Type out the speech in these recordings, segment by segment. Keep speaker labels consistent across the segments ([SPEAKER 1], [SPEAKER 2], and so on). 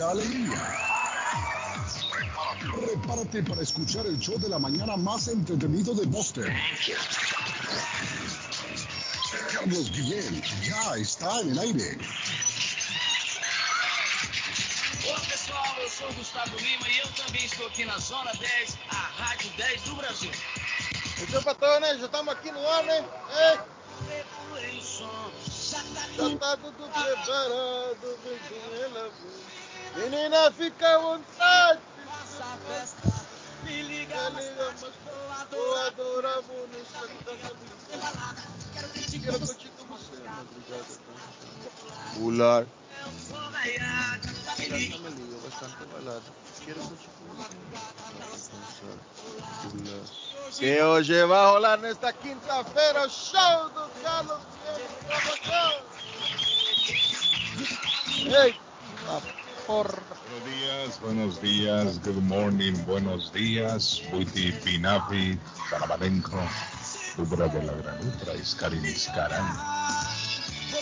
[SPEAKER 1] alegría. Prepárate para escuchar el show de la mañana más entretenido de Boston. Carlos Guillén ya está en el aire.
[SPEAKER 2] Olá pessoal, eu sou Gustavo Lima e eu também estou aqui na Zona 10, a Rádio 10 do Brasil.
[SPEAKER 3] Então, patrão, né? Já estamos aqui no ar, né? Ei, já tá tudo preparado, bebê, ela. Menina, fica à vontade.
[SPEAKER 2] Me liga,
[SPEAKER 3] Me liga, mas eu adorava nessa Quero curtir com você, madrugada. Pular. Me liga bastante balada. Quero curtir com você. Pular. Que hoje vai rolar nesta quinta-feira o show do Carlos Diego Ei, a
[SPEAKER 4] Buenos días, buenos días, good morning, buenos días, Buiti Pinapi, Carabalenco, Ubra de la Granutra, Iscarin Iscaran.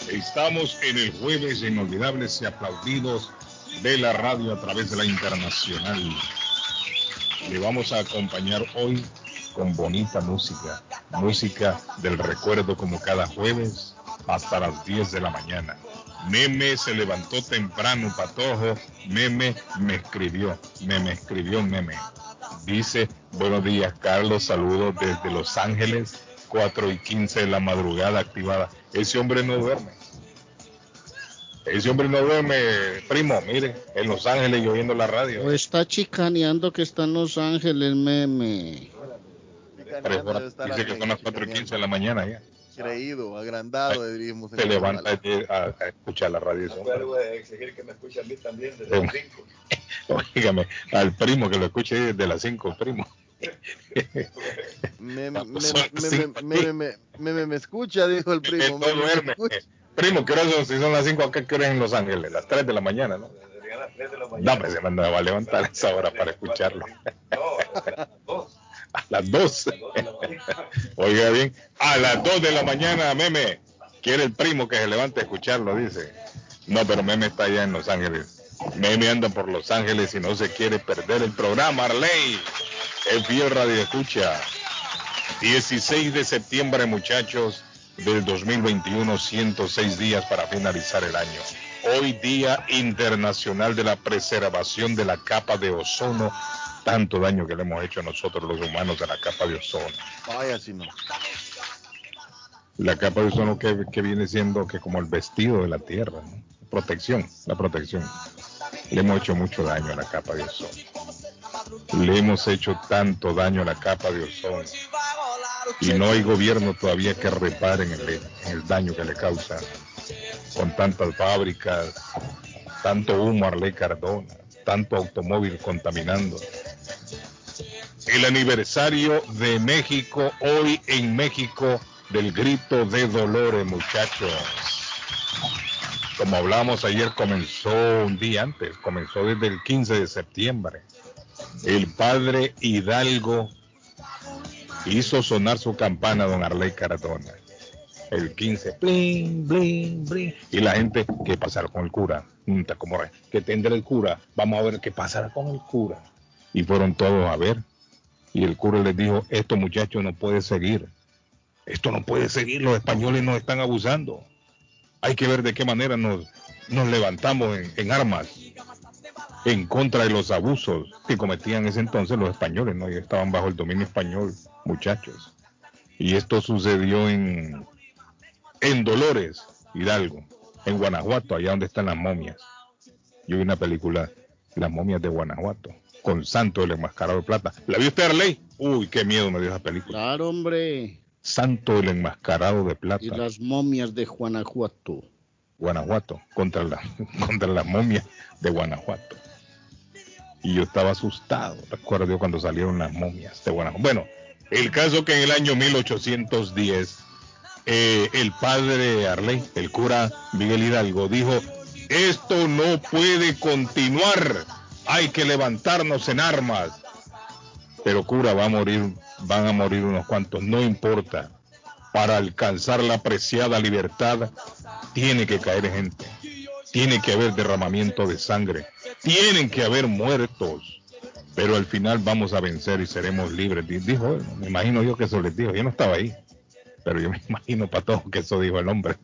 [SPEAKER 4] Estamos en el jueves inolvidables y aplaudidos de la radio a través de la internacional. Le vamos a acompañar hoy con bonita música, música del recuerdo como cada jueves hasta las 10 de la mañana. Meme se levantó temprano, patojo. Meme me escribió, meme escribió meme. Dice, buenos días Carlos, saludos desde Los Ángeles, 4 y 15 de la madrugada activada. Ese hombre no duerme. Ese hombre no duerme, primo, mire, en Los Ángeles y oyendo la radio.
[SPEAKER 5] O está chicaneando que está en Los Ángeles, meme.
[SPEAKER 4] Dice que son las 4 y 15 de la mañana ya.
[SPEAKER 3] Creído, agrandado, diríamos. en
[SPEAKER 4] Se levanta a, a escuchar la radio.
[SPEAKER 6] exigir que me escuche a mí también desde las 5.
[SPEAKER 4] Óigame, al primo que lo escuche desde las 5, primo.
[SPEAKER 3] Me, me, me, me, me, escucha, dijo el primo. me-
[SPEAKER 4] duerme. Primo, ¿qué hora son? Si son las 5, ¿a qué hora en Los Ángeles? Las 3 de la mañana, ¿no?
[SPEAKER 6] Serían las 3 de la mañana.
[SPEAKER 4] No, pues se me va a levantar a esa hora para escucharlo.
[SPEAKER 6] No, a las 2.
[SPEAKER 4] A las 2. Oiga bien, a las 2 de la mañana, meme. Quiere el primo que se levante a escucharlo, dice. No, pero meme está allá en Los Ángeles. Meme anda por Los Ángeles y no se quiere perder el programa, Arley. El fiel radio escucha. 16 de septiembre, muchachos, del 2021, 106 días para finalizar el año. Hoy Día Internacional de la Preservación de la Capa de Ozono. Tanto daño que le hemos hecho a nosotros los humanos a la capa de ozono.
[SPEAKER 3] Vaya, si no.
[SPEAKER 4] La capa de ozono que, que viene siendo que como el vestido de la Tierra, ¿no? protección, la protección. Le hemos hecho mucho daño a la capa de ozono. Le hemos hecho tanto daño a la capa de ozono. Y no hay gobierno todavía que repare en el, el daño que le causa con tantas fábricas, tanto humo Arley Cardona, tanto automóvil contaminando. El aniversario de México, hoy en México, del grito de dolores, muchachos. Como hablamos ayer, comenzó un día antes, comenzó desde el 15 de septiembre. El padre Hidalgo hizo sonar su campana, don Arley Cardona. El 15, bling, bling, bling. Y la gente, ¿qué pasará con el cura? ¿Qué tendrá el cura? Vamos a ver qué pasará con el cura. Y fueron todos a ver. Y el cura les dijo, esto muchachos no puede seguir. Esto no puede seguir, los españoles nos están abusando. Hay que ver de qué manera nos, nos levantamos en, armas en contra de los abusos que cometían ese entonces los españoles, ¿no? Estaban bajo el dominio español, muchachos. Y esto sucedió en, en Dolores, Hidalgo, en Guanajuato, allá donde están las momias. Yo vi una película, Las momias de Guanajuato, con Santo el enmascarado de plata. ¿La vio usted, Arley? Uy, qué miedo me dio esa película.
[SPEAKER 5] Claro, hombre.
[SPEAKER 4] Santo el enmascarado de plata.
[SPEAKER 5] Y las momias de Guanajuato.
[SPEAKER 4] Guanajuato, contra, la, contra las momias de Guanajuato. Y yo estaba asustado, recuerdo cuando salieron las momias de Guanajuato. Bueno, el caso que en el año 1810, eh, el padre Arley, el cura Miguel Hidalgo, dijo, esto no puede continuar, hay que levantarnos en armas. Pero cura, va a morir, van a morir unos cuantos, no importa. Para alcanzar la preciada libertad, tiene que caer gente, tiene que haber derramamiento de sangre, Tienen que haber muertos, pero al final vamos a vencer y seremos libres. Dijo, me imagino yo que eso les dijo. Yo no estaba ahí, pero yo me imagino para todos que eso dijo el hombre.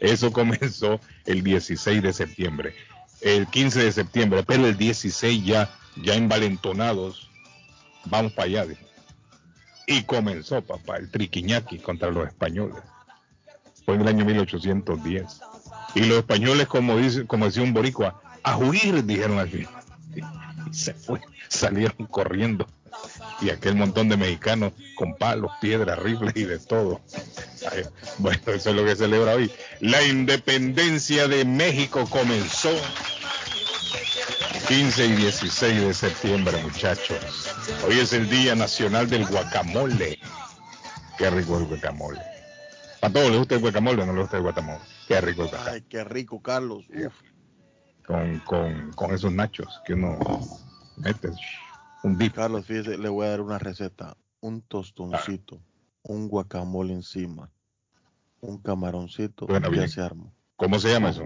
[SPEAKER 4] Eso comenzó el 16 de septiembre, el 15 de septiembre, pero el 16 ya, ya envalentonados, vamos para allá. Dijo. Y comenzó, papá, el triquiñaki contra los españoles. Fue en el año 1810. Y los españoles, como, dice, como decía un boricua, a huir, dijeron al fin. Y se fue, salieron corriendo. Y aquel montón de mexicanos con palos, piedras, rifles y de todo. Bueno, eso es lo que celebra hoy. La independencia de México comenzó 15 y 16 de septiembre, muchachos. Hoy es el Día Nacional del Guacamole. Qué rico el guacamole. A todos les gusta el guacamole, no les gusta el guacamole. Qué rico el guacamole.
[SPEAKER 3] Ay, qué rico, Carlos. Uf.
[SPEAKER 4] Con, con, con esos nachos que uno mete. Un dip.
[SPEAKER 3] Carlos, fíjese, le voy a dar una receta. Un tostoncito, un guacamole encima, un camaroncito,
[SPEAKER 4] Suena
[SPEAKER 3] ya
[SPEAKER 4] bien.
[SPEAKER 3] se armó.
[SPEAKER 4] ¿Cómo se llama eso?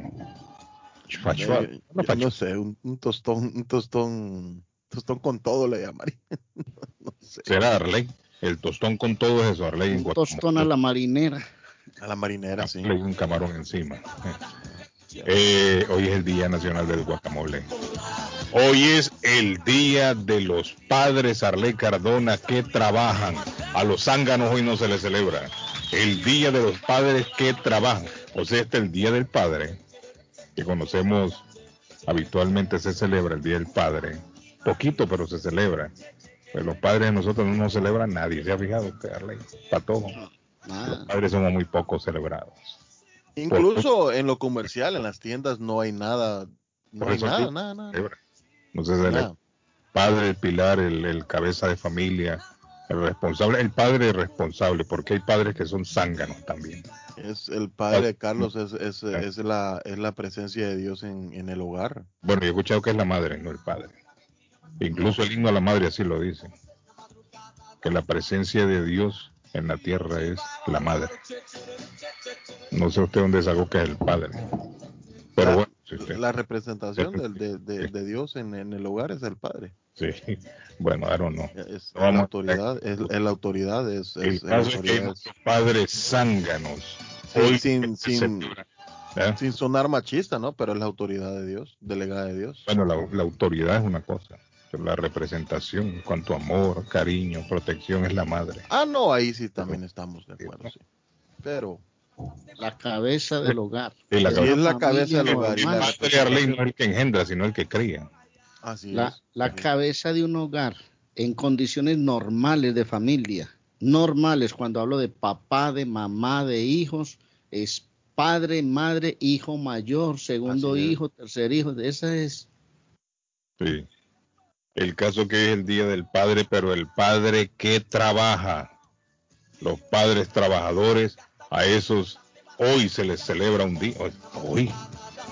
[SPEAKER 4] Chufachua.
[SPEAKER 3] Eh, yo no sé, un, un tostón, un tostón, tostón con todo le llamaría. no sé.
[SPEAKER 4] Será Arley. El tostón con todo es eso, Arley. en
[SPEAKER 5] Un
[SPEAKER 4] guacamole.
[SPEAKER 5] tostón a la marinera.
[SPEAKER 3] A la marinera, sí.
[SPEAKER 4] Le un camarón encima. Eh, hoy es el Día Nacional del Guacamole. Hoy es el Día de los Padres Arley Cardona que trabajan. A los zánganos hoy no se les celebra. El Día de los Padres que trabajan. O sea, este es el Día del Padre que conocemos habitualmente se celebra el Día del Padre. Poquito, pero se celebra. Pues los padres de nosotros no nos celebran nadie. ¿Se ha fijado usted, Arley? Para todo. Los
[SPEAKER 5] Nada.
[SPEAKER 4] padres somos muy poco celebrados.
[SPEAKER 3] Incluso en lo comercial, en las tiendas, no hay nada. No hay nada, nada, nada.
[SPEAKER 4] celebra. No se celebra.
[SPEAKER 3] nada.
[SPEAKER 4] Padre, el pilar, el, el cabeza de familia, el responsable, el padre responsable, porque hay padres que son zánganos también.
[SPEAKER 3] Es el padre de Carlos, es, es, es la, es la presencia de Dios en, en el hogar.
[SPEAKER 4] Bueno, yo he escuchado que es la madre, no el padre. Incluso el himno a la madre así lo dice. Que la presencia de Dios en la tierra es la madre. No sé usted dónde sacó que es el padre. Pero
[SPEAKER 3] La-
[SPEAKER 4] bueno,
[SPEAKER 3] La representación del- de, de- de Dios en, en el hogar es el padre.
[SPEAKER 4] sí. Bueno, I don't know.
[SPEAKER 3] Es,
[SPEAKER 4] Vamos
[SPEAKER 3] la autoridad, es, es la autoridad, es,
[SPEAKER 4] El
[SPEAKER 3] es- la
[SPEAKER 4] caso es que hay
[SPEAKER 3] autoridad es-
[SPEAKER 4] muchos padres zánganos.
[SPEAKER 3] Sí,
[SPEAKER 4] Hoy
[SPEAKER 3] sin-
[SPEAKER 4] se
[SPEAKER 3] sin-
[SPEAKER 4] celebra, ¿eh?
[SPEAKER 3] sin sonar machista, ¿no? Pero es la autoridad de Dios, delegada de Dios.
[SPEAKER 4] Bueno, la, la autoridad es una cosa, pero la representación en cuanto amor, cariño, protección es la madre.
[SPEAKER 3] Ah, no, ahí sí también estamos de acuerdo, sí. Pero
[SPEAKER 5] La cabeza del hogar.
[SPEAKER 4] Y la cabeza-
[SPEAKER 3] es la cabeza del hogar
[SPEAKER 4] no es el que engendra, sino el que cría.
[SPEAKER 3] así
[SPEAKER 5] La,
[SPEAKER 3] es.
[SPEAKER 5] la
[SPEAKER 3] Sí.
[SPEAKER 5] cabeza de un hogar en condiciones normales de familia, normales, cuando hablo de papá, de mamá, de hijos, es padre, madre, hijo mayor, segundo
[SPEAKER 3] Así es.
[SPEAKER 5] hijo, tercer hijo, esa es
[SPEAKER 4] Sí. El caso que es el día del padre, pero el padre que trabaja. Los padres trabajadores, a esos hoy se les celebra un día. Hoy,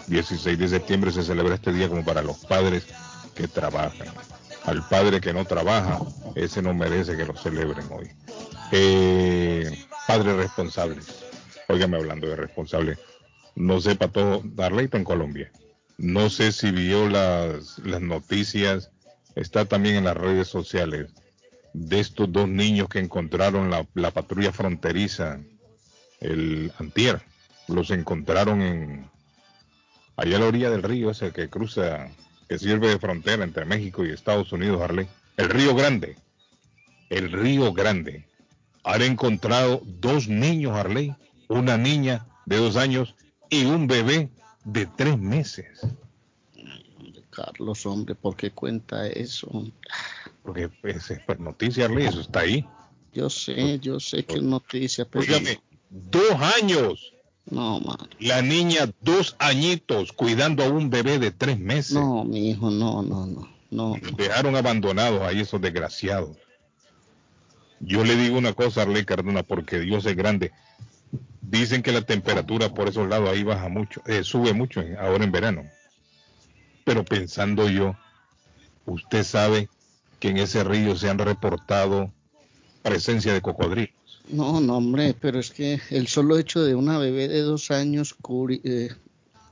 [SPEAKER 4] 16 de septiembre, se celebra este día como para los padres que trabajan. Al padre que no trabaja, ese no merece que lo celebren hoy. Eh, padres responsables. Óigame hablando de responsables. No sé para todo, Darley está en Colombia. No sé si vio las, noticias, está también en las redes sociales, de estos dos niños que encontraron la patrulla fronteriza el antier. Los encontraron en allá a la orilla del río ese que cruza, que sirve de frontera entre México y Estados Unidos, Arley. El río Grande. El río Grande. Han encontrado dos niños, Arley. Una niña de dos años y un bebé de tres meses.
[SPEAKER 5] Carlos, hombre, ¿por qué cuenta eso?
[SPEAKER 4] Porque es pues, noticia, Arley, eso está ahí.
[SPEAKER 5] Yo sé, yo sé que es noticia, pero
[SPEAKER 4] dos años.
[SPEAKER 5] no, mano.
[SPEAKER 4] La niña, dos añitos, cuidando a un bebé de tres meses.
[SPEAKER 5] No, mi hijo, no, no, no, no.
[SPEAKER 4] Los dejaron abandonados ahí esos desgraciados. Yo le digo una cosa, Arley Cardona, porque Dios es grande. Dicen que la temperatura por esos lados ahí baja mucho, eh, sube mucho ahora en verano. Pero pensando yo, usted sabe que en ese río se han reportado presencia de cocodrilos.
[SPEAKER 5] No, no, hombre, pero es que el solo hecho de una bebé de dos años eh,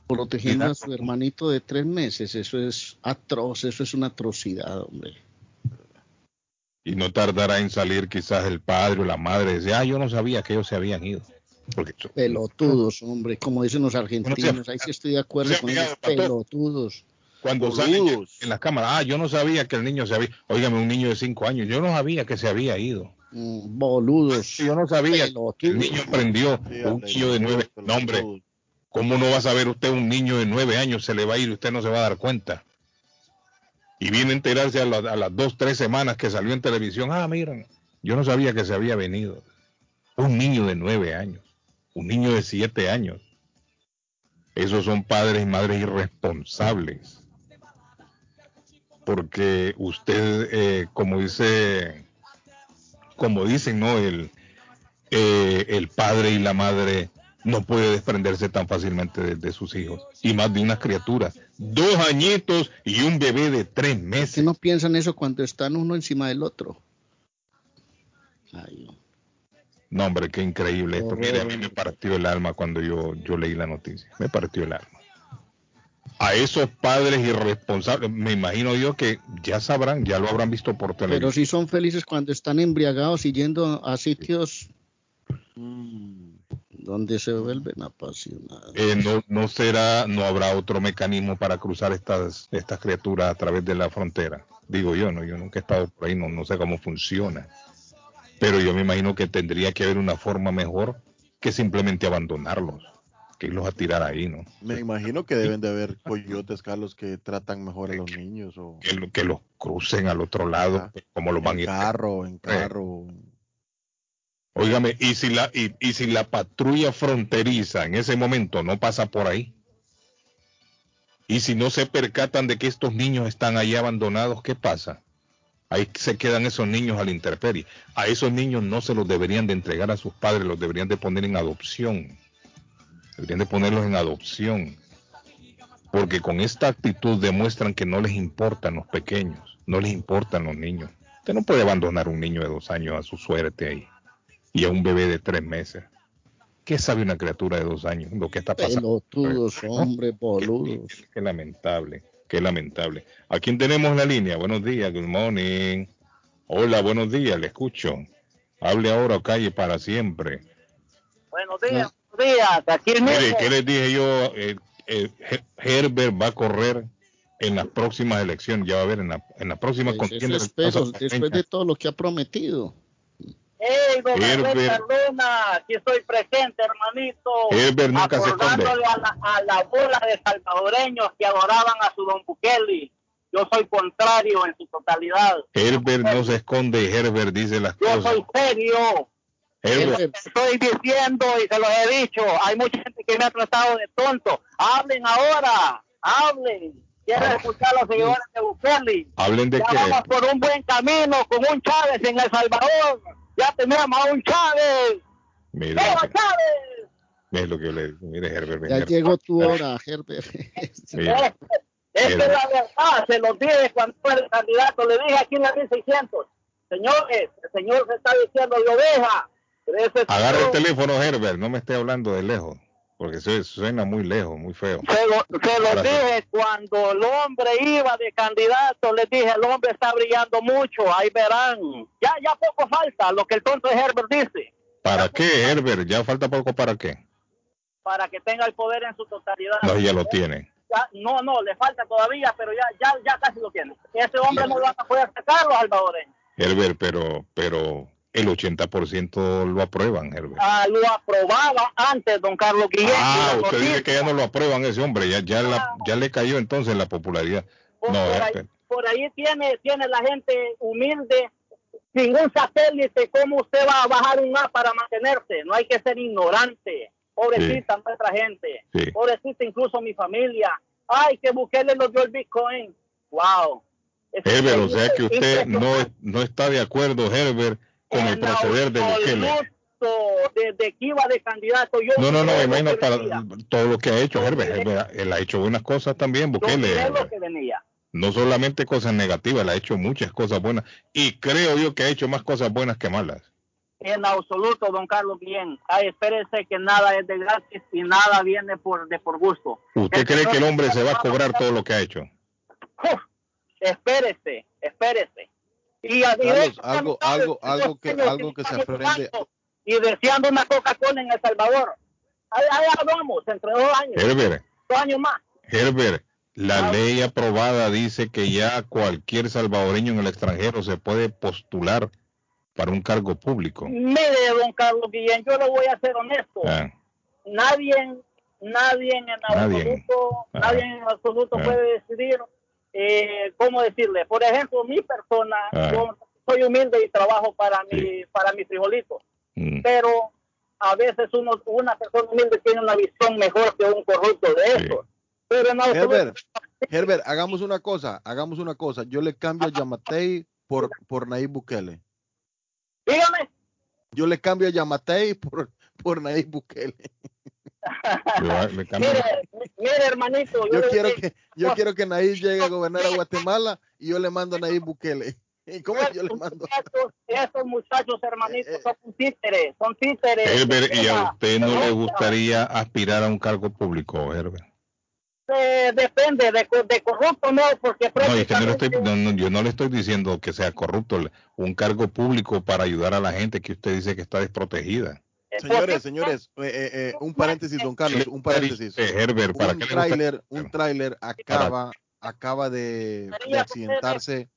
[SPEAKER 5] protegiendo a su hermanito de tres meses. Eso es atroz, eso es una atrocidad, hombre.
[SPEAKER 4] Y no tardará en salir quizás el padre o la madre y decir, ah, yo no sabía que ellos se habían ido. Porque yo-
[SPEAKER 5] Pelotudos, hombre, como dicen los argentinos. Ahí sí estoy de acuerdo
[SPEAKER 4] no sea
[SPEAKER 5] con ellos. Pelotudos.
[SPEAKER 4] cuando salen en las cámaras, ah, yo no sabía que el niño se había, óigame, un niño de cinco años, yo no sabía que se había ido.
[SPEAKER 5] Boludos.
[SPEAKER 4] Yo no sabía
[SPEAKER 5] Pelotudos.
[SPEAKER 4] niño aprendió, un niño de nueve, no hombre, ¿cómo no va a saber usted un niño de nueve años se le va a ir y usted no se va a dar cuenta? Y viene a enterarse a, la- a las dos, tres semanas que salió en televisión, ah, miren, yo no sabía que se había venido. Un niño de nueve años, un niño de siete años. Esos son padres y madres irresponsables. Porque usted, eh, como dice, como dicen, ¿no? El, eh, el padre y la madre no puede desprenderse tan fácilmente de, de sus hijos. Y más de unas criaturas. Dos añitos y un bebé de tres
[SPEAKER 5] ¿Por
[SPEAKER 4] meses.
[SPEAKER 5] qué no piensan eso cuando están uno encima del otro? Ay, no.
[SPEAKER 4] Hombre, qué increíble esto. Mire, a mí me partió el alma cuando yo, yo leí la noticia. Me partió el alma. A esos padres irresponsables, me imagino yo que ya sabrán, ya lo habrán visto por
[SPEAKER 5] Pero
[SPEAKER 4] televisión.
[SPEAKER 5] sí son felices cuando están embriagados y yendo a sitios
[SPEAKER 3] Mm,
[SPEAKER 5] donde se vuelven apasionados.
[SPEAKER 4] Eh, no, no será, no habrá otro mecanismo para cruzar estas, estas criaturas a través de la frontera. Digo yo, no, yo nunca he estado por ahí, no, no sé cómo funciona. Pero yo me imagino que tendría que haber una forma mejor que simplemente abandonarlos, que irlos a tirar ahí, ¿no?
[SPEAKER 3] Me imagino que deben de haber coyotes, Carlos, que tratan mejor a los niños o
[SPEAKER 4] Que, lo- que los crucen al otro lado,
[SPEAKER 3] Ajá.
[SPEAKER 4] como los van a
[SPEAKER 3] en carro, en carro.
[SPEAKER 4] Óigame, y si la, y, y si la patrulla fronteriza en ese momento no pasa por ahí, y si no se percatan de que estos niños están ahí abandonados, ¿qué pasa? Ahí se quedan esos niños a la intemperie. A esos niños no se los deberían de entregar a sus padres, los deberían de poner en adopción. Deberían de ponerlos en adopción. Porque con esta actitud demuestran que no les importan los pequeños, no les importan los niños. Usted no puede abandonar un niño de dos años a su suerte ahí y a un bebé de tres meses. ¿Qué sabe una criatura de dos años? Lo que está pasando.
[SPEAKER 5] Pelotudos, hombre, boludos.
[SPEAKER 4] Qué, qué lamentable, qué lamentable. ¿A quién tenemos en la línea? Buenos días, good morning. Hola, buenos días, le escucho. Hable ahora o calle para siempre.
[SPEAKER 7] Buenos días, días. Aquí el
[SPEAKER 4] Mire. ¿qué les dije yo? Eh, eh, Her- Herbert va a correr en las próximas elecciones, ya va a ver en la, en las próximas
[SPEAKER 5] eso
[SPEAKER 4] contiendas.
[SPEAKER 5] es peso, después de todo lo que ha prometido.
[SPEAKER 7] ¡Ey, don
[SPEAKER 4] Herbert.
[SPEAKER 7] Luna! Aquí estoy presente, hermanito.
[SPEAKER 4] Herbert nunca se esconde.
[SPEAKER 7] A la, a la bola de salvadoreños que adoraban a su don Bukele. Yo soy contrario en su totalidad.
[SPEAKER 4] Herbert no se esconde, Herbert dice las
[SPEAKER 7] Yo
[SPEAKER 4] cosas.
[SPEAKER 7] soy serio. Estoy diciendo y se los he dicho. Hay mucha gente que me ha tratado de tonto. Hablen ahora. Hablen. Quiero escuchar a los seguidores de Bukele.
[SPEAKER 4] hablen de
[SPEAKER 7] Ya
[SPEAKER 4] qué.
[SPEAKER 7] vamos por un buen camino con un Chávez en El Salvador. Ya tenemos a un Chávez.
[SPEAKER 4] Mire,
[SPEAKER 7] ¡Viva
[SPEAKER 4] lo que-
[SPEAKER 7] Chávez!
[SPEAKER 4] mire lo que yo le digo. Mire, Herbert.
[SPEAKER 5] ya
[SPEAKER 4] Herbert.
[SPEAKER 5] llegó tu hora, Herbert.
[SPEAKER 4] Mire,
[SPEAKER 7] Es que la verdad, se los dije cuando fue el candidato, le dije aquí en la 1600. Señores, el señor se está diciendo de oveja.
[SPEAKER 4] Agarra el teléfono, Herbert. No me esté hablando de lejos. Porque suena muy lejos, muy feo.
[SPEAKER 7] Se lo, se lo
[SPEAKER 4] Ahora sí.
[SPEAKER 7] dije cuando el hombre iba de candidato, les dije, el hombre está brillando mucho, ahí verán. Ya, ya poco falta, lo que el tonto de Herbert dice,
[SPEAKER 4] ¿Para qué, Herbert? Ya falta poco para qué.
[SPEAKER 7] para que tenga el poder en su totalidad.
[SPEAKER 4] No, ya lo tiene.
[SPEAKER 7] Ya- no, no, le falta todavía, pero ya, ya, ya casi lo tiene. Ese hombre no lo van a poder sacar los salvadoreños.
[SPEAKER 4] Herbert, pero, pero el 80% lo aprueban, Herbert.
[SPEAKER 7] Ah, lo aprobaba antes, don Carlos Guillén.
[SPEAKER 4] Ah, usted dice que ya no lo aprueban ese hombre, ya, ya, la- ya le cayó entonces la popularidad.
[SPEAKER 7] por,
[SPEAKER 4] No,
[SPEAKER 7] por ahí,
[SPEAKER 4] Herbert.
[SPEAKER 7] por ahí tiene, tiene la gente humilde, sin un satélite, ¿cómo usted va a bajar un A para mantenerse? No hay que ser ignorante. Pobrecita nuestra gente.
[SPEAKER 4] Sí.
[SPEAKER 7] Pobrecita incluso mi familia. Ay, que Bukele nos dio el Bitcoin. Wow.
[SPEAKER 4] Herbert, o sea que usted no, no está de acuerdo, Herbert, con el proceder de Bukele.
[SPEAKER 7] Desde que iba de candidato, yo
[SPEAKER 4] No, no, no, imagino para todo lo que ha hecho Herbert. Él ha hecho buenas cosas también, Bukele. No solamente cosas negativas, él ha hecho muchas cosas buenas. Y creo yo que ha hecho más cosas buenas que malas.
[SPEAKER 7] En absoluto, don Carlos, bien. Ay, espérese que nada es de gratis y nada viene por de por gusto.
[SPEAKER 4] ¿Usted cree que el hombre se va a cobrar todo lo que ha hecho?
[SPEAKER 7] Uf, espérese, espérese. Y, a-
[SPEAKER 3] Carlos, algo- algo- algo que- algo que se aprende-
[SPEAKER 7] Y deseando una Coca-Cola en El Salvador. Ahí, ahí vamos, entre dos años,
[SPEAKER 4] Herbert,
[SPEAKER 7] dos años más.
[SPEAKER 4] Herbert, la
[SPEAKER 7] Ah.
[SPEAKER 4] ley aprobada dice que ya cualquier salvadoreño en el extranjero se puede postular para un cargo público.
[SPEAKER 7] Mire, don Carlos Guillén, yo le voy a ser honesto.
[SPEAKER 4] Ah,
[SPEAKER 7] nadie, nadie en
[SPEAKER 4] Nadie.
[SPEAKER 7] absoluto,
[SPEAKER 4] Ajá.
[SPEAKER 7] nadie en absoluto
[SPEAKER 4] Ajá.
[SPEAKER 7] puede decidir eh, cómo decirle. Por ejemplo, mi persona,
[SPEAKER 4] Ajá.
[SPEAKER 7] yo soy humilde y trabajo para
[SPEAKER 4] Sí.
[SPEAKER 7] mi, para mi frijolito,
[SPEAKER 4] mm,
[SPEAKER 7] pero a veces uno, una persona humilde tiene una visión mejor que un corrupto de
[SPEAKER 4] Sí.
[SPEAKER 7] eso. Pero absoluto,
[SPEAKER 3] Herbert, Herbert, hagamos una cosa, hagamos una cosa. Yo le cambio a Yamatei por, por Nayib Bukele.
[SPEAKER 7] dígame,
[SPEAKER 3] Yo le cambio a Yamatei por, por Nayib Bukele.
[SPEAKER 7] Mire, mire hermanito, yo,
[SPEAKER 3] quiero que, yo quiero que Nayib llegue a gobernar a Guatemala y yo le mando a Nayib Bukele. ¿Y cómo yo le mando?
[SPEAKER 7] muchachos, estos muchachos hermanitos
[SPEAKER 3] Eh, eh.
[SPEAKER 7] son títeres, son títeres.
[SPEAKER 4] Herbert, ¿y a usted no le gustaría aspirar a un cargo público, Herbert?
[SPEAKER 7] Eh, depende, de, co- de corrupto no, porque
[SPEAKER 4] No, es que estoy, no, yo no le estoy diciendo que sea corrupto, un cargo público para ayudar a la gente que usted dice que está desprotegida.
[SPEAKER 7] Eh,
[SPEAKER 3] Señores, señores, eh, eh, eh, un paréntesis, don Carlos, un paréntesis.
[SPEAKER 4] Eh, Herbert, ¿para
[SPEAKER 3] un tráiler, un tráiler acaba, acaba de, de accidentarse.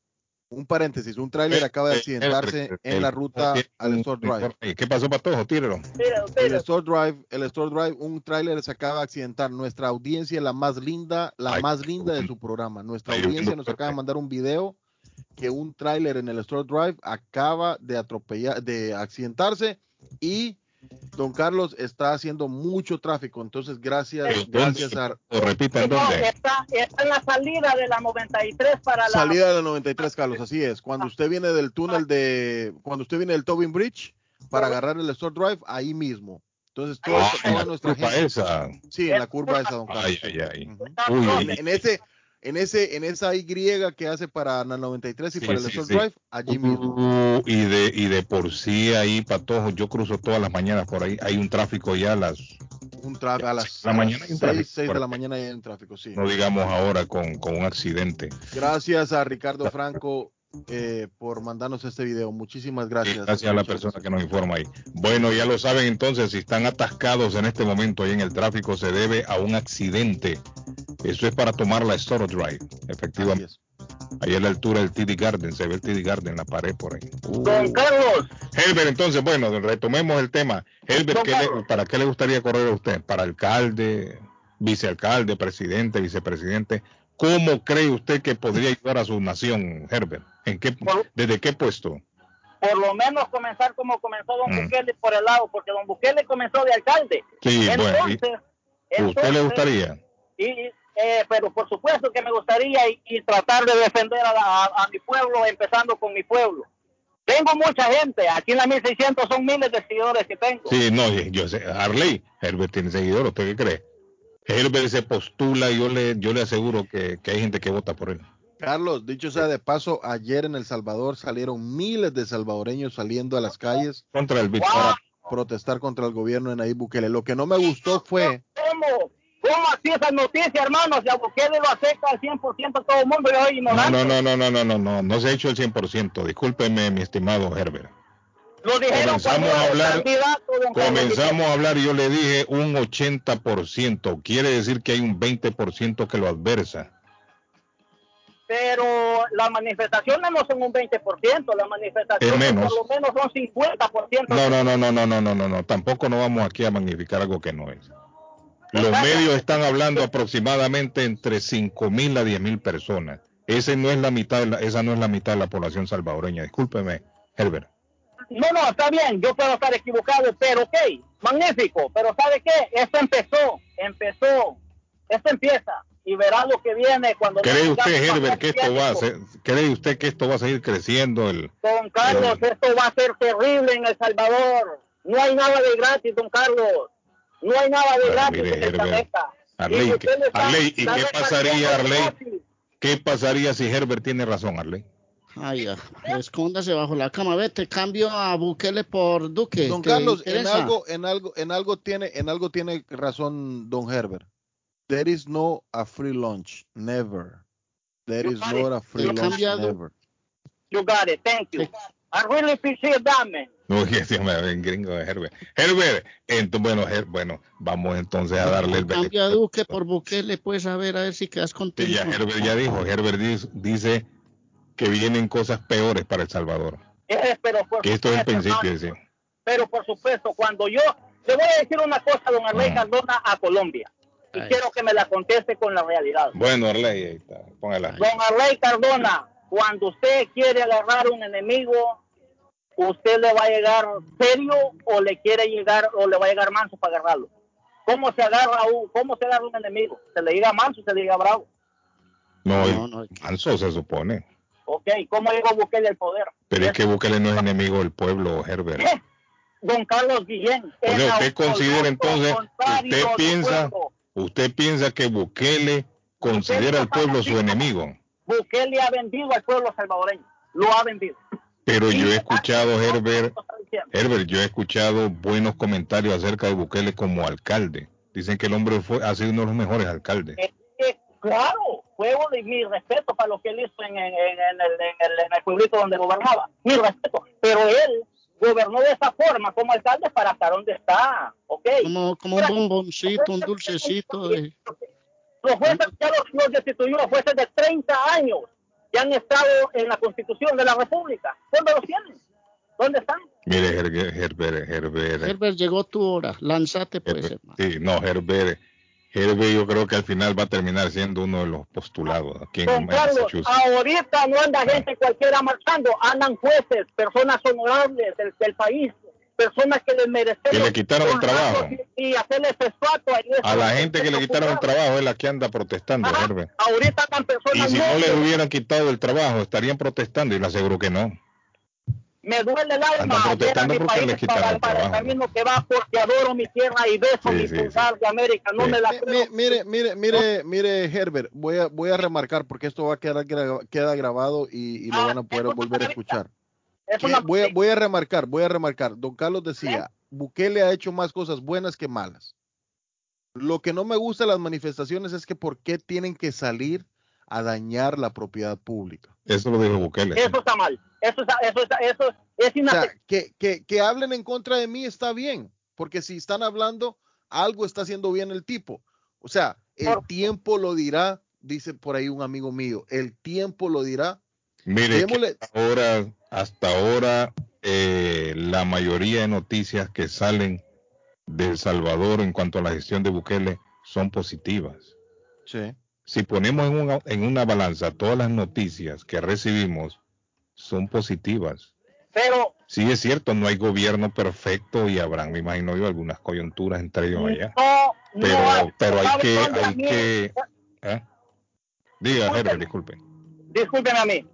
[SPEAKER 3] Un paréntesis, un tráiler acaba de
[SPEAKER 4] Eh,
[SPEAKER 3] accidentarse en la ruta al Store Drive.
[SPEAKER 4] ¿Qué pasó, Patojo? Tírelo.
[SPEAKER 7] Mire,
[SPEAKER 3] El Store Drive, el Store Drive, un tráiler se acaba de accidentar. Nuestra audiencia, la más linda, la más linda de su programa. Nuestra audiencia
[SPEAKER 4] no,
[SPEAKER 3] nos acaba de mandar un video que un tráiler en el Store Drive acaba de atropellar, de accidentarse y Don Carlos está haciendo mucho tráfico. Entonces, gracias, gracias a
[SPEAKER 4] O repita, ¿en
[SPEAKER 7] no,
[SPEAKER 4] dónde?
[SPEAKER 7] está, está en la salida de la 93 para la...
[SPEAKER 3] salida de la 93, Carlos. Así es. Cuando usted viene del túnel de, cuando usted viene del Tobin Bridge para agarrar el Store Drive, ahí mismo. Entonces, todo-
[SPEAKER 4] Ah, en
[SPEAKER 3] toda
[SPEAKER 4] la
[SPEAKER 3] nuestra
[SPEAKER 4] curva
[SPEAKER 3] gente.
[SPEAKER 4] esa.
[SPEAKER 3] Sí, en la curva esa, don Carlos.
[SPEAKER 4] Ay, ay, ay. Uy,
[SPEAKER 3] en ese en ese en esa Y que hace para la 93 y
[SPEAKER 4] Sí,
[SPEAKER 3] para el
[SPEAKER 4] sí.
[SPEAKER 3] Drive allí mismo.
[SPEAKER 4] Uh, y de y de por sí ahí patojo yo cruzo todas las mañanas por ahí hay un tráfico ya a las
[SPEAKER 3] un a las
[SPEAKER 4] La mañana hay un tráfico
[SPEAKER 3] 6,
[SPEAKER 4] por
[SPEAKER 3] de la mañana hay un tráfico sí.
[SPEAKER 4] No digamos ahora con, con un accidente.
[SPEAKER 3] Gracias a Ricardo Franco eh, por mandarnos este video muchísimas
[SPEAKER 4] Sí,
[SPEAKER 3] gracias
[SPEAKER 4] gracias a la persona que nos informa ahí bueno ya lo saben entonces si están atascados en este momento ahí en el tráfico se debe a un accidente eso es para tomar la Store Drive efectivamente ahí a la altura del TD Garden se ve el TD Garden en la pared por ahí Uh.
[SPEAKER 7] Don Carlos,
[SPEAKER 4] Helber, entonces, bueno, retomemos el tema. Helber,
[SPEAKER 7] Don
[SPEAKER 4] ¿qué le-
[SPEAKER 7] Carlos.
[SPEAKER 4] ¿para qué le gustaría correr a usted? ¿Para alcalde, vicealcalde, presidente, vicepresidente? ¿Cómo cree usted que podría ayudar a su nación, Herbert? ¿En qué,
[SPEAKER 7] Por-
[SPEAKER 4] ¿Desde qué puesto?
[SPEAKER 7] por lo menos comenzar como comenzó don
[SPEAKER 4] Mm.
[SPEAKER 7] Bukele por el lado, porque don Bukele comenzó de alcalde.
[SPEAKER 4] Sí, bueno,
[SPEAKER 7] Entonces,
[SPEAKER 4] ¿a ¿usted le gustaría?
[SPEAKER 7] Y, eh, pero por supuesto que me gustaría y, y tratar de defender a, a- a mi pueblo, empezando con mi pueblo. Tengo mucha gente, aquí en la 1600 son miles de seguidores que tengo.
[SPEAKER 4] Sí, no, yo sé, Harley, Herbert tiene seguidores, ¿usted qué cree? Herbert se postula y yo le, yo le aseguro que, que hay gente que vota por él.
[SPEAKER 3] Carlos dicho sea de paso ayer en El Salvador salieron miles de salvadoreños saliendo a las calles
[SPEAKER 4] Contra el
[SPEAKER 7] Wow.
[SPEAKER 4] para
[SPEAKER 3] protestar contra el gobierno de Nayib Bukele lo que no me gustó fue
[SPEAKER 7] ¿Cómo? ¿Cómo así esas noticias, hermanos? Y a Bukele lo acepta al 100% todo el mundo, yo soy
[SPEAKER 4] No,
[SPEAKER 7] ignorante.
[SPEAKER 4] no, no, no, no, no, no, no, no se ha hecho el 100%. Discúlpeme, mi estimado Herbert.
[SPEAKER 7] Lo dijeron
[SPEAKER 4] Comenzamos a hablar-. Comenzamos a hablar y yo le dije un 80%. Quiere decir que hay un 20% que lo adversa.
[SPEAKER 7] Pero las manifestaciones no son un 20%, las manifestaciones por lo menos son 50%.
[SPEAKER 4] No, no, no, no, no, no, no, no, no. Tampoco no vamos aquí a magnificar algo que no es. Los medios están hablando aproximadamente entre 5 mil a 10 mil personas. Ese no es la mitad de la- esa no es la mitad de la población salvadoreña. Discúlpeme, Herbert.
[SPEAKER 7] No, no, está bien, yo puedo estar equivocado, pero ok, magnífico, pero ¿sabe qué? Esto empezó, empezó, esto empieza y verá lo que viene cuando...
[SPEAKER 4] ¿Cree usted, Herbert, que esto va a ser, cree usted que esto va a seguir creciendo? El,
[SPEAKER 7] Don Carlos, esto va a ser terrible en El Salvador. No hay nada de gratis, don Carlos. No hay nada de
[SPEAKER 4] Bueno,
[SPEAKER 7] gratis
[SPEAKER 4] mire,
[SPEAKER 7] en esta
[SPEAKER 4] Herbert,
[SPEAKER 7] meta.
[SPEAKER 4] Arley,
[SPEAKER 7] Y
[SPEAKER 4] ¿qué-
[SPEAKER 7] usted le está-
[SPEAKER 4] Arley, ¿y qué pasaría, Arley? ¿Qué pasaría si Herbert tiene razón, Arley?
[SPEAKER 5] Ay, ya. Escóndase bajo la cama. Vete, cambio a Bukele por Duque.
[SPEAKER 3] Don
[SPEAKER 5] ¿Te
[SPEAKER 3] Carlos, en algo, en algo, en algo tiene, en algo tiene razón Don Herbert. There is no a free lunch, never. There is not a free lunch,
[SPEAKER 5] cambiado.
[SPEAKER 3] never.
[SPEAKER 7] You got it. Thank you. I really appreciate that, man.
[SPEAKER 4] No, que se me ven gringo de Herbert. Herbert, ento- bueno, Her- bueno, vamos entonces a darle el
[SPEAKER 5] Cambio a Duque por Bukele, pues a ver, a ver si quedas contento.
[SPEAKER 4] ya Herbert ya dijo, Herbert dice que vienen cosas peores para El Salvador.
[SPEAKER 7] Eh, pero por
[SPEAKER 4] Que esto es el
[SPEAKER 7] supuesto,
[SPEAKER 4] principio,
[SPEAKER 7] hermano,
[SPEAKER 4] dice.
[SPEAKER 7] Pero por supuesto, cuando yo le voy a decir una cosa, don Arley. Cardona, a Colombia, y
[SPEAKER 5] Ay.
[SPEAKER 7] quiero que me la conteste con la realidad.
[SPEAKER 4] Bueno, Arley, ahí está, póngala.
[SPEAKER 7] Don Arley Cardona, cuando usted quiere agarrar un enemigo, ¿usted le va a llegar serio o le quiere llegar o le va a llegar manso para agarrarlo? ¿Cómo se agarra un, cómo se agarra un enemigo? ¿Se le llega manso o se le llega bravo?
[SPEAKER 4] No,
[SPEAKER 5] No, no.
[SPEAKER 4] manso se supone.
[SPEAKER 7] ¿Ok? ¿Cómo llegó Bukele al poder?
[SPEAKER 4] Pero es que Bukele no es enemigo del pueblo, Herbert.
[SPEAKER 7] Eh, Don Carlos Guillén.
[SPEAKER 4] O sea, usted considera entonces, usted piensa, usted piensa que Bukele considera al pueblo su enemigo.
[SPEAKER 7] Bukele ha vendido al pueblo salvadoreño. Lo ha vendido.
[SPEAKER 4] Pero yo he escuchado,
[SPEAKER 7] ah,
[SPEAKER 4] Herbert. Herbert, yo he escuchado buenos comentarios acerca de Bukele como alcalde. Dicen que el hombre fue, ha sido uno de los mejores alcaldes.
[SPEAKER 7] Claro, juego de mi respeto para lo que él hizo en, en- en- en el, en el- en el pueblito donde gobernaba. Mi respeto. Pero él gobernó de esa forma como alcalde para estar donde está. ¿Ok?
[SPEAKER 5] Como, como un bomboncito, un dulcecito. De...
[SPEAKER 7] Los jueces ya los, los destituyó, jueces de 30 años que han estado en la Constitución de la República. ¿Dónde los tienen? ¿Dónde están?
[SPEAKER 4] Mire, Herbert, Herbert, Herbert,
[SPEAKER 5] Herbert, llegó tu hora. Lánzate, pues, hermano.
[SPEAKER 4] sí, no, Herbert, Herbert yo creo que al final va a terminar siendo uno de los postulados aquí en
[SPEAKER 7] Don Carlos,
[SPEAKER 4] Massachusetts.
[SPEAKER 7] ahorita no anda gente cualquiera marchando, andan jueces, personas honorables del, del país, personas que les merecen.
[SPEAKER 4] Que le quitaron el trabajo.
[SPEAKER 7] Y, y hacerles estatua. y.
[SPEAKER 4] A la gente que le quitaron el trabajo es la que anda protestando,
[SPEAKER 7] Ajá. Ahorita están
[SPEAKER 4] Y
[SPEAKER 7] personas
[SPEAKER 4] si no
[SPEAKER 7] nobles.
[SPEAKER 4] le hubieran quitado el trabajo, estarían protestando y le aseguro que no.
[SPEAKER 7] Me duele el alma
[SPEAKER 4] Andan protestando
[SPEAKER 7] ver a mi
[SPEAKER 4] porque
[SPEAKER 7] país
[SPEAKER 4] le quitaron
[SPEAKER 7] para,
[SPEAKER 4] el
[SPEAKER 7] para el
[SPEAKER 4] trabajo.
[SPEAKER 7] camino que va porque adoro mi tierra y beso
[SPEAKER 4] Sí,
[SPEAKER 7] mi
[SPEAKER 4] sí,
[SPEAKER 7] de América. No
[SPEAKER 4] Sí.
[SPEAKER 7] me la creo.
[SPEAKER 3] mi- Mire, mire, mire, mire, Herbert, voy a, voy a remarcar porque esto va a quedar gra- queda grabado y, y lo
[SPEAKER 7] Ah,
[SPEAKER 3] van a poder volver a escuchar.
[SPEAKER 7] Es
[SPEAKER 3] Que
[SPEAKER 7] una-
[SPEAKER 3] voy, a, voy a remarcar, voy a remarcar. Don Carlos decía, Bukele ha hecho más cosas buenas que malas. Lo que no me gusta de las manifestaciones es que por qué tienen que salir a dañar la propiedad pública.
[SPEAKER 4] Eso lo dijo Bukele.
[SPEAKER 7] Eso está mal. Eso, eso, eso es
[SPEAKER 3] O sea,
[SPEAKER 7] inaceptable.
[SPEAKER 3] que, que, que hablen en contra de mí está bien, porque si están hablando, algo está haciendo bien el tipo. O sea, el
[SPEAKER 7] Por-
[SPEAKER 3] tiempo lo dirá, dice por ahí un amigo mío, el tiempo lo dirá.
[SPEAKER 4] Mire,
[SPEAKER 3] Démosle-
[SPEAKER 4] ahora, hasta ahora, eh, la mayoría de noticias que salen de El Salvador en cuanto a la gestión de Bukele son positivas.
[SPEAKER 3] Sí.
[SPEAKER 4] Si ponemos en una, en una balanza todas las noticias que recibimos, son positivas.
[SPEAKER 7] Pero
[SPEAKER 4] Sí, es cierto, no hay gobierno perfecto y habrán, me imagino yo, algunas coyunturas entre ellos allá.
[SPEAKER 7] no, no
[SPEAKER 4] Pero,
[SPEAKER 7] hay-
[SPEAKER 4] pero hay
[SPEAKER 7] ¿sabe
[SPEAKER 4] que, hay que, ¿eh? Diga. Herbert, disculpe.
[SPEAKER 7] Discúlpeme a mí.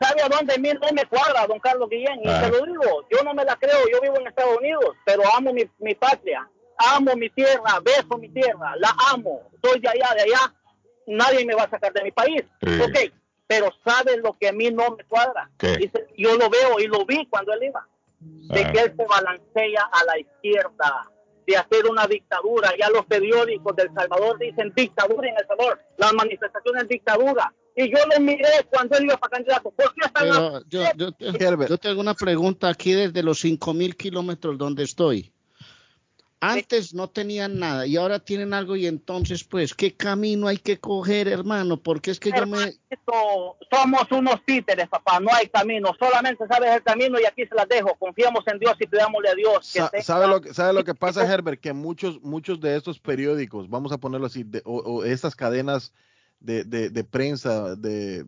[SPEAKER 7] ¿Sabe a dónde mí no me cuadra, don Carlos Guillén? Y
[SPEAKER 4] Ah.
[SPEAKER 7] te lo digo, yo no me la creo, yo vivo en Estados Unidos, pero amo mi, mi patria, amo mi tierra, beso mi tierra, la amo, soy de allá, de allá, nadie me va a sacar de mi país.
[SPEAKER 4] Sí.
[SPEAKER 7] Ok, pero ¿sabe lo que a mí no me cuadra? Yo lo veo y lo vi cuando él iba, de
[SPEAKER 4] Ah.
[SPEAKER 7] que él se balancea a la izquierda, de hacer una dictadura. Ya los periódicos del Salvador dicen dictadura en El Salvador, las manifestaciones dictadura. Y yo lo miré cuando él iba para candidato. ¿Por qué están
[SPEAKER 5] Pero yo, yo, te- yo tengo una pregunta aquí desde los 5000 kilómetros donde estoy. Antes no tenían nada y ahora tienen algo y entonces pues qué camino hay que coger hermano porque es que yo me
[SPEAKER 7] somos unos títeres, papá, no hay camino, solamente sabes el camino y aquí se las dejo. Confiamos en Dios y pidámosle a Dios que
[SPEAKER 3] Sa-
[SPEAKER 7] tenga-
[SPEAKER 3] ¿Sabe lo, que- sabe lo que pasa, Herbert? Que muchos, muchos de estos periódicos, vamos a ponerlo así, de- o, o estas cadenas de, de- de prensa, de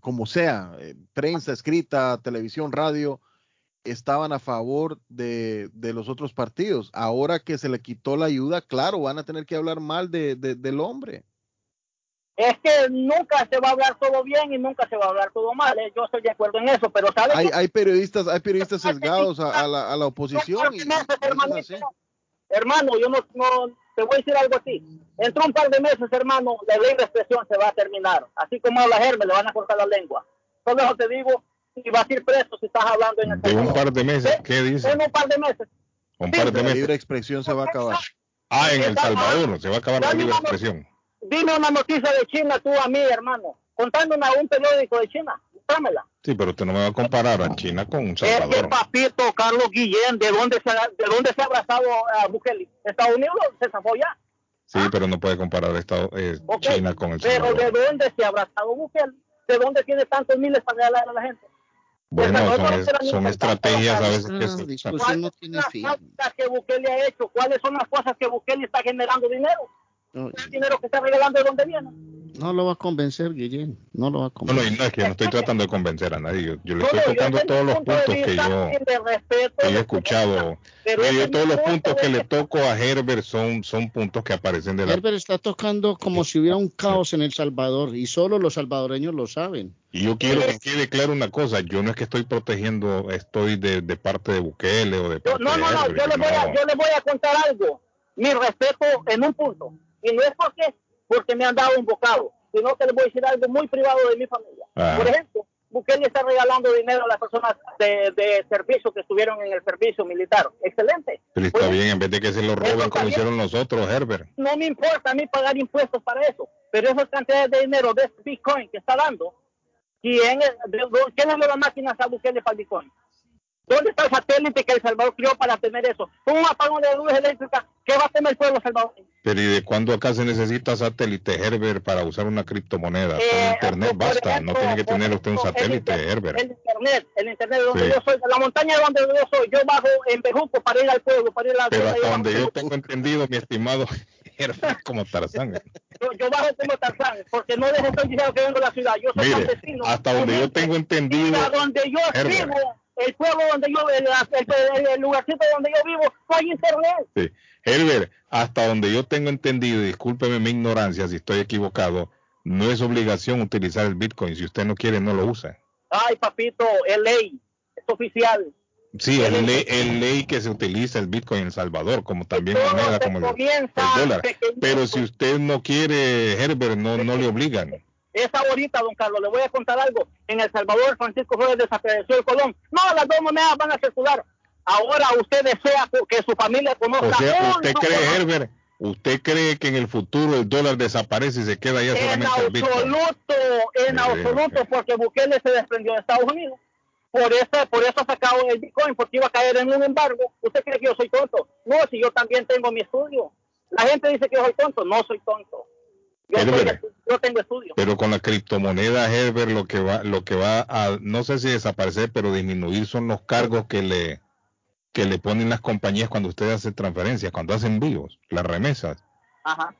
[SPEAKER 3] como sea, eh, prensa escrita, televisión, radio, estaban a favor de, de los otros partidos. Ahora que se le quitó la ayuda, claro, van a tener que hablar mal de, de- del hombre.
[SPEAKER 7] Es que nunca se va a hablar todo bien y nunca se va a hablar todo mal. ¿eh? Yo estoy de acuerdo en eso, pero ¿sabes
[SPEAKER 3] Hay, hay periodistas, hay periodistas sesgados a, a la, a la oposición. y-
[SPEAKER 7] meses,
[SPEAKER 3] así.
[SPEAKER 7] Hermano, yo no, no te voy a decir algo así. Entre un par de meses, hermano, la ley de expresión se va a terminar. Así como habla Germe, le van a cortar la lengua. Solo eso te digo, y vas a ir preso si estás hablando en el
[SPEAKER 4] De un
[SPEAKER 7] Salvador.
[SPEAKER 4] par de meses,
[SPEAKER 7] ¿Eh?
[SPEAKER 4] ¿qué dice?
[SPEAKER 7] En un par de meses.
[SPEAKER 4] Un par de
[SPEAKER 3] La libre
[SPEAKER 4] meses.
[SPEAKER 3] expresión se va a acabar.
[SPEAKER 4] Ah, en El Salvador se va a acabar la libre expresión.
[SPEAKER 7] Dime una noticia de China tú a mí, hermano. Contándome a un periódico de China. Dámela.
[SPEAKER 4] Sí, pero usted no me va a comparar a China con
[SPEAKER 7] Es que
[SPEAKER 4] Salvador.
[SPEAKER 7] papito Carlos Guillén, ¿de dónde se ha, de dónde se ha abrazado a Bukele? ¿Estados Unidos se zafó ya?
[SPEAKER 4] Sí, pero no puede comparar Estado, eh. China con El
[SPEAKER 7] Pero ¿de
[SPEAKER 4] Salvador.
[SPEAKER 7] dónde se ha abrazado Bukele? ¿De dónde tiene tantos miles para regalar a la gente?
[SPEAKER 4] Bueno,
[SPEAKER 7] Salvador
[SPEAKER 4] son, es- son estrategias a veces que se
[SPEAKER 5] disculpe.
[SPEAKER 7] ¿Cuáles
[SPEAKER 5] no
[SPEAKER 7] son
[SPEAKER 5] tiene
[SPEAKER 7] las
[SPEAKER 5] fin.
[SPEAKER 7] cosas que Bukele ha hecho? ¿Cuáles son las cosas que Bukele está generando dinero?
[SPEAKER 5] No,
[SPEAKER 7] ¿El dinero que está regalando de dónde viene?
[SPEAKER 5] No lo va a convencer, Guillén. No lo va a
[SPEAKER 4] No, no,
[SPEAKER 5] convencer.
[SPEAKER 4] no es que no estoy tratando de convencer a nadie. Yo, yo le
[SPEAKER 7] No,
[SPEAKER 4] estoy
[SPEAKER 7] no,
[SPEAKER 4] tocando todos los puntos que yo, que he escuchado.
[SPEAKER 7] Pero
[SPEAKER 4] yo todos los
[SPEAKER 7] punto
[SPEAKER 4] puntos que le toco a Herbert son, son puntos que aparecen de la...
[SPEAKER 5] Herbert está tocando como si hubiera un caos en El Salvador y solo los salvadoreños lo saben.
[SPEAKER 4] Y yo quiero que quede claro una cosa. Yo no es que estoy protegiendo, estoy de, de parte de Bukele o de parte
[SPEAKER 7] no,
[SPEAKER 4] de
[SPEAKER 7] no, no,
[SPEAKER 4] Herbert.
[SPEAKER 7] yo le, voy a,
[SPEAKER 4] no.
[SPEAKER 7] yo le voy a contar algo. Mi respeto en un punto. Y no es porque, porque me han dado un bocado, sino que le voy a decir algo muy privado de mi familia.
[SPEAKER 4] Ajá.
[SPEAKER 7] Por ejemplo, Bukele está regalando dinero a las personas de, de servicio que estuvieron en el servicio militar. Excelente.
[SPEAKER 4] Pero está bien, en vez de que se lo roben como
[SPEAKER 7] bien.
[SPEAKER 4] hicieron nosotros, Herbert.
[SPEAKER 7] No me importa a mí pagar impuestos para eso. Pero esas cantidades de dinero de este Bitcoin que está dando, ¿quién, es, de- de- ¿quién le dio las máquinas a Bukele para el Bitcoin? ¿Dónde está el satélite que El Salvador creó para tener eso? Un apagón de luz eléctrica, ¿qué va a tener el pueblo salvadoreño?
[SPEAKER 4] Pero ¿y de cuándo acá se necesita satélite, Herbert, para usar una criptomoneda?
[SPEAKER 7] Eh,
[SPEAKER 4] internet basta,
[SPEAKER 7] ejemplo,
[SPEAKER 4] no tiene que tener usted un
[SPEAKER 7] el
[SPEAKER 4] satélite,
[SPEAKER 7] inter-
[SPEAKER 4] Herbert.
[SPEAKER 7] El internet, el internet de donde
[SPEAKER 4] Sí.
[SPEAKER 7] yo soy, de la montaña de donde yo soy, yo bajo en Bejuco para ir al pueblo, para ir a la
[SPEAKER 4] Pero hasta
[SPEAKER 7] de
[SPEAKER 4] donde yo tengo entendido, mi estimado Herbert, como Tarzán.
[SPEAKER 7] yo, yo bajo como Tarzán, porque no les estoy diciendo que vengo de la ciudad, yo soy
[SPEAKER 4] Mire,
[SPEAKER 7] campesino.
[SPEAKER 4] hasta donde yo tengo entendido,
[SPEAKER 7] Y a donde yo
[SPEAKER 4] Herbert.
[SPEAKER 7] vivo, el pueblo donde yo, el, el, el- el lugarcito donde yo vivo, no hay internet.
[SPEAKER 4] Sí. Herbert, hasta donde yo tengo entendido, discúlpeme mi ignorancia si estoy equivocado, no es obligación utilizar el Bitcoin. Si usted no quiere, no lo usa.
[SPEAKER 7] Ay, papito, es ley, es oficial.
[SPEAKER 4] Sí, es ley, es ley que se utiliza el Bitcoin en El Salvador, como también moneda como el, dólar. Pero si usted no quiere, Herbert, no, no le obligan.
[SPEAKER 7] Es ahorita, don Carlos, le voy a contar algo. En El Salvador, Francisco Flores desapareció el Colón. No, las dos monedas van a circular. Ahora usted desea que su familia conozca.
[SPEAKER 4] O sea, ¿usted cree, Herbert, usted cree que en el futuro el dólar desaparece y se queda ya
[SPEAKER 7] En
[SPEAKER 4] solamente el Bitcoin?
[SPEAKER 7] absoluto, en absoluto, porque Bukele se desprendió de Estados Unidos. Por eso, por eso sacaron el Bitcoin, porque iba a caer en un embargo. ¿Usted cree que yo soy tonto? No, si yo también tengo mi estudio. La gente dice que yo soy tonto. No soy tonto. Yo, soy-
[SPEAKER 4] Herbert.
[SPEAKER 7] yo tengo estudio.
[SPEAKER 4] Pero con la criptomoneda, Herbert, lo que va, lo que va a, no sé si desaparecer, pero disminuir son los cargos que le, que le ponen las compañías cuando usted hace transferencias, cuando hace envíos, las remesas.
[SPEAKER 7] Ajá.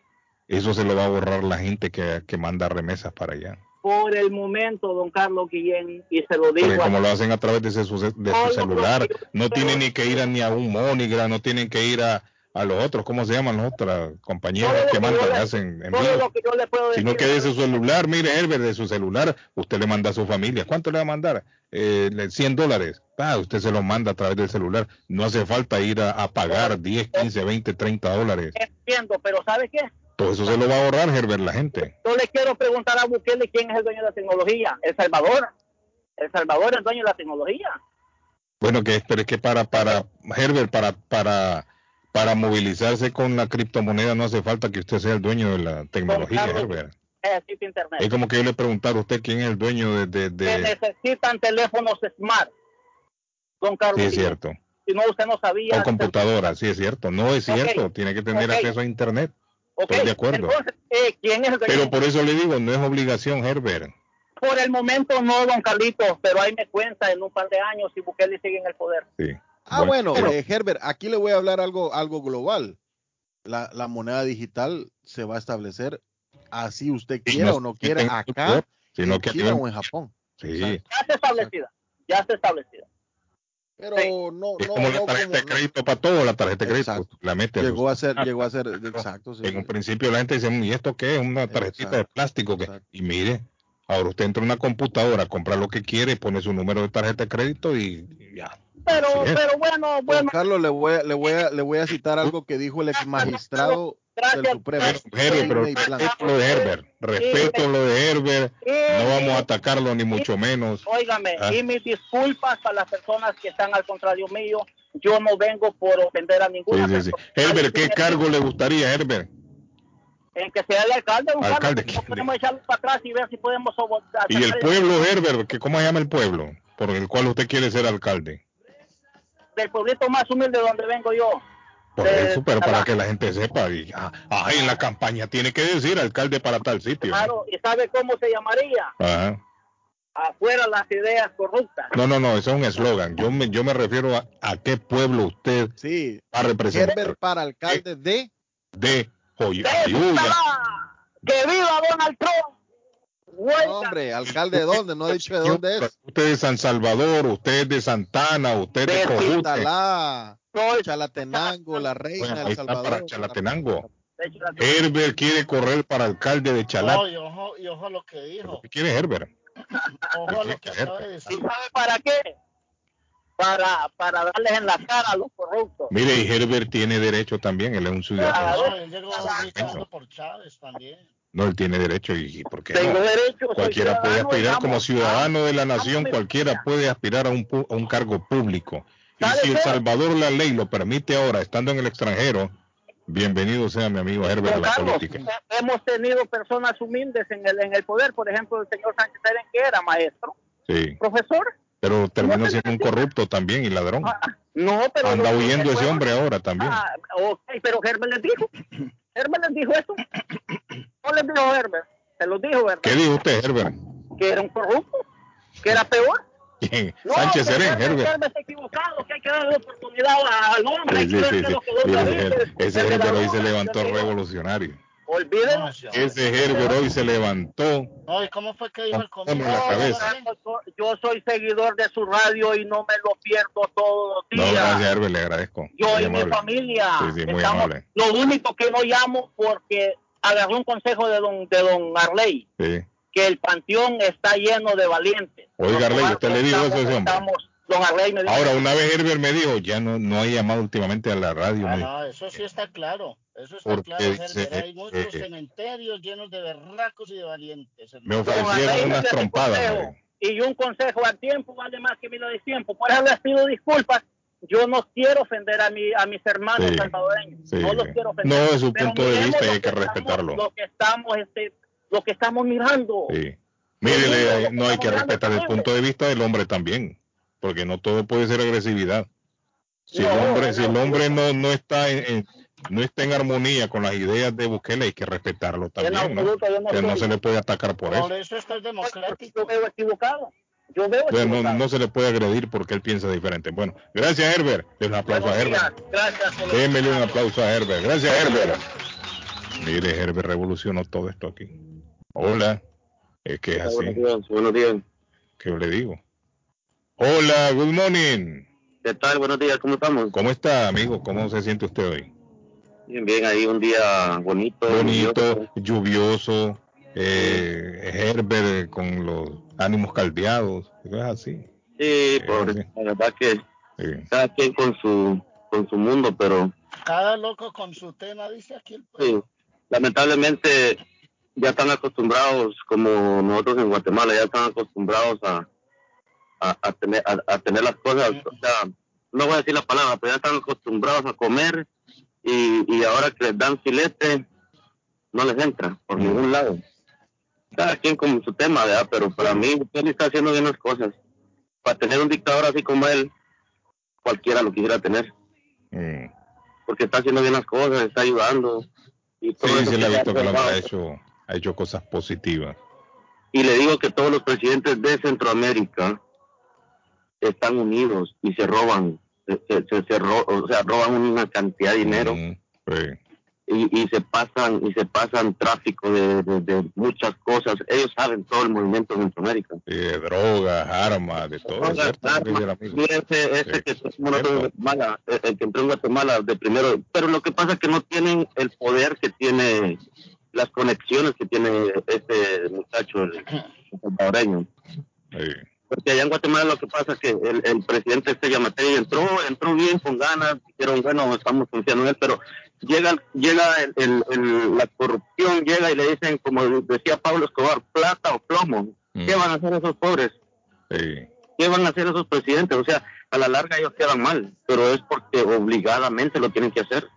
[SPEAKER 4] Eso se lo va a borrar la gente que, que manda remesas para allá.
[SPEAKER 7] Por el momento, don Carlos Guillén, y se lo digo
[SPEAKER 4] Porque como lo hacen a través de su, de su celular,
[SPEAKER 7] no,
[SPEAKER 4] tienen ni que ir a, ni a un Mónigra, no tienen que ir a, a los otros, ¿cómo se llaman las otras compañías
[SPEAKER 7] Todo lo
[SPEAKER 4] que
[SPEAKER 7] que
[SPEAKER 4] mandan,
[SPEAKER 7] le-
[SPEAKER 4] hacen
[SPEAKER 7] que puedo decir.
[SPEAKER 4] Sino que de su celular, mire, Herbert, de su celular, usted le manda a su familia. ¿Cuánto le va a mandar? Eh, le- 100 dólares. Ah, usted se lo manda a través del celular. No hace falta ir a, a pagar 10, 15, 20, 30 dólares.
[SPEAKER 7] Entiendo, pero ¿sabe qué?
[SPEAKER 4] Todo eso se lo va a ahorrar, Herbert, la gente.
[SPEAKER 7] Yo le quiero preguntar a Bukele quién es el dueño de la tecnología. El Salvador. El Salvador es el dueño de la tecnología.
[SPEAKER 4] Bueno, que pero es que para, para, Herbert, para, para, para movilizarse con la criptomoneda no hace falta que usted sea el dueño de la tecnología, Herbert.
[SPEAKER 7] Internet.
[SPEAKER 4] Es como que yo le preguntara a usted quién es el dueño de... de, de-
[SPEAKER 7] Se necesitan teléfonos smart. Don Carlos.
[SPEAKER 4] Sí, es cierto.
[SPEAKER 7] Si no, usted no sabía.
[SPEAKER 4] O computadora, sí es cierto. No es cierto. Tiene que tener acceso a Internet. Estoy de acuerdo.
[SPEAKER 7] Entonces, eh, ¿quién es el dueño?
[SPEAKER 4] Pero por eso le digo, no es obligación, Herbert.
[SPEAKER 7] Por el momento no, don Carlitos, pero ahí me cuenta en un par de años si Bukele sigue en el poder.
[SPEAKER 4] Sí.
[SPEAKER 3] Ah, bueno,
[SPEAKER 4] pero-
[SPEAKER 3] eh, Herbert, aquí le voy a hablar algo, algo global. La, la moneda digital se va a establecer así usted quiera
[SPEAKER 4] no-
[SPEAKER 3] o no quiera acá,
[SPEAKER 4] sino
[SPEAKER 3] en
[SPEAKER 4] que
[SPEAKER 3] China
[SPEAKER 4] tiene-
[SPEAKER 3] o en Japón.
[SPEAKER 4] Sí.
[SPEAKER 7] Ya está establecida, ya está establecida.
[SPEAKER 3] Pero
[SPEAKER 7] Sí.
[SPEAKER 3] no,
[SPEAKER 4] Es
[SPEAKER 3] no,
[SPEAKER 4] como la
[SPEAKER 3] no
[SPEAKER 4] tarjeta de crédito para todo, la tarjeta de crédito.
[SPEAKER 3] Exacto.
[SPEAKER 4] La mete a
[SPEAKER 3] llegó a ser,
[SPEAKER 4] Ah,
[SPEAKER 3] llegó a ser, exacto. sí.
[SPEAKER 4] En un principio la gente dice, ¿y esto qué? Una tarjetita de plástico. que
[SPEAKER 3] exacto.
[SPEAKER 4] Y mire, ahora usted entra a una computadora, compra lo que quiere, pone su número de tarjeta de crédito y y ya.
[SPEAKER 7] Pero, bueno,
[SPEAKER 3] Don
[SPEAKER 7] bueno,
[SPEAKER 3] Carlos, le voy, a, le, voy a, le voy a citar algo que dijo el ex magistrado,
[SPEAKER 7] Gracias.
[SPEAKER 3] del Supremo.
[SPEAKER 4] Herbert, pero respeto lo de Herbert. Respeto lo de Herbert. No vamos a atacarlo ni mucho menos.
[SPEAKER 7] Óigame,
[SPEAKER 4] Ah.
[SPEAKER 7] y mis disculpas a las personas que están al contrario mío. Yo no vengo por ofender a ninguna
[SPEAKER 4] sí, sí.
[SPEAKER 7] persona.
[SPEAKER 4] Herbert, ¿qué cargo le gustaría, Herbert?
[SPEAKER 7] En que sea el alcalde, don
[SPEAKER 4] Alcalde,
[SPEAKER 7] Carlos, podemos echarlo para atrás y ver si podemos
[SPEAKER 4] Y el pueblo, Herbert, ¿qué- ¿cómo se llama el pueblo por el cual usted quiere ser alcalde?
[SPEAKER 7] del pueblito más humilde donde vengo yo.
[SPEAKER 4] Por
[SPEAKER 7] De-
[SPEAKER 4] eso, pero para que la gente sepa. Y, ah, ah, en la campaña tiene que decir alcalde para tal sitio.
[SPEAKER 7] Claro, y sabe cómo se llamaría.
[SPEAKER 4] Ajá.
[SPEAKER 7] Afuera las ideas corruptas.
[SPEAKER 4] No, no, no, eso es un eslogan. Yo me, yo me refiero a, a qué pueblo usted
[SPEAKER 3] Sí,
[SPEAKER 4] va a representar.
[SPEAKER 3] Herbert para alcalde de
[SPEAKER 4] De Joy-
[SPEAKER 7] ¡Que viva! ¡Que viva Donald Trump!
[SPEAKER 3] No, hombre, alcalde de dónde, no ha dicho de dónde es.
[SPEAKER 4] Usted es de San Salvador, usted es de Santana, usted es de
[SPEAKER 7] De
[SPEAKER 4] Cojute.
[SPEAKER 3] Chalatenango, la reina,
[SPEAKER 4] Bueno, ahí
[SPEAKER 3] El
[SPEAKER 4] está
[SPEAKER 3] Salvador.
[SPEAKER 4] para Chalatenango. Herbert quiere correr para alcalde de Chalá.
[SPEAKER 5] No, y ojo, y ojo lo que dijo.
[SPEAKER 4] ¿Qué quiere Herbert?
[SPEAKER 5] Ojo lo que acaba de
[SPEAKER 7] ¿Y
[SPEAKER 5] decir.
[SPEAKER 7] sabe para qué? Para, para darles en la cara a los corruptos.
[SPEAKER 4] Mire, y Herbert tiene derecho también, él es un ciudadano.
[SPEAKER 5] No, él llegó gritando por Chávez también.
[SPEAKER 4] No, él tiene derecho y, ¿por qué
[SPEAKER 7] Tengo
[SPEAKER 4] no?
[SPEAKER 7] derecho,
[SPEAKER 4] Cualquiera puede aspirar como ciudadano de la
[SPEAKER 7] vamos,
[SPEAKER 4] nación, cualquiera puede aspirar a un, pu- a un cargo público. Y
[SPEAKER 7] ¿Sabe
[SPEAKER 4] si El
[SPEAKER 7] qué?
[SPEAKER 4] Salvador la ley lo permite ahora, estando en el extranjero, bienvenido sea mi amigo Herbert a la
[SPEAKER 7] Carlos,
[SPEAKER 4] política.
[SPEAKER 7] hemos tenido personas humildes en el, en el poder, por ejemplo, el señor Sánchez Eren, que era maestro,
[SPEAKER 4] Sí,
[SPEAKER 7] profesor.
[SPEAKER 4] Pero terminó
[SPEAKER 7] No,
[SPEAKER 4] siendo un corrupto también y ladrón.
[SPEAKER 7] Ah, no, pero...
[SPEAKER 4] Anda huyendo ese hombre ahora también.
[SPEAKER 7] Ah, ok, pero Herbert les dijo. Herbert les dijo eso. No les dijo Herbert. Se los dijo Herbert.
[SPEAKER 4] ¿Qué dijo usted, Herbert?
[SPEAKER 7] Que era un corrupto. Que era peor.
[SPEAKER 4] ¿Quién?
[SPEAKER 7] No,
[SPEAKER 4] Sánchez Serén,
[SPEAKER 7] Herbert, está equivocado, que hay que darle oportunidad al hombre.
[SPEAKER 4] Sí, sí, sí, sí. ese, Herbert hoy se levantó revolucionario.
[SPEAKER 7] Olvídenlo.
[SPEAKER 5] No, sí.
[SPEAKER 4] Ese Herbert hoy se levantó.
[SPEAKER 5] No, ¿y cómo fue que dijo el
[SPEAKER 4] cabeza.
[SPEAKER 7] yo, yo soy seguidor de su radio y no me lo pierdo todos los
[SPEAKER 4] No,
[SPEAKER 7] días.
[SPEAKER 4] gracias, Herbert, le agradezco.
[SPEAKER 7] yo
[SPEAKER 4] Muy
[SPEAKER 7] y mi familia.
[SPEAKER 4] Sí, sí, muy
[SPEAKER 7] estamos-
[SPEAKER 4] amable.
[SPEAKER 7] Lo único que no llamo porque agarré un consejo de don, de don Arley,
[SPEAKER 4] Sí.
[SPEAKER 7] que el panteón está lleno de valientes.
[SPEAKER 4] Oiga, Arley, ¿usted le dijo eso a ese hombre?
[SPEAKER 7] estamos- don Arley me dijo,
[SPEAKER 4] Ahora, una vez Herbert me dijo, ya no, no he llamado últimamente a la radio.
[SPEAKER 5] Ah,
[SPEAKER 4] me dijo.
[SPEAKER 5] no, eso sí está claro. Eso está
[SPEAKER 4] Porque
[SPEAKER 5] claro, Herbert. Hay muchos
[SPEAKER 4] eh,
[SPEAKER 5] cementerios llenos de berracos y de valientes.
[SPEAKER 4] Me ofrecieron unas trompadas.
[SPEAKER 7] Y un consejo al tiempo vale más que mil de tiempo. Por pido disculpas. Yo no quiero ofender a, mi, a mis hermanos
[SPEAKER 4] Sí,
[SPEAKER 7] salvadoreños.
[SPEAKER 4] sí,
[SPEAKER 7] no los quiero ofender.
[SPEAKER 4] No, es su punto de vista y hay que respetarlo.
[SPEAKER 7] Lo que estamos, este, lo que estamos mirando.
[SPEAKER 4] Sí. Mírele, no hay que respetar el punto de vista del hombre también, porque no todo puede ser agresividad. Si el hombre, si el
[SPEAKER 7] no.
[SPEAKER 4] hombre no, no está en, en- no está en armonía con las ideas de Bukele, hay que respetarlo también, ¿no? Que no se le puede atacar por
[SPEAKER 5] Por
[SPEAKER 4] eso.
[SPEAKER 5] eso es que es democrático.
[SPEAKER 7] Yo veo equivocado. Yo veo
[SPEAKER 4] Entonces, no,
[SPEAKER 7] equivocado.
[SPEAKER 4] no se le puede agredir porque él piensa diferente. Bueno, gracias Herbert. Un aplauso a Herbert.
[SPEAKER 7] Gracias. por-
[SPEAKER 4] Démele un aplauso a Herbert. Gracias, Herbert. Mire, Herbert revolucionó todo esto aquí. Hola. Es que es así.
[SPEAKER 8] Buenos días, buenos días.
[SPEAKER 4] ¿Qué le digo? Hola, good morning.
[SPEAKER 8] ¿Qué tal? Buenos días, ¿cómo estamos?
[SPEAKER 4] ¿Cómo está, amigo? ¿Cómo se siente usted hoy?
[SPEAKER 8] Bien, bien, ahí un día bonito.
[SPEAKER 4] Bonito, lluvioso, eh, Herbert eh, con los ánimos caldeados. Es así.
[SPEAKER 8] Sí, por,
[SPEAKER 4] Sí.
[SPEAKER 8] la verdad que
[SPEAKER 4] Sí.
[SPEAKER 8] cada quien con su, con su mundo, pero
[SPEAKER 5] Cada loco con su tema, dice aquí el
[SPEAKER 8] sí,
[SPEAKER 5] pueblo.
[SPEAKER 8] lamentablemente ya están acostumbrados, como nosotros en Guatemala, ya están acostumbrados a, a, a tener, a, a tener las cosas, o sea, no voy a decir la palabra, pero ya están acostumbrados a comer y, y ahora que les dan filete, no les entra por ningún lado. Cada quien con su tema, ¿verdad? Pero para mí, usted está haciendo bien las cosas. Para tener un dictador así como él, cualquiera lo quisiera tener,
[SPEAKER 4] Mm.
[SPEAKER 8] porque está haciendo bien las cosas, está ayudando. Y todo
[SPEAKER 4] Sí, le
[SPEAKER 8] que
[SPEAKER 4] visto
[SPEAKER 8] ha
[SPEAKER 4] hecho, ha hecho cosas positivas.
[SPEAKER 8] Y le digo que todos los presidentes de Centroamérica están unidos y se roban, se, se, ro- o sea, roban una cantidad de dinero
[SPEAKER 4] Mm, sí.
[SPEAKER 8] y, y se pasan y se pasan tráfico de, de- de muchas cosas. Ellos saben todo el movimiento de Centroamérica.
[SPEAKER 4] Sí, de drogas, armas, de todo.
[SPEAKER 8] Drogas, armas. Ese,
[SPEAKER 4] Sí,
[SPEAKER 8] que en
[SPEAKER 4] cierto.
[SPEAKER 8] Guatemala, el, el que entró en Guatemala de primero, pero lo que pasa es que no tienen el poder que tiene, las conexiones que tiene este muchacho, el, el salvadoreño.
[SPEAKER 4] Sí.
[SPEAKER 8] Porque allá en Guatemala lo que pasa es que el, el presidente este Yamatei entró, entró bien, con ganas, dijeron, bueno, estamos confiando en él, pero llega llega el, el- el- la corrupción, llega y le dicen, como decía Pablo Escobar, plata o plomo. ¿Qué
[SPEAKER 4] Mm.
[SPEAKER 8] van a hacer esos pobres?
[SPEAKER 4] Sí.
[SPEAKER 8] ¿Qué van a hacer esos presidentes? O sea, a la larga ellos quedan mal, pero es porque obligadamente lo tienen que hacer.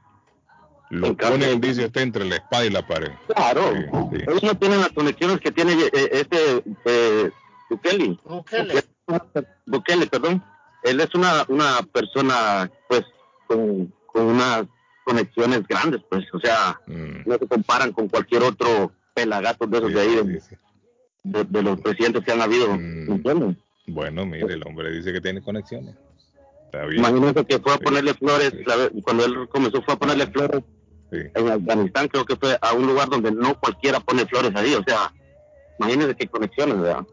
[SPEAKER 4] Lo
[SPEAKER 8] En cambio-
[SPEAKER 4] pone, dice usted, entre la espada y la pared.
[SPEAKER 8] Claro,
[SPEAKER 4] Sí, sí.
[SPEAKER 8] ellos no tienen las conexiones que tiene eh, este eh, Bukele.
[SPEAKER 9] Bukele.
[SPEAKER 8] Bukele, perdón. Él es una, una persona, pues, con, con unas conexiones grandes, pues, o sea,
[SPEAKER 4] Mm.
[SPEAKER 8] no se comparan con cualquier otro pelagato de esos
[SPEAKER 4] Sí,
[SPEAKER 8] de ahí,
[SPEAKER 4] sí,
[SPEAKER 8] de,
[SPEAKER 4] sí.
[SPEAKER 8] de- de los presidentes que han habido,
[SPEAKER 4] Mm. Bueno, mire, el hombre dice que tiene conexiones. Está bien.
[SPEAKER 8] Imagínense que fue a
[SPEAKER 4] Sí.
[SPEAKER 8] ponerle flores,
[SPEAKER 4] Sí.
[SPEAKER 8] la vez- cuando él comenzó fue a ponerle flores
[SPEAKER 4] Sí.
[SPEAKER 8] en Afganistán, creo que fue a un lugar donde no cualquiera pone flores ahí, o sea, imagínense qué conexiones, ¿verdad?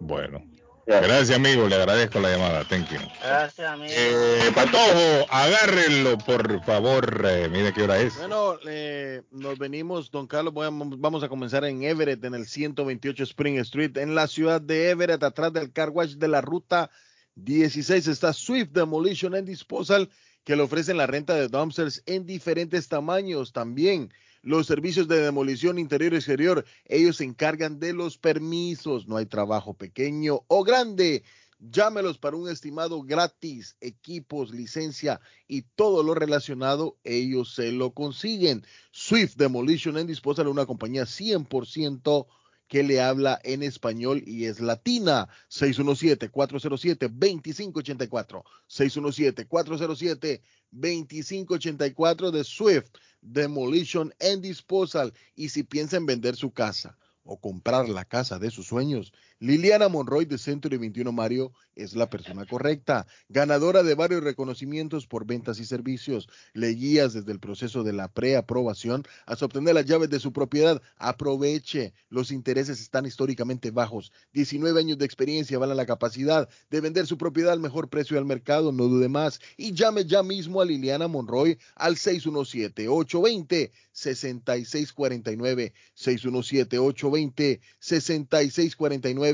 [SPEAKER 4] Bueno. Gracias, amigo. Le agradezco la llamada. Thank you.
[SPEAKER 9] Gracias, amigo.
[SPEAKER 4] Eh, Patojo, agárrenlo, por favor. Eh, mire qué hora es.
[SPEAKER 3] Bueno, eh, nos venimos, don Carlos, voy a- vamos a comenzar en Everett, en el 128 Spring Street, en la ciudad de Everett, atrás del car wash de la ruta 16 está Swift Demolition and Disposal, que le ofrecen la renta de dumpsters en diferentes tamaños también. Los servicios de demolición interior y exterior, ellos se encargan de los permisos, no hay trabajo pequeño o grande. Llámelos para un estimado gratis, equipos, licencia y todo lo relacionado, ellos se lo consiguen. Swift Demolition and Disposal, una compañía 100% que le habla en español y es latina. 617-407-2584. 617-407-2584 de Swift Demolition and Disposal. Y si piensa en vender su casa o comprar la casa de sus sueños, Liliana Monroy de Century 21 Mario es la persona correcta, ganadora de varios reconocimientos por ventas y servicios. Le guías desde el proceso de la preaprobación hasta obtener las llaves de su propiedad. Aproveche, los intereses están históricamente bajos. 19 años de experiencia valen la capacidad de vender su propiedad al mejor precio del mercado, no dude más. Y llame ya mismo a Liliana Monroy al 617-820-6649. 617-820-6649.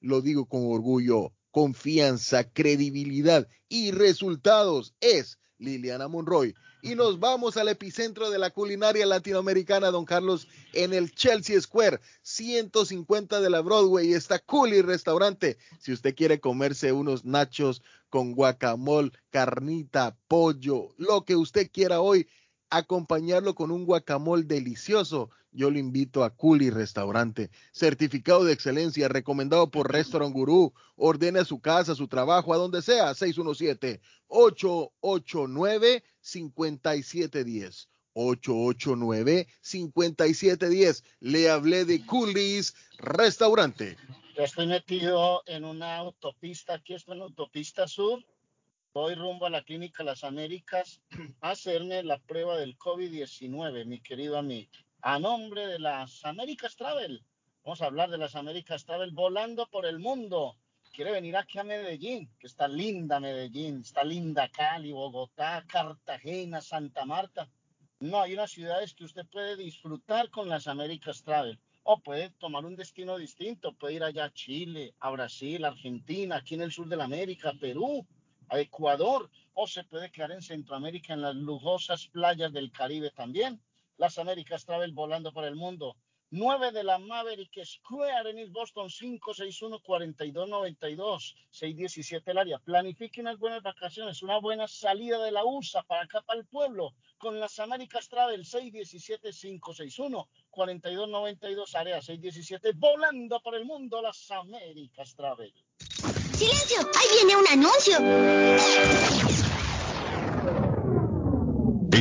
[SPEAKER 3] Lo digo con orgullo, confianza, credibilidad y resultados. Es Liliana Monroy. Y nos vamos al epicentro de la culinaria latinoamericana, don Carlos, en el Chelsea Square, 150 de la Broadway. Está Culi Restaurante. Si usted quiere comerse unos nachos con guacamole, carnita, pollo, lo que usted quiera hoy, acompañarlo con un guacamole delicioso. Yo lo invito a Culi Restaurante, certificado de excelencia, recomendado por Restaurant Gurú. Ordene a su casa, a su trabajo, a donde sea. 617-889-5710. 889-5710. Le hablé de Coolies Restaurante.
[SPEAKER 9] Yo estoy metido en una autopista, aquí estoy en la autopista sur. Voy rumbo a la Clínica Las Américas a hacerme la prueba del COVID-19, mi querido amigo. A nombre de las Américas Travel, vamos a hablar de las Américas Travel volando por el mundo. Quiere venir aquí a Medellín, que está linda Medellín, está linda Cali, Bogotá, Cartagena, Santa Marta. No, hay unas ciudades que usted puede disfrutar con las Américas Travel. O puede tomar un destino distinto, puede ir allá a Chile, a Brasil, Argentina, aquí en el sur de la América, Perú, a Ecuador, o se puede quedar en Centroamérica en las lujosas playas del Caribe también. Las Américas Travel volando por el mundo. 9 de la Maverick Square en East Boston, 561-4292, 617 el área. Planifique unas buenas vacaciones, una buena salida de la USA para acá, para el pueblo, con las Américas Travel, 617-561-4292, área 617, volando por el mundo, las Américas Travel.
[SPEAKER 10] ¡Silencio! ¡Ahí viene un anuncio!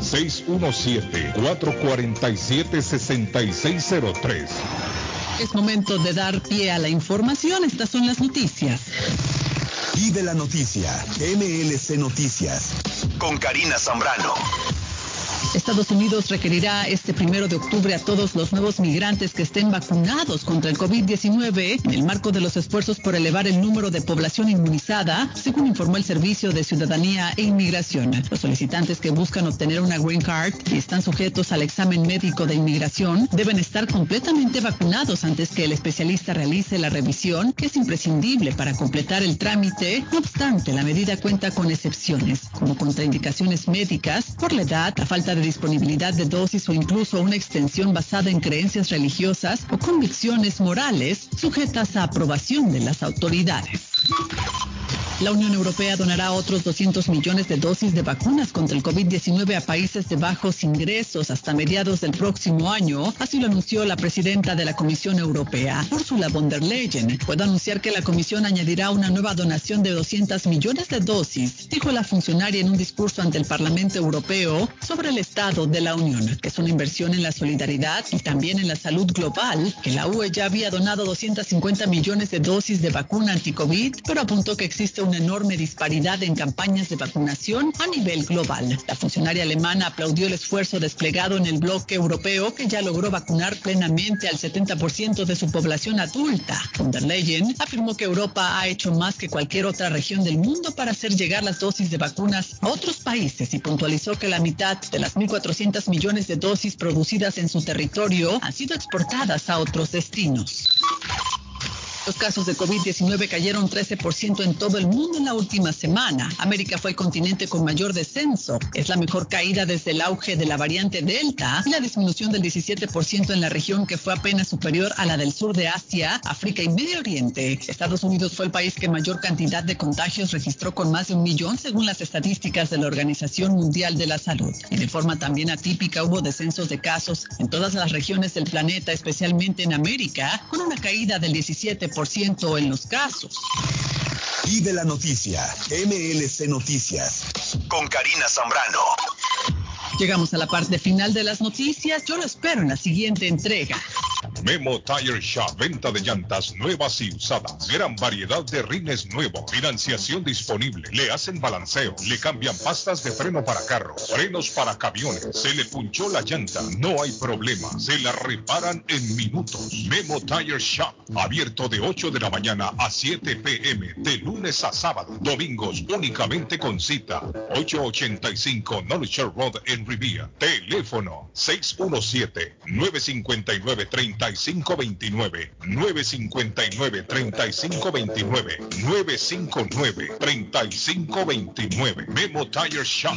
[SPEAKER 11] 617-447-6603.
[SPEAKER 12] Es momento de dar pie a la información. Estas son las noticias.
[SPEAKER 13] Y de la noticia, MLC Noticias, con Karina Zambrano.
[SPEAKER 12] Estados Unidos requerirá este primero de octubre a todos los nuevos migrantes que estén vacunados contra el COVID-19 en el marco de los esfuerzos por elevar el número de población inmunizada, según informó el Servicio de Ciudadanía e Inmigración. Los solicitantes que buscan obtener una Green Card y están sujetos al examen médico de inmigración deben estar completamente vacunados antes que el especialista realice la revisión, que es imprescindible para completar el trámite. No obstante, la medida cuenta con excepciones, como contraindicaciones médicas por la edad, la falta de disponibilidad de dosis o incluso una extensión basada en creencias religiosas o convicciones morales sujetas a aprobación de las autoridades. La Unión Europea donará otros 200 millones de dosis de vacunas contra el COVID-19 a países de bajos ingresos hasta mediados del próximo año, así lo anunció la presidenta de la Comisión Europea, Ursula von der Leyen. Puedo anunciar que la Comisión añadirá una nueva donación de 200 millones de dosis, dijo la funcionaria en un discurso ante el Parlamento Europeo sobre el estado de la Unión, que es una inversión en la solidaridad y también en la salud global, que la UE ya había donado 250 millones de dosis de vacuna anti-COVID, pero apuntó que existe una enorme disparidad en campañas de vacunación a nivel global. La funcionaria alemana aplaudió el esfuerzo desplegado en el bloque europeo que ya logró vacunar plenamente al 70% de su población adulta. Von der Leyen afirmó que Europa ha hecho más que cualquier otra región del mundo para hacer llegar las dosis de vacunas a otros países y puntualizó que la mitad de las 1.400 millones de dosis producidas en su territorio han sido exportadas a otros destinos. Los casos de COVID-19 cayeron 13% en todo el mundo en la última semana. América fue el continente con mayor descenso. Es la mejor caída desde el auge de la variante Delta y la disminución del 17% en la región que fue apenas superior a la del sur de Asia, África y Medio Oriente. Estados Unidos fue el país que mayor cantidad de contagios registró con más de un millón según las estadísticas de la Organización Mundial de la Salud. Y de forma también atípica hubo descensos de casos en todas las regiones del planeta, especialmente en América, con una caída del 17% en los casos.
[SPEAKER 13] Y de la noticia, MLC Noticias, con Karina Zambrano.
[SPEAKER 12] Llegamos a la parte final de las noticias. Yo lo espero en la siguiente entrega.
[SPEAKER 11] Memo Tire Shop, venta de llantas nuevas y usadas. Gran variedad de rines nuevos. Financiación disponible. Le hacen balanceo. Le cambian pastas de freno para carros. Frenos para camiones. Se le punchó la llanta. No hay problema. Se la reparan en minutos. Memo Tire Shop. Abierto de 8 de la mañana a 7 pm. De lunes a sábado. Domingos únicamente con cita. 885 Knowledge Road en Teléfono 617 959 3529 959 3529 959 3529 Memo Tire Shop.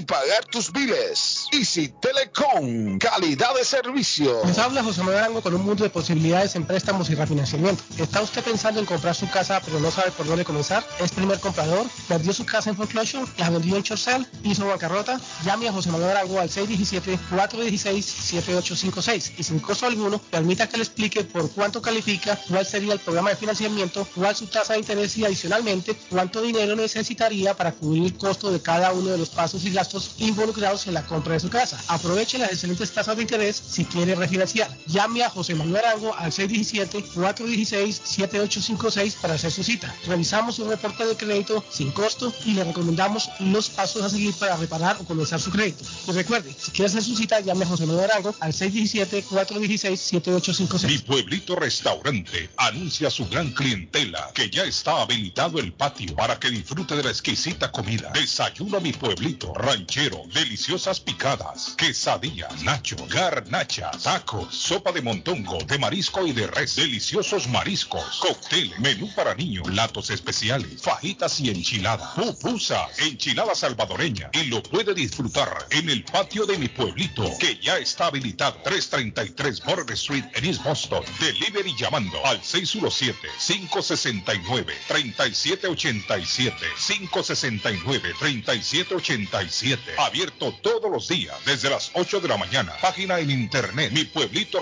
[SPEAKER 14] pagar tus biles. Easy Telecom, calidad de servicio.
[SPEAKER 15] Les habla José Manuel Arango con un mundo de posibilidades en préstamos y refinanciamiento. ¿Está usted pensando en comprar su casa pero no sabe por dónde comenzar? ¿Es primer comprador? ¿Perdió su casa en foreclosure? ¿La vendió en Chorcel? ¿Hizo bancarrota? Llame a José Manuel Arango al 617-416-7856 y sin costo alguno permita que le explique por cuánto califica, cuál sería el programa de financiamiento, cuál su tasa de interés y adicionalmente cuánto dinero necesitaría para cubrir el costo de cada uno de los pasos y gastos involucrados en la compra de su casa. Aproveche las excelentes tasas de interés si quiere refinanciar. Llame a José Manuel Arango al 617-416-7856 para hacer su cita. Realizamos un reporte de crédito sin costo y le recomendamos los pasos a seguir para reparar o comenzar su crédito. Y recuerde, si quiere hacer su cita, llame a José Manuel Arango al 617-416-7856.
[SPEAKER 11] Mi pueblito restaurante anuncia a su gran clientela que ya está habilitado el patio para que disfrute de la exquisita comida. Desayuno a mi pueblito, ranchero, deliciosas picadas, quesadillas, nacho, garnacha, tacos, sopa de montongo, de marisco y de res, deliciosos mariscos, cóctel, menú para niños, platos especiales, fajitas y enchiladas, pupusa, enchilada salvadoreña y lo puede disfrutar en el patio de mi pueblito que ya está habilitado. 333 Border Street en East Boston. Delivery llamando al 617-569-3787 569-3787 617. Abierto todos los días desde las 8 de la mañana. Página en internet mi pueblito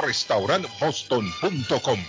[SPEAKER 11] boston.com.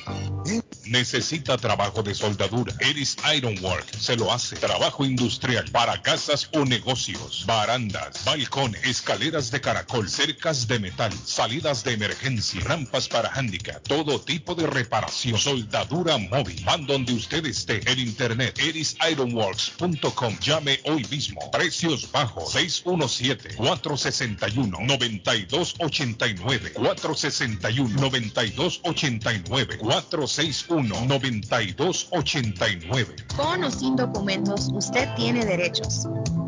[SPEAKER 11] Necesita trabajo de soldadura. Eris Ironwork se lo hace. Trabajo industrial para casas o negocios. Barandas, balcón, escaleras de caracol, cercas de metal, salidas de emergencia, rampas para handicap, todo tipo de reparación. Soldadura móvil. Van donde usted esté. En internet. erisironworks.com. Llame hoy mismo. Precios bajos. 617-461-9289. 461-9289. 461-9289.
[SPEAKER 16] Con o sin documentos, usted tiene derechos.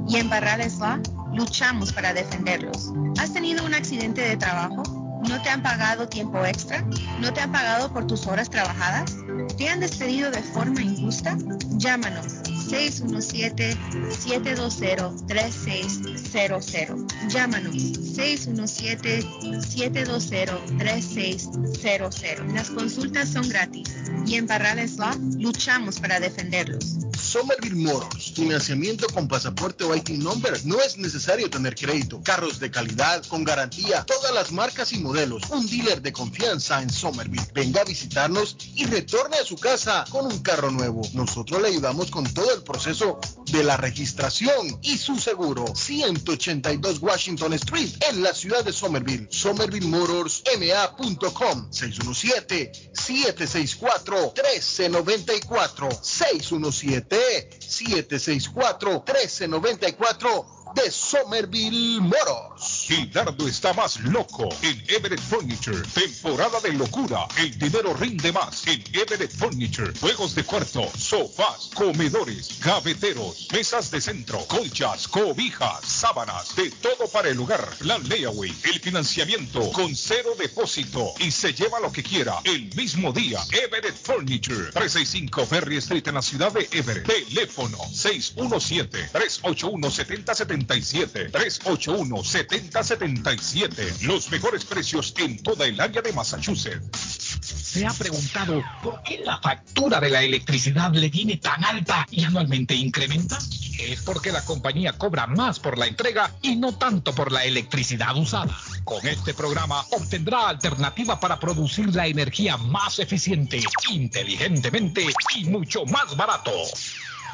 [SPEAKER 16] Y en Barrales Law luchamos para defenderlos. ¿Has tenido un accidente de trabajo? ¿No te han pagado tiempo extra? ¿No te han pagado por tus horas trabajadas? ¿Te han despedido de forma injusta? Llámanos 617-720-3600. Llámanos 617-720-3600. Las consultas son gratis y en Barrales Law luchamos para defenderlos.
[SPEAKER 3] Somerville Motors, financiamiento con pasaporte o IT number. No es necesario tener crédito. Carros de calidad, con garantía, todas las marcas y modelos. Un dealer de confianza en Somerville. Venga a visitarnos y retorne a su casa con un carro nuevo. Nosotros le ayudamos con todo el proceso de la registración y su seguro. 182 Washington Street en la ciudad de Somerville. SomervilleMotorsMA.com 617-764-1394. 617-764-1394 de Somerville Moros.
[SPEAKER 11] Gildardo está más loco en Everett Furniture. Temporada de locura. El dinero rinde más en Everett Furniture. Juegos de cuarto, sofás, comedores, gaveteros, mesas de centro, colchas, cobijas, sábanas, de todo para el hogar. Plan layaway, el financiamiento con cero depósito y se lleva lo que quiera el mismo día. Everett Furniture. 365 Ferry Street en la ciudad de Everett. Teléfono 617 381 7070 381-7077. Los mejores precios en toda el área de Massachusetts.
[SPEAKER 17] ¿Se ha preguntado por qué la factura de la electricidad le viene tan alta y anualmente incrementa? Es porque la compañía cobra más por la entrega y no tanto por la electricidad usada. Con este programa obtendrá alternativa para producir la energía más eficiente, inteligentemente y mucho más barato.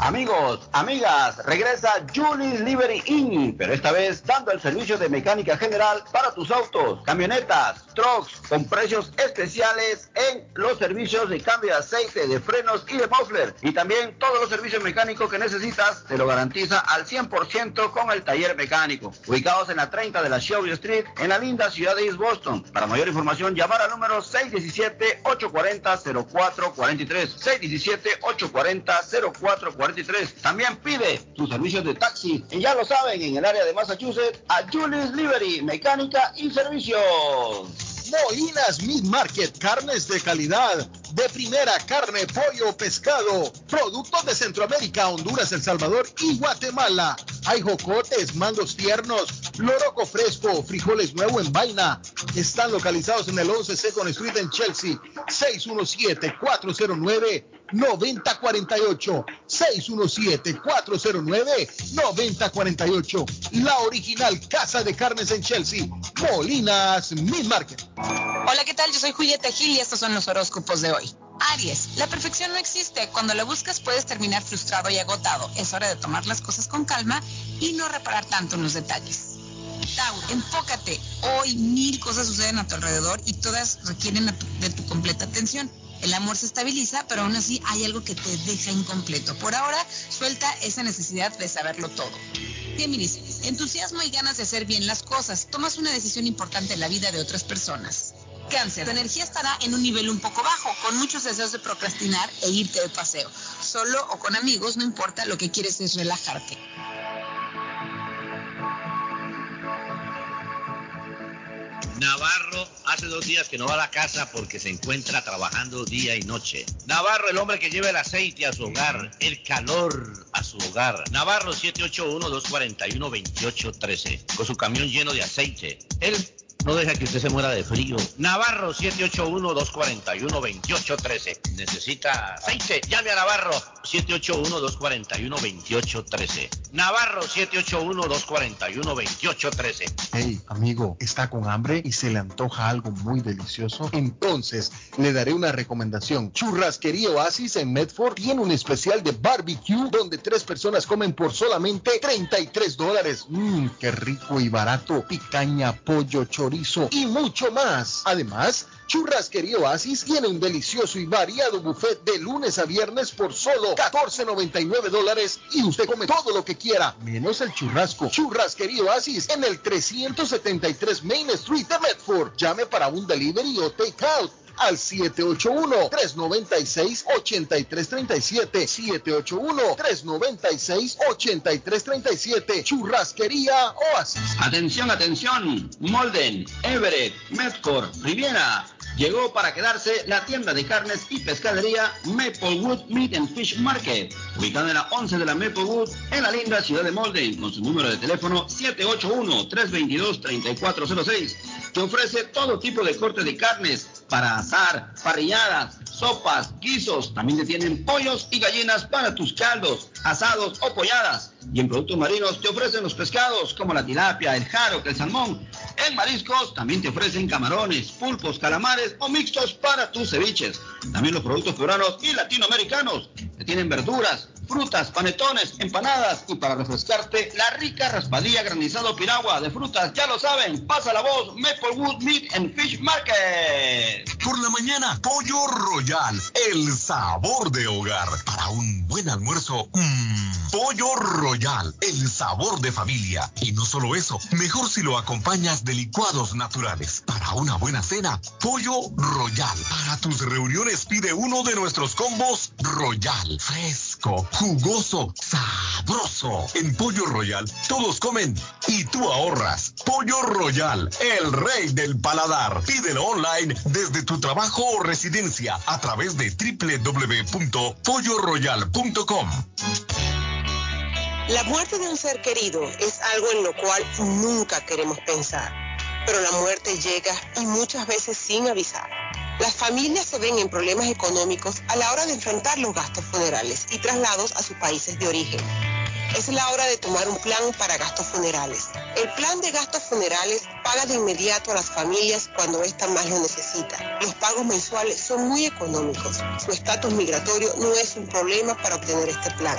[SPEAKER 18] Amigos, amigas, regresa Julie Livery Inn, pero esta vez dando el servicio de mecánica general para tus autos, camionetas, trucks, con precios especiales en los servicios de cambio de aceite, de frenos y de muffler. Y también todos los servicios mecánicos que necesitas, te lo garantiza al 100% con el taller mecánico. Ubicados en la 30 de la Shelby Street, en la linda ciudad de East Boston. Para mayor información, llamar al número 617-840-0443. 617-840-0443. También pide sus servicios de taxi, y ya lo saben, en el área de Massachusetts, a Julius Livery, mecánica y servicios.
[SPEAKER 3] Molinas Meat Market, carnes de calidad, de primera carne, pollo, pescado, productos de Centroamérica, Honduras, El Salvador y Guatemala. Hay jocotes, mangos tiernos, loroco fresco, frijoles nuevo en vaina. Están localizados en el 11 Second Street en Chelsea, 617-409. 9048 617-409-9048 La original Casa de Carnes en Chelsea Molinas Mid Market
[SPEAKER 19] Hola, ¿qué tal? Yo soy Julieta Gil y estos son los horóscopos de hoy. Aries, la perfección no existe. Cuando la buscas puedes terminar frustrado y agotado. Es hora de tomar las cosas con calma y no reparar tanto en los detalles. Tauro, enfócate. Hoy mil cosas suceden a tu alrededor y todas requieren de tu completa atención. El amor se estabiliza, pero aún así hay algo que te deja incompleto. Por ahora, suelta esa necesidad de saberlo todo. Géminis, entusiasmo y ganas de hacer bien las cosas. Tomas una decisión importante en la vida de otras personas. Cáncer, tu energía estará en un nivel un poco bajo, con muchos deseos de procrastinar e irte de paseo. Solo o con amigos, no importa, lo que quieres es relajarte.
[SPEAKER 20] Navarro hace dos días que no va a la casa porque se encuentra trabajando día y noche. Navarro, el hombre que lleva el aceite a su hogar, el calor a su hogar. Navarro 781-241-2813, con su camión lleno de aceite. Él no deja que usted se muera de frío. Navarro 781-241-2813. Necesita aceite. Llame a Navarro 781-241-2813. Navarro 781-241-2813.
[SPEAKER 3] Hey, amigo, ¿está con hambre y se le antoja algo muy delicioso? Entonces, le daré una recomendación. Churrasquería Oasis en Medford tiene un especial de barbecue donde tres personas comen por solamente 33 dólares. Mmm, qué rico y barato. Picaña, pollo, chorizo y mucho más. Además, Churrasquería Oasis tiene un delicioso y variado buffet de lunes a viernes por solo 14.99 dólares y usted come todo lo que quiera, menos el churrasco. Churrasquería Oasis en el 373 Main Street de Medford. Llame para un delivery o take out al 781-396-8337. 781-396-8337. Churrasquería Oasis.
[SPEAKER 18] Atención, atención. Molden, Everett, Medford, Riviera. Llegó para quedarse la tienda de carnes y pescadería Maplewood Meat and Fish Market, ubicada en la 11 de la Maplewood, en la linda ciudad de Molden, con su número de teléfono 781-322-3406, que ofrece todo tipo de corte de carnes para asar, parrilladas, sopas, guisos. También te tienen pollos y gallinas para tus caldos, asados o polladas. Y en productos marinos te ofrecen los pescados como la tilapia, el jaro, el salmón. En mariscos también te ofrecen camarones, pulpos, calamares o mixtos para tus ceviches. También los productos peruanos y latinoamericanos. Te tienen verduras, frutas, panetones, empanadas y para refrescarte la rica raspadilla granizado piragua de frutas. Ya lo saben, pasa la voz Maplewood Meat and Fish Market.
[SPEAKER 13] Por la mañana, Pollo Royal, el sabor de hogar. Para un buen almuerzo, mmm, Pollo Royal, el sabor de familia. Y no solo eso, mejor si lo acompañas de licuados naturales. Para una buena cena, Pollo Royal. Para tus reuniones pide uno de nuestros combos Royal. Fresco, jugoso, sabroso. En Pollo Royal, todos comen y tú ahorras. Pollo Royal, el rey del paladar. Pídelo online desde tu trabajo o residencia a través de www.polloroyal.com.
[SPEAKER 21] La muerte de un ser querido es algo en lo cual nunca queremos pensar, pero la muerte llega y muchas veces sin avisar. Las familias se ven en problemas económicos a la hora de enfrentar los gastos funerales y traslados a sus países de origen. Es la hora de tomar un plan para gastos funerales. El plan de gastos funerales paga de inmediato a las familias cuando ésta más lo necesita. Los pagos mensuales son muy económicos. Su estatus migratorio no es un problema para obtener este plan.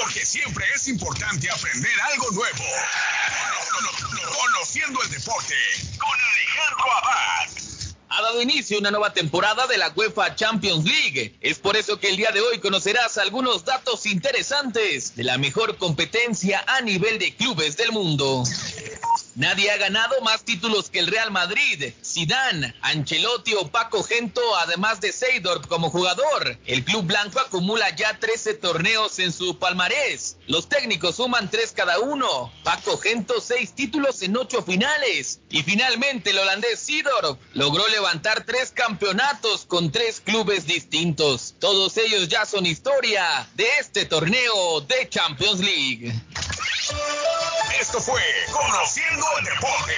[SPEAKER 13] Porque siempre es importante aprender algo nuevo. Conociendo el deporte con Alejandro Abad.
[SPEAKER 22] Ha dado inicio una nueva temporada de la UEFA Champions League. Es por eso que el día de hoy conocerás algunos datos interesantes de la mejor competencia a nivel de clubes del mundo. Nadie ha ganado más títulos que el Real Madrid. Zidane, Ancelotti o Paco Gento, además de Seydorf como jugador. El club blanco acumula ya 13 torneos en su palmarés. Los técnicos suman 3 cada uno. Paco Gento 6 títulos en 8 finales. Y finalmente el holandés Seydorf logró levantar 3 campeonatos con 3 clubes distintos. Todos ellos ya son historia de este torneo de Champions League.
[SPEAKER 13] Esto fue Conociendo el Deporte.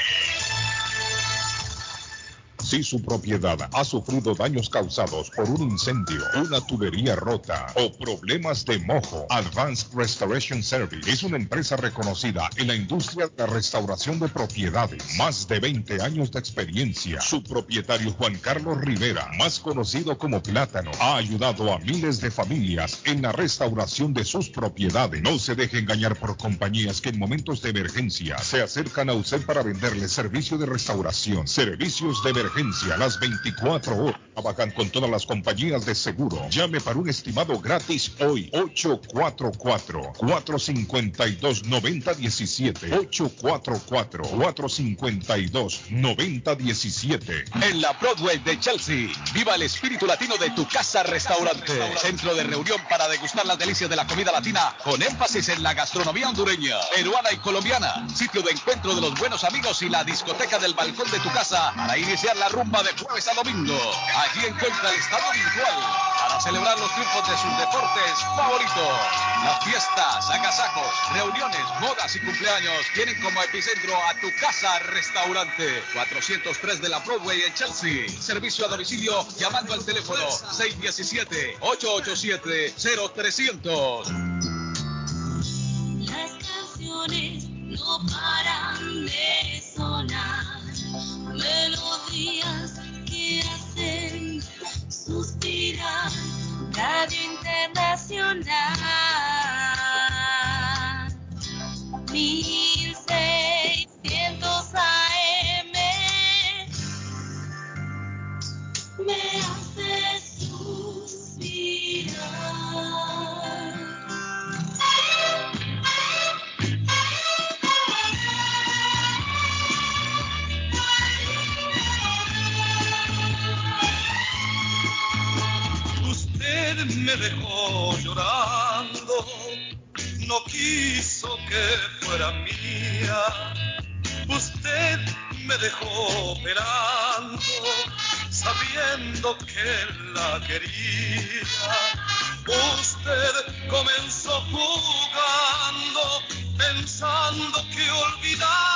[SPEAKER 11] Si su propiedad ha sufrido daños causados por un incendio, una tubería rota o problemas de mojo, Advanced Restoration Service es una empresa reconocida en la industria de la restauración de propiedades. Más de 20 años de experiencia. Su propietario Juan Carlos Rivera, más conocido como Plátano, ha ayudado a miles de familias en la restauración de sus propiedades. No se deje engañar por compañías que en momentos de emergencia se acercan a usted para venderle servicio de restauración, servicios de emergencia las 24 horas. Trabajan con todas las compañías de seguro. Llame para un estimado gratis hoy. 844-452-9017. 844-452-9017.
[SPEAKER 23] En la Broadway de Chelsea, viva el espíritu latino de tu casa restaurante. Centro de reunión para degustar las delicias de la comida latina con énfasis en la gastronomía hondureña, peruana y colombiana. Sitio de encuentro de los buenos amigos y la discoteca del balcón de tu casa para iniciar la rumba de jueves a domingo. Allí encuentra el estado virtual para celebrar los triunfos de sus deportes favoritos. Las fiestas, agasajos, reuniones, bodas y cumpleaños tienen como epicentro a tu casa restaurante 403 de la Broadway en Chelsea. Servicio a domicilio llamando al teléfono 617-887-0300.
[SPEAKER 24] Las canciones no paran de sonar, que hacen suspirar, Radio Internacional, 1600 AM, me
[SPEAKER 25] Usted me dejó llorando, no quiso que fuera mía. Usted me dejó esperando, sabiendo que la quería. Usted comenzó jugando, pensando que olvidaría.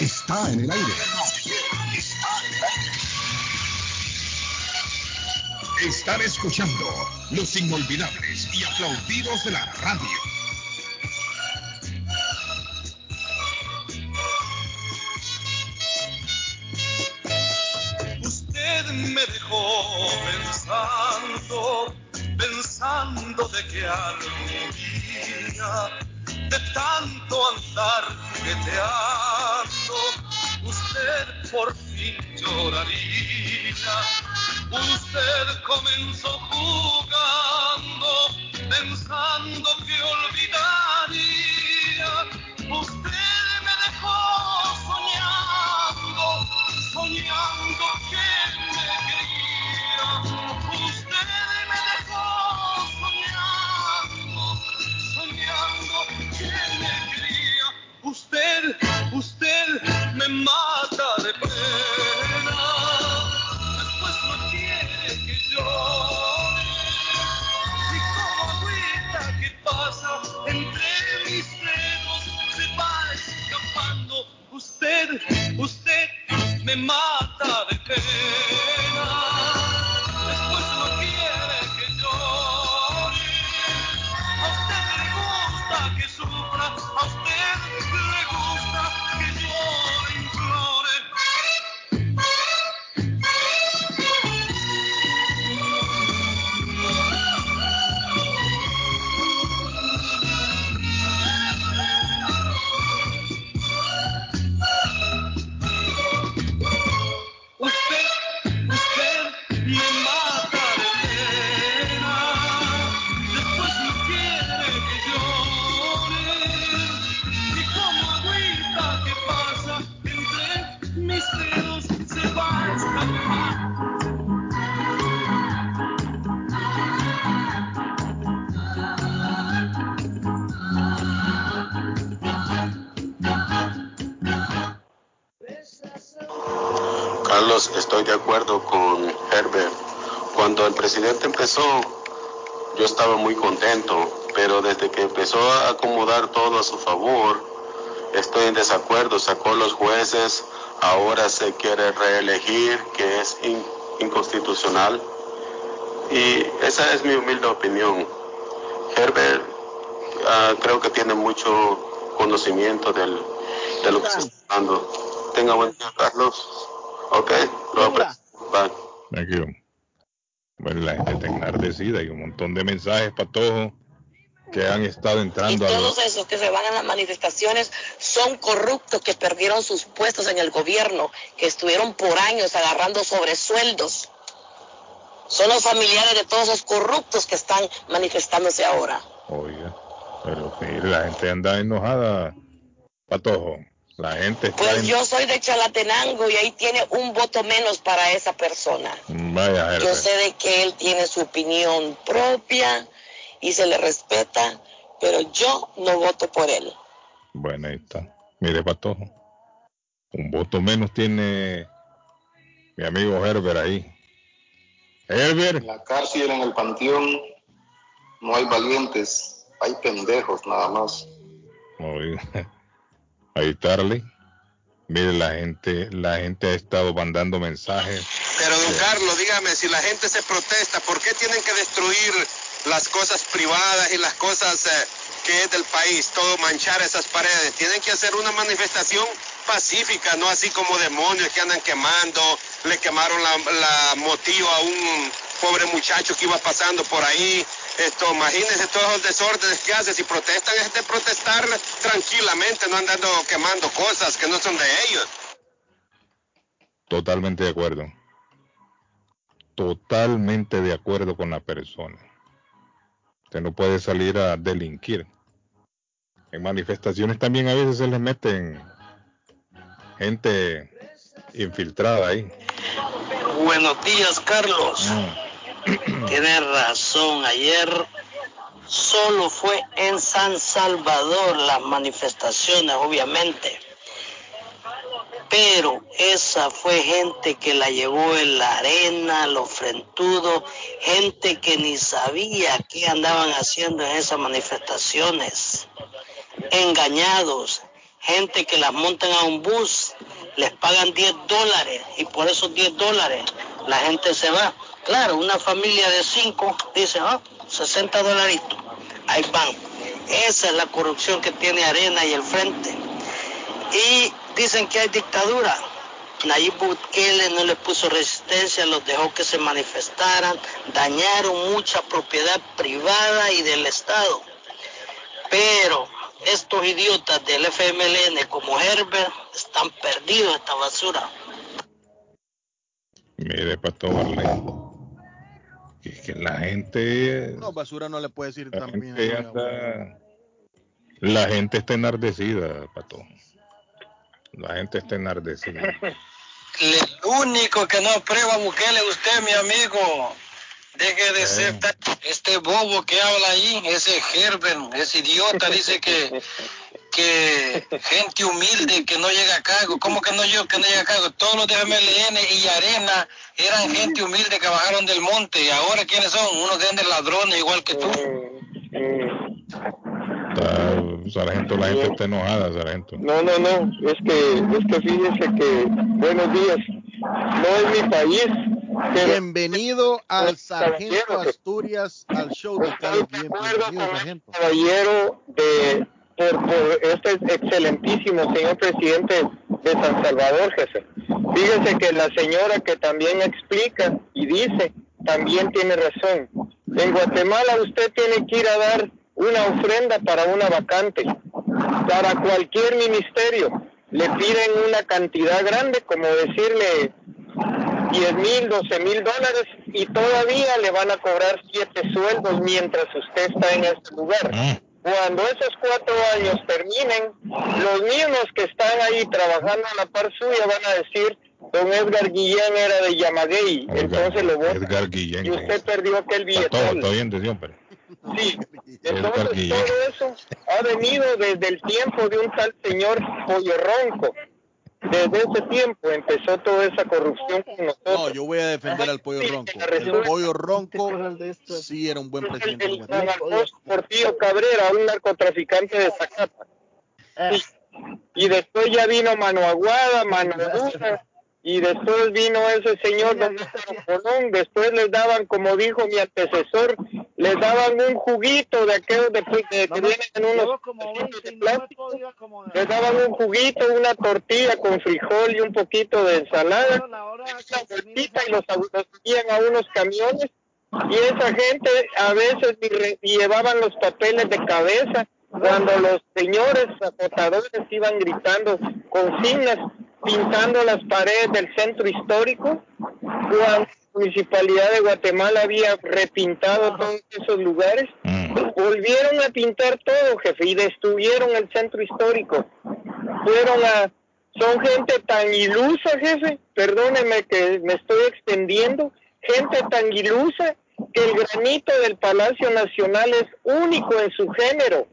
[SPEAKER 11] Está en el aire. Están escuchando los inolvidables y aplaudidos de la radio.
[SPEAKER 26] Acomodar todo a su favor, estoy en desacuerdo. Sacó los jueces, ahora se quiere reelegir, que es in- inconstitucional. Y esa es mi humilde opinión. Herbert ah, creo que tiene mucho conocimiento del, de lo que se está dando. Tenga buen día, Carlos. Ok, lo aprecio. Bye.
[SPEAKER 4] Thank you. Bueno, la gente está enardecida y un montón de mensajes para todos que han estado
[SPEAKER 27] Y
[SPEAKER 4] entrando a
[SPEAKER 27] todos esos que se van a las manifestaciones son corruptos que perdieron sus puestos en el gobierno, que estuvieron por años agarrando sobresueldos. Son los familiares de todos esos corruptos que están manifestándose ahora.
[SPEAKER 4] Oiga, pero la gente anda enojada, Patojo. La gente está
[SPEAKER 27] Pues
[SPEAKER 4] en...
[SPEAKER 27] yo soy de Chalatenango y ahí tiene un voto menos para esa persona.
[SPEAKER 4] Vaya,
[SPEAKER 27] Yo sé de que él tiene su opinión propia y se le respeta, pero yo no voto por él.
[SPEAKER 4] Bueno, ahí está. Mire, Patojo. Un voto menos tiene mi amigo Herbert ahí. Herbert.
[SPEAKER 28] En la cárcel, en el panteón, no hay valientes, hay pendejos nada más.
[SPEAKER 4] Oiga. Ahí está, Arley. Mire, la gente, la gente ha estado mandando mensajes.
[SPEAKER 29] Pero don Carlos, dígame, si la gente se protesta, ¿por qué tienen que destruir las cosas privadas y las cosas eh, que es del país? Todo manchar esas paredes. Tienen que hacer una manifestación pacífica, no así como demonios que andan quemando. Le quemaron la, la a un pobre muchacho que iba pasando por ahí. Esto, imagínense todos los desórdenes que hace. Si protestan es de protestar tranquilamente, no andando quemando cosas que no son de ellos.
[SPEAKER 4] Totalmente de acuerdo. Totalmente de acuerdo con la persona. Usted no puede salir a delinquir. En manifestaciones también a veces se les meten gente infiltrada ahí.
[SPEAKER 30] Buenos días, Carlos.
[SPEAKER 4] Mm.
[SPEAKER 30] Tienes razón. Ayer solo fue en San Salvador las manifestaciones, obviamente. Pero esa fue gente que la llevó en la arena, los frentudos, gente que ni sabía qué andaban haciendo en esas manifestaciones. Engañados, gente que las montan a un bus, les pagan 10 dólares y por esos 10 dólares la gente se va. Claro, una familia de 5 dice, ah, 60 dolaritos, ahí van. Esa es la corrupción que tiene Arena y el Frente. Y dicen que hay dictadura. Nayib Bukele no les puso resistencia, los dejó que se manifestaran, dañaron mucha propiedad privada y del Estado. Pero estos idiotas del FMLN como Herbert están perdidos esta basura.
[SPEAKER 4] Mire, Pato Barley. Es que la gente,
[SPEAKER 3] No, basura no le puede decir
[SPEAKER 4] la
[SPEAKER 3] también.
[SPEAKER 4] gente
[SPEAKER 3] ¿no?
[SPEAKER 4] anda- la gente está enardecida, Pato. La gente está enardecida.
[SPEAKER 30] El único que no aprueba Bukele es usted, mi amigo. Deje de ser tan- este bobo que habla ahí, ese Herbert, ese idiota, dice que que gente humilde que no llega a cargo. ¿Cómo que no yo que no llega a cargo? Todos los de FMLN y Arena eran gente humilde que bajaron del monte. ¿Y ahora quiénes son? Unos de ladrones igual que tú.
[SPEAKER 4] Sargento, la gente está enojada, sargento.
[SPEAKER 28] No, no, no, es que, es que fíjese que, buenos días, no es mi país. pero-
[SPEAKER 3] Bienvenido al Sargento Asturias, al show de Carlos. Bienvenido, Sargento.
[SPEAKER 28] caballero de por, por este excelentísimo señor presidente de San Salvador, jefe. Fíjese que la señora que también explica y dice, también tiene razón. En Guatemala usted tiene que ir a dar una ofrenda para una vacante, para cualquier ministerio. Le piden una cantidad grande, como decirle 10 mil, 12 mil dólares y todavía le van a cobrar siete sueldos mientras usted está en este lugar. Cuando esos cuatro años terminen, los mismos que están ahí trabajando a la par suya van a decir, don Edgar Guillén era de Yamaguey, entonces lo votan
[SPEAKER 4] Edgar Guillén.
[SPEAKER 28] y usted perdió aquel
[SPEAKER 4] Está todo, está bien Dios, pero.
[SPEAKER 28] Sí, entonces todo eso ha venido desde el tiempo de un tal señor Pollo Ronco. desde ese tiempo empezó toda esa corrupción con nosotros.
[SPEAKER 3] No, yo voy a defender al pollo ronco. El pollo ronco sí era un buen presidente.
[SPEAKER 28] Alfonso Portillo Cabrera, un narcotraficante de Zacapa. Y, y después ya vino Mano Aguada, Mano Dura, y después vino ese señor Colón, después les daban, como dijo mi antecesor, les daban un juguito de aquellos de, de- que vienen en unos de plástico, les daban un juguito, una tortilla con frijol y un poquito de ensalada, una y los, los subían a unos camiones y esa gente a veces llevaban los papeles de cabeza cuando los señores acotadores iban gritando consignas pintando las paredes del centro histórico cuando la municipalidad de Guatemala había repintado todos esos lugares volvieron a pintar todo jefe y destruyeron el centro histórico fueron a son gente tan ilusa jefe perdóneme que me estoy extendiendo gente tan ilusa que el granito del Palacio Nacional es único en su género,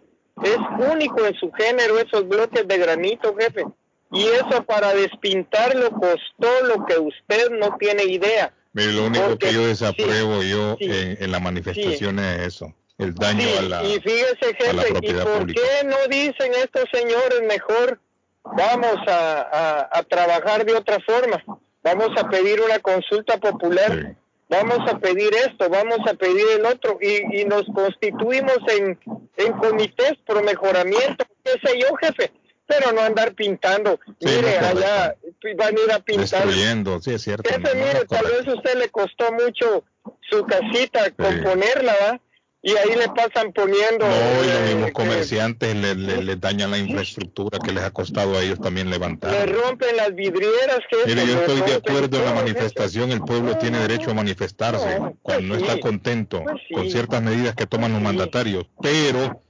[SPEAKER 28] es único en su género esos bloques de granito, jefe. Y eso para despintarlo costó lo que usted no tiene idea.
[SPEAKER 4] Mire, lo único
[SPEAKER 28] Porque-
[SPEAKER 4] que yo desapruebo yo
[SPEAKER 28] sí,
[SPEAKER 4] en, en la manifestación es eso, el daño
[SPEAKER 28] Sí,
[SPEAKER 4] a la,
[SPEAKER 28] y fíjese,
[SPEAKER 4] a la
[SPEAKER 28] jefe, ¿y
[SPEAKER 4] propiedad
[SPEAKER 28] por
[SPEAKER 4] pública.
[SPEAKER 28] qué no dicen estos señores mejor vamos a, a- a trabajar de otra forma? Vamos a pedir una consulta popular, vamos a pedir esto, vamos a pedir el otro, y, y nos constituimos en, en comités por mejoramiento, qué sé yo, jefe, pero no andar pintando. Mire,
[SPEAKER 4] no,
[SPEAKER 28] allá van a ir a pintar
[SPEAKER 4] Destruyendo, sí, es cierto.
[SPEAKER 28] Jefe,
[SPEAKER 4] no,
[SPEAKER 28] mire,
[SPEAKER 4] no,
[SPEAKER 28] tal vez a usted le costó mucho su casita componerla, ¿va? Y ahí le pasan poniendo...
[SPEAKER 4] No, y los
[SPEAKER 28] eh,
[SPEAKER 4] mismos
[SPEAKER 28] que
[SPEAKER 4] comerciantes le, le- le dañan la infraestructura que les ha costado a ellos también
[SPEAKER 28] le
[SPEAKER 4] levantar.
[SPEAKER 28] rompen las vidrieras, jefe.
[SPEAKER 4] Mire, yo
[SPEAKER 28] le
[SPEAKER 4] estoy de acuerdo en la manifestación, el pueblo tiene derecho a manifestarse cuando no está contento con ciertas medidas que toman los mandatarios, pero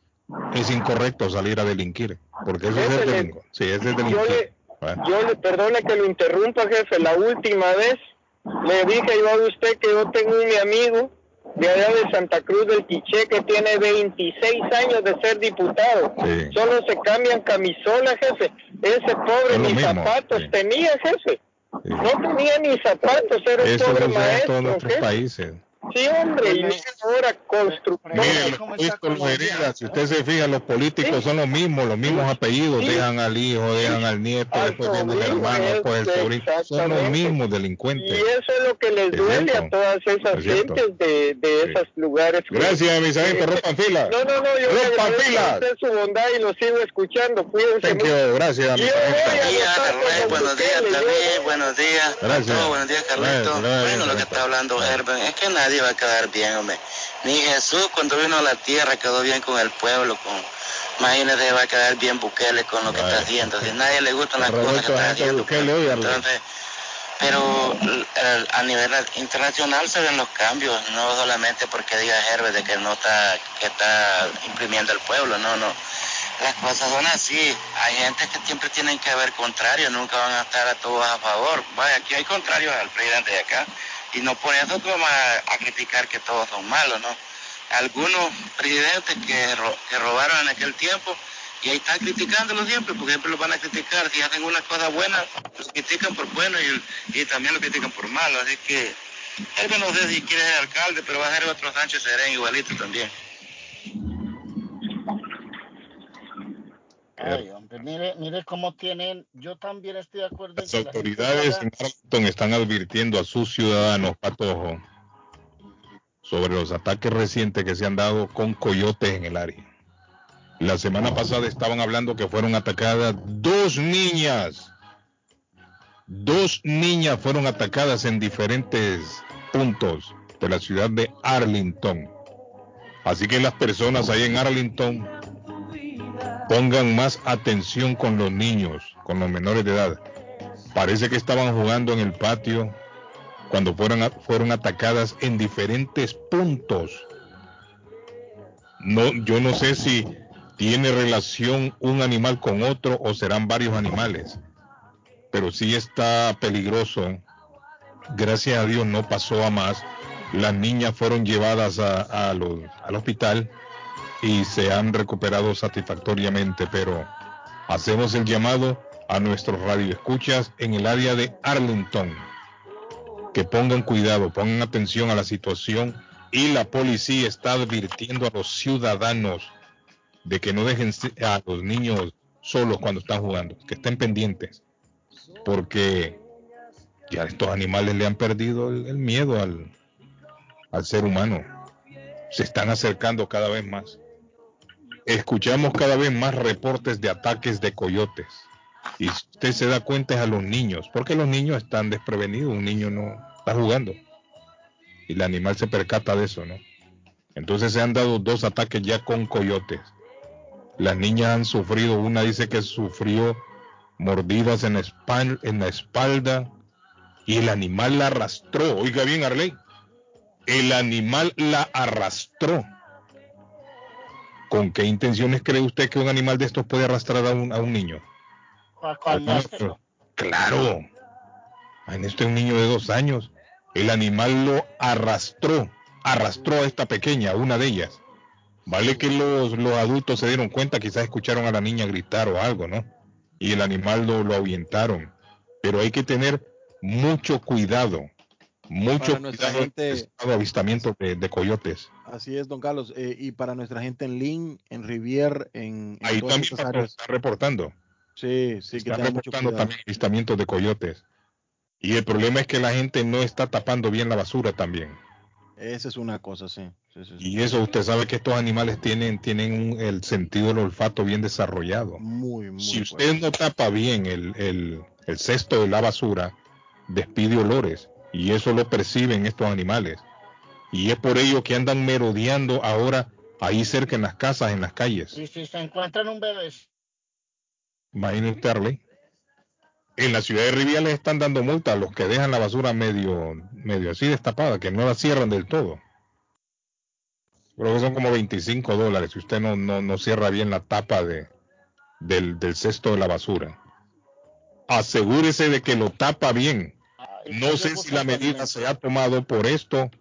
[SPEAKER 4] es incorrecto salir a delinquir, porque eso es el delinco. Sí, ese es delinquir. Bueno.
[SPEAKER 28] Yo le perdone que lo interrumpa, jefe. La última vez le dije yo a usted que yo tengo un mi amigo de allá de Santa Cruz del Quiché que tiene 26 años de ser diputado. Solo se cambian camisola, jefe. Ese pobre ni
[SPEAKER 4] mismo,
[SPEAKER 28] zapatos tenía, jefe. No tenía ni zapatos, era un pobre
[SPEAKER 4] sucede en
[SPEAKER 28] maestro.
[SPEAKER 4] todos nuestros
[SPEAKER 28] jefe.
[SPEAKER 4] países.
[SPEAKER 28] Sí, hombre, y mira ahora constructor.
[SPEAKER 4] Mire, los políticos los heredan. Si usted se fija, los políticos son los mismos, los mismos apellidos. Dejan al hijo, dejan al nieto, después viene el hermano, después el sobrino. Son los mismos
[SPEAKER 28] Y
[SPEAKER 4] delincuentes.
[SPEAKER 28] eso es lo que les duele a todas esas
[SPEAKER 4] Es
[SPEAKER 28] gentes de, de esos lugares.
[SPEAKER 4] Gracias, mis amigos. Rompan fila.
[SPEAKER 28] No, no, no, yo
[SPEAKER 4] Rompan
[SPEAKER 28] agradezco a
[SPEAKER 4] filas.
[SPEAKER 28] usted su bondad y lo sigo escuchando. Cuídense
[SPEAKER 4] Thank
[SPEAKER 28] mucho.
[SPEAKER 4] you. Gracias, mis amigos.
[SPEAKER 31] Buenos días, David. Buenos días.
[SPEAKER 4] Gracias.
[SPEAKER 31] Buenos días, Carlito.
[SPEAKER 4] Gracias, gracias,
[SPEAKER 31] bueno, lo que
[SPEAKER 4] gracias.
[SPEAKER 31] está hablando Herbert es que nadie va a quedar bien, hombre. Ni Jesús cuando vino a la tierra quedó bien con el pueblo. Con... Imagínese, va a quedar bien Bukele con lo que está haciendo. Si nadie le gustan las cosas que está haciendo.
[SPEAKER 4] Bukele Arlo.
[SPEAKER 31] Entonces, pero el- a nivel internacional se ven los cambios, no solamente porque diga Herbert de que no está, que está imprimiendo el pueblo, no, no. Las cosas son así. Hay gente que siempre tienen que haber contrarios, nunca van a estar a todos a favor. Vaya, aquí hay contrarios al presidente de acá. Y no por eso vamos a, criticar que todos son malos, ¿no? Algunos presidentes que, que robaron en aquel tiempo y ahí están criticándolos siempre, porque siempre los van a criticar. Si hacen una cosa buena, los critican por bueno y, y también lo critican por malo. Así que él que no sé si quiere ser alcalde, pero va a ser otro Sánchez Serén igualito también.
[SPEAKER 9] Ay, hombre, mire, mire cómo tienen, yo también estoy de acuerdo en
[SPEAKER 4] Las
[SPEAKER 9] que
[SPEAKER 4] autoridades en Arlington están advirtiendo a sus ciudadanos, Patojo, sobre los ataques recientes que se han dado con coyotes en el área. La semana pasada estaban hablando que fueron atacadas dos niñas. Dos niñas fueron atacadas en diferentes puntos de la ciudad de Arlington. Así que las personas ahí en Arlington pongan más atención con los niños, con los menores de edad. Parece que estaban jugando en el patio cuando fueron, fueron atacadas en diferentes puntos. No, yo no sé si tiene relación un animal con otro o serán varios animales, pero sí está peligroso. Gracias a Dios no pasó a más. Las niñas fueron llevadas al hospital y se han recuperado satisfactoriamente, pero hacemos el llamado a nuestros radioescuchas en el área de Arlington que pongan cuidado, pongan atención a la situación y la policía está advirtiendo a los ciudadanos de que no dejen a los niños solos cuando están jugando, que estén pendientes, porque ya estos animales le han perdido el, el miedo al, al ser humano, se están acercando cada vez más. Escuchamos cada vez más reportes de ataques de coyotes. Y usted se da cuenta es a los niños, porque los niños están desprevenidos, un niño no está jugando. Y el animal se percata de eso, ¿no? Entonces se han dado dos ataques ya con coyotes. Las niñas han sufrido, una dice que sufrió mordidas en espal- en la espalda y el animal la arrastró. Oiga bien, Arley. El animal la arrastró. ¿Con qué intenciones cree usted que un animal de estos puede arrastrar a un, a un niño?
[SPEAKER 9] Calmárselo.
[SPEAKER 4] Claro. En este un niño de dos años. El animal lo arrastró. Arrastró a esta pequeña, una de ellas. Vale que los, los adultos se dieron cuenta, quizás escucharon a la niña gritar o algo, ¿no? Y el animal lo, lo ahuyentaron. Pero hay que tener mucho cuidado. Mucho
[SPEAKER 3] Para
[SPEAKER 4] cuidado
[SPEAKER 3] gente-
[SPEAKER 4] en este avistamiento de, de coyotes.
[SPEAKER 3] Así es, don Carlos. Eh, y para nuestra gente en Lynn, en Rivier, en, en
[SPEAKER 4] Ahí
[SPEAKER 3] todas
[SPEAKER 4] también
[SPEAKER 3] estas áreas.
[SPEAKER 4] están reportando.
[SPEAKER 3] Sí, sí, que mucho
[SPEAKER 4] reportando también avistamientos de coyotes. Y el problema es que la gente no está tapando bien la basura también.
[SPEAKER 3] Esa es una cosa, sí. Sí, sí, sí.
[SPEAKER 4] Y eso usted sabe que estos animales tienen, tienen un- el sentido del olfato bien desarrollado.
[SPEAKER 3] Muy, muy
[SPEAKER 4] Si usted no tapa bien el, el- el cesto de la basura, despide olores. Y eso lo perciben estos animales. Y es por ello que andan merodeando ahora ahí cerca en las casas, en las calles.
[SPEAKER 9] Y si se encuentran un bebé,
[SPEAKER 4] usted, Arley. En la ciudad de Riviera les están dando multa a los que dejan la basura medio, medio así destapada, que no la cierran del todo. Creo que son como 25 dólares si usted no, no, no cierra bien la tapa de, del, del cesto de la basura. Asegúrese de que lo tapa bien. No sé si la medida se ha tomado por esto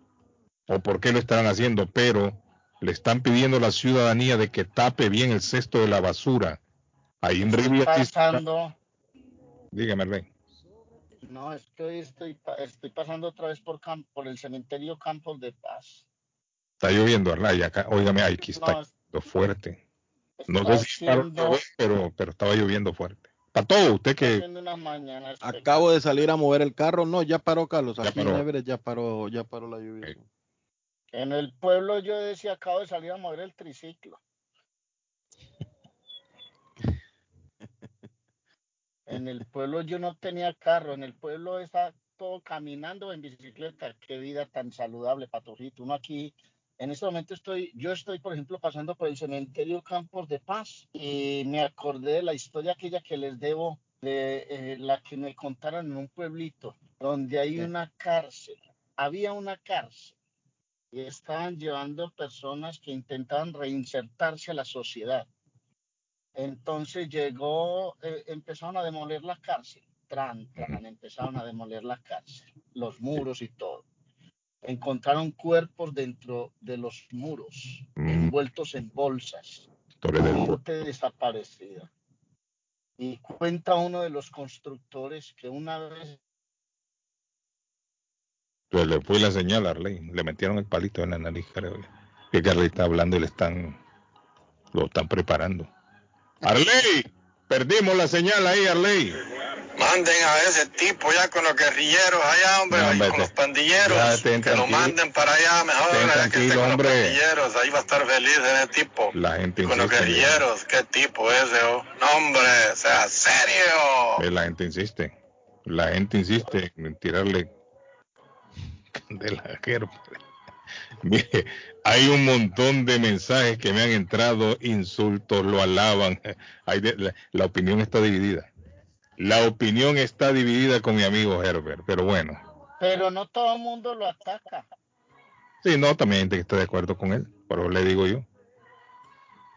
[SPEAKER 4] o por qué lo estarán haciendo, pero le están pidiendo a la ciudadanía de que tape bien el cesto de la basura. Ahí en Riviera.
[SPEAKER 9] pasando,
[SPEAKER 4] Dígame, Rey.
[SPEAKER 9] no, es que hoy estoy, estoy pasando otra vez por, el cementerio Campos de Paz.
[SPEAKER 4] Está lloviendo, Arlay. Acá, óigame, aquí está
[SPEAKER 9] No,
[SPEAKER 4] lloviendo fuerte. No sé si
[SPEAKER 9] haciendo-
[SPEAKER 4] pero, pero estaba lloviendo fuerte. Para todo, usted que
[SPEAKER 3] Acabo de salir a mover el carro. No, ya paró, Carlos. Aquí
[SPEAKER 4] paró.
[SPEAKER 3] en Everett ya paró, ya paró la lluvia.
[SPEAKER 9] En el pueblo yo decía, acabo de salir a mover el triciclo. En el pueblo yo no tenía carro, en el pueblo está todo caminando en bicicleta. Qué vida tan saludable, Patojito. Uno aquí, en este momento estoy, yo estoy, por ejemplo, pasando por el cementerio Campos de Paz y me acordé de la historia aquella que les debo, de eh, la que me contaron en un pueblito, donde hay una cárcel. Había una cárcel y estaban llevando personas que intentaban reinsertarse a la sociedad. Entonces llegó, eh, empezaron a demoler la cárcel, tran, tran, empezaron a demoler la cárcel, los muros y todo. Encontraron cuerpos dentro de los muros, envueltos en bolsas, gente desaparecida. Y cuenta uno de los constructores que una vez
[SPEAKER 4] pues, le fue la señal a Arley. Le metieron el palito en la nariz, creo. Que Arley está hablando y le están, lo están preparando. Arley, perdimos la señal ahí, Arley.
[SPEAKER 29] Manden a ese tipo ya con los guerrilleros allá, hombre,
[SPEAKER 4] No, hombre,
[SPEAKER 29] con
[SPEAKER 4] te-
[SPEAKER 29] los pandilleros. que lo manden para allá mejor, que esté con
[SPEAKER 4] hombre.
[SPEAKER 29] los pandilleros. Ahí va a estar feliz ese tipo.
[SPEAKER 4] La gente
[SPEAKER 29] Con los guerrilleros, qué tipo ese, oh. No, hombre, sea serio.
[SPEAKER 4] La gente insiste. La gente insiste en tirarle candela a Gerber. Mire, hay un montón de mensajes que me han entrado, insultos, lo alaban. Hay de- la, la opinión está dividida. La opinión está dividida con mi amigo Herbert, pero bueno.
[SPEAKER 9] pero no todo el mundo lo ataca.
[SPEAKER 4] Sí, no, también hay gente que está de acuerdo con él, pero le digo yo.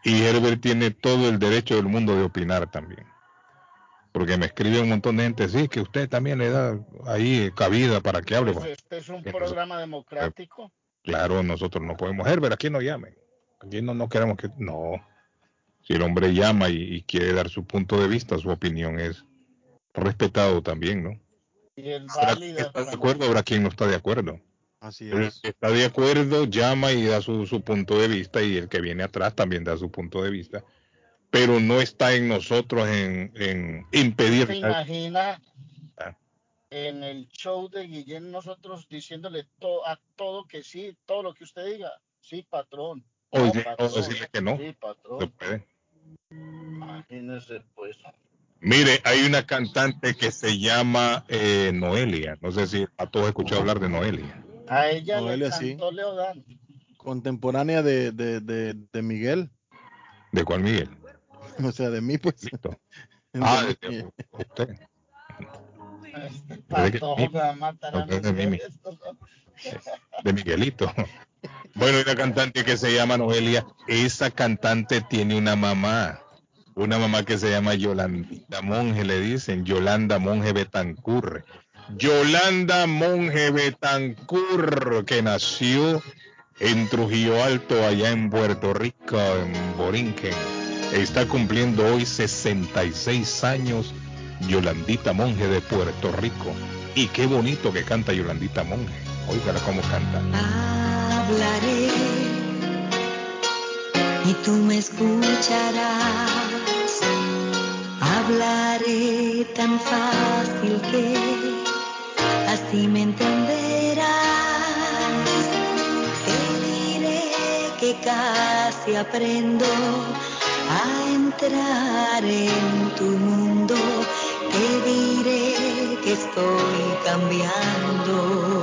[SPEAKER 4] Y Herbert tiene todo el derecho del mundo de opinar también. Porque me escribe un montón de gente, sí, que usted también le da ahí cabida para que hable.
[SPEAKER 9] Pues este es un
[SPEAKER 4] que
[SPEAKER 9] programa democrático.
[SPEAKER 4] claro, nosotros no podemos. Herbert, aquí no llame. Aquí no, no queremos que... No. Si el hombre llama y, y quiere dar su punto de vista, su opinión es respetado también, ¿no?
[SPEAKER 9] Y el
[SPEAKER 4] está de acuerdo, habrá quien no está de acuerdo.
[SPEAKER 3] Así
[SPEAKER 4] El
[SPEAKER 3] es.
[SPEAKER 4] que está de acuerdo llama y da su, su punto de vista y el que viene atrás también da su punto de vista. Pero no está en nosotros en, en impedir.
[SPEAKER 9] ¿Se imagina
[SPEAKER 4] Ah.
[SPEAKER 9] en el show de Guillén nosotros diciéndole to- a todo que sí, todo lo que usted diga? Sí, patrón.
[SPEAKER 4] O,
[SPEAKER 9] No,
[SPEAKER 4] decir- o
[SPEAKER 9] patrón.
[SPEAKER 4] decirle que no.
[SPEAKER 9] Sí,
[SPEAKER 4] Se
[SPEAKER 9] patrón.
[SPEAKER 4] puede.
[SPEAKER 9] Imagínese, pues.
[SPEAKER 4] Mire, hay una cantante que se llama eh, Noelia. No sé si a todos escuchado hablar de Noelia.
[SPEAKER 9] A ella
[SPEAKER 3] Noelia,
[SPEAKER 9] le
[SPEAKER 3] sí.
[SPEAKER 9] cantó Leodán.
[SPEAKER 3] Contemporánea de, de, de, de Miguel.
[SPEAKER 4] ¿De cuál Miguel?
[SPEAKER 3] O sea, de mí, pues.
[SPEAKER 4] Ah,
[SPEAKER 3] De
[SPEAKER 4] de,
[SPEAKER 3] mí.
[SPEAKER 4] de usted. De Miguelito. Bueno, hay una cantante que se llama Noelia. Esa cantante tiene una mamá. Una mamá que se llama Yolandita Monge, le dicen. Yolanda Monge Betancur. Yolanda Monge Betancur, que nació en Trujillo Alto, allá en Puerto Rico, en Borinquen. Está cumpliendo hoy 66 años. Yolandita Monge de Puerto Rico. Y qué bonito que canta Yolandita Monge. Óigala cómo canta.
[SPEAKER 32] hablaré y tú me escucharás. Hablaré tan fácil que así me entenderás. Te diré que casi aprendo a entrar en tu mundo. Te diré que estoy cambiando.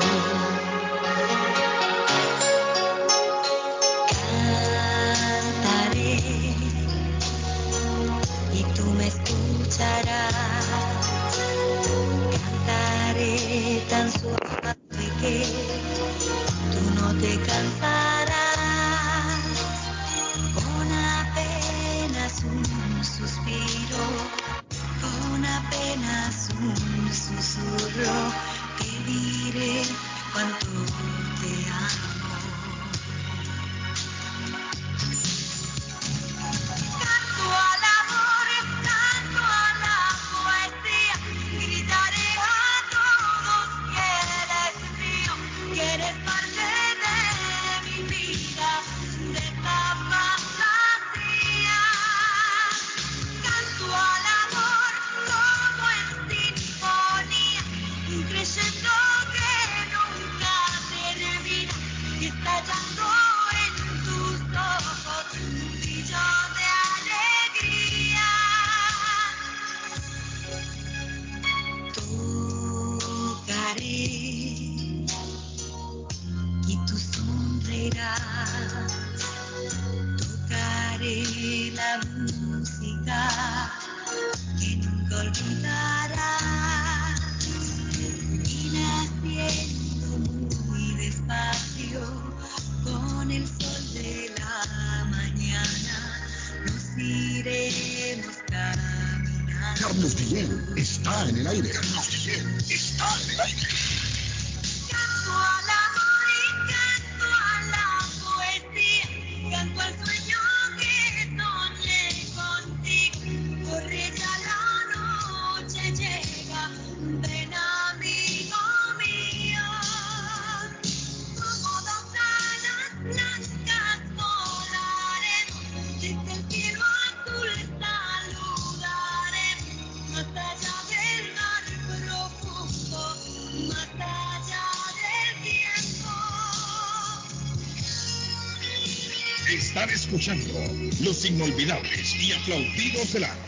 [SPEAKER 11] Están escuchando los inolvidables y aplaudidos de la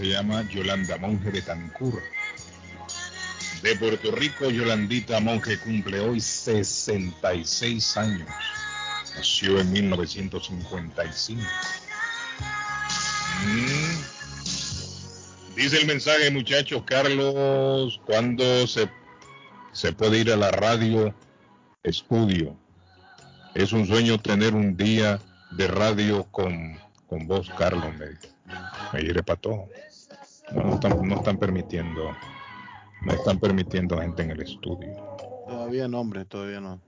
[SPEAKER 4] se llama Yolanda Monge de Tancur. de Puerto Rico, Yolandita Monge, cumple hoy 66 años. Nació en 1955. Mm. Dice el mensaje, muchachos, Carlos, ¿cuándo se, se puede ir a la radio estudio? Es un sueño tener un día de radio con, con vos, Carlos, me, diré para todo. No, no están, no están permitiendo, no están permitiendo gente en el estudio.
[SPEAKER 3] Todavía no, hombre, todavía no.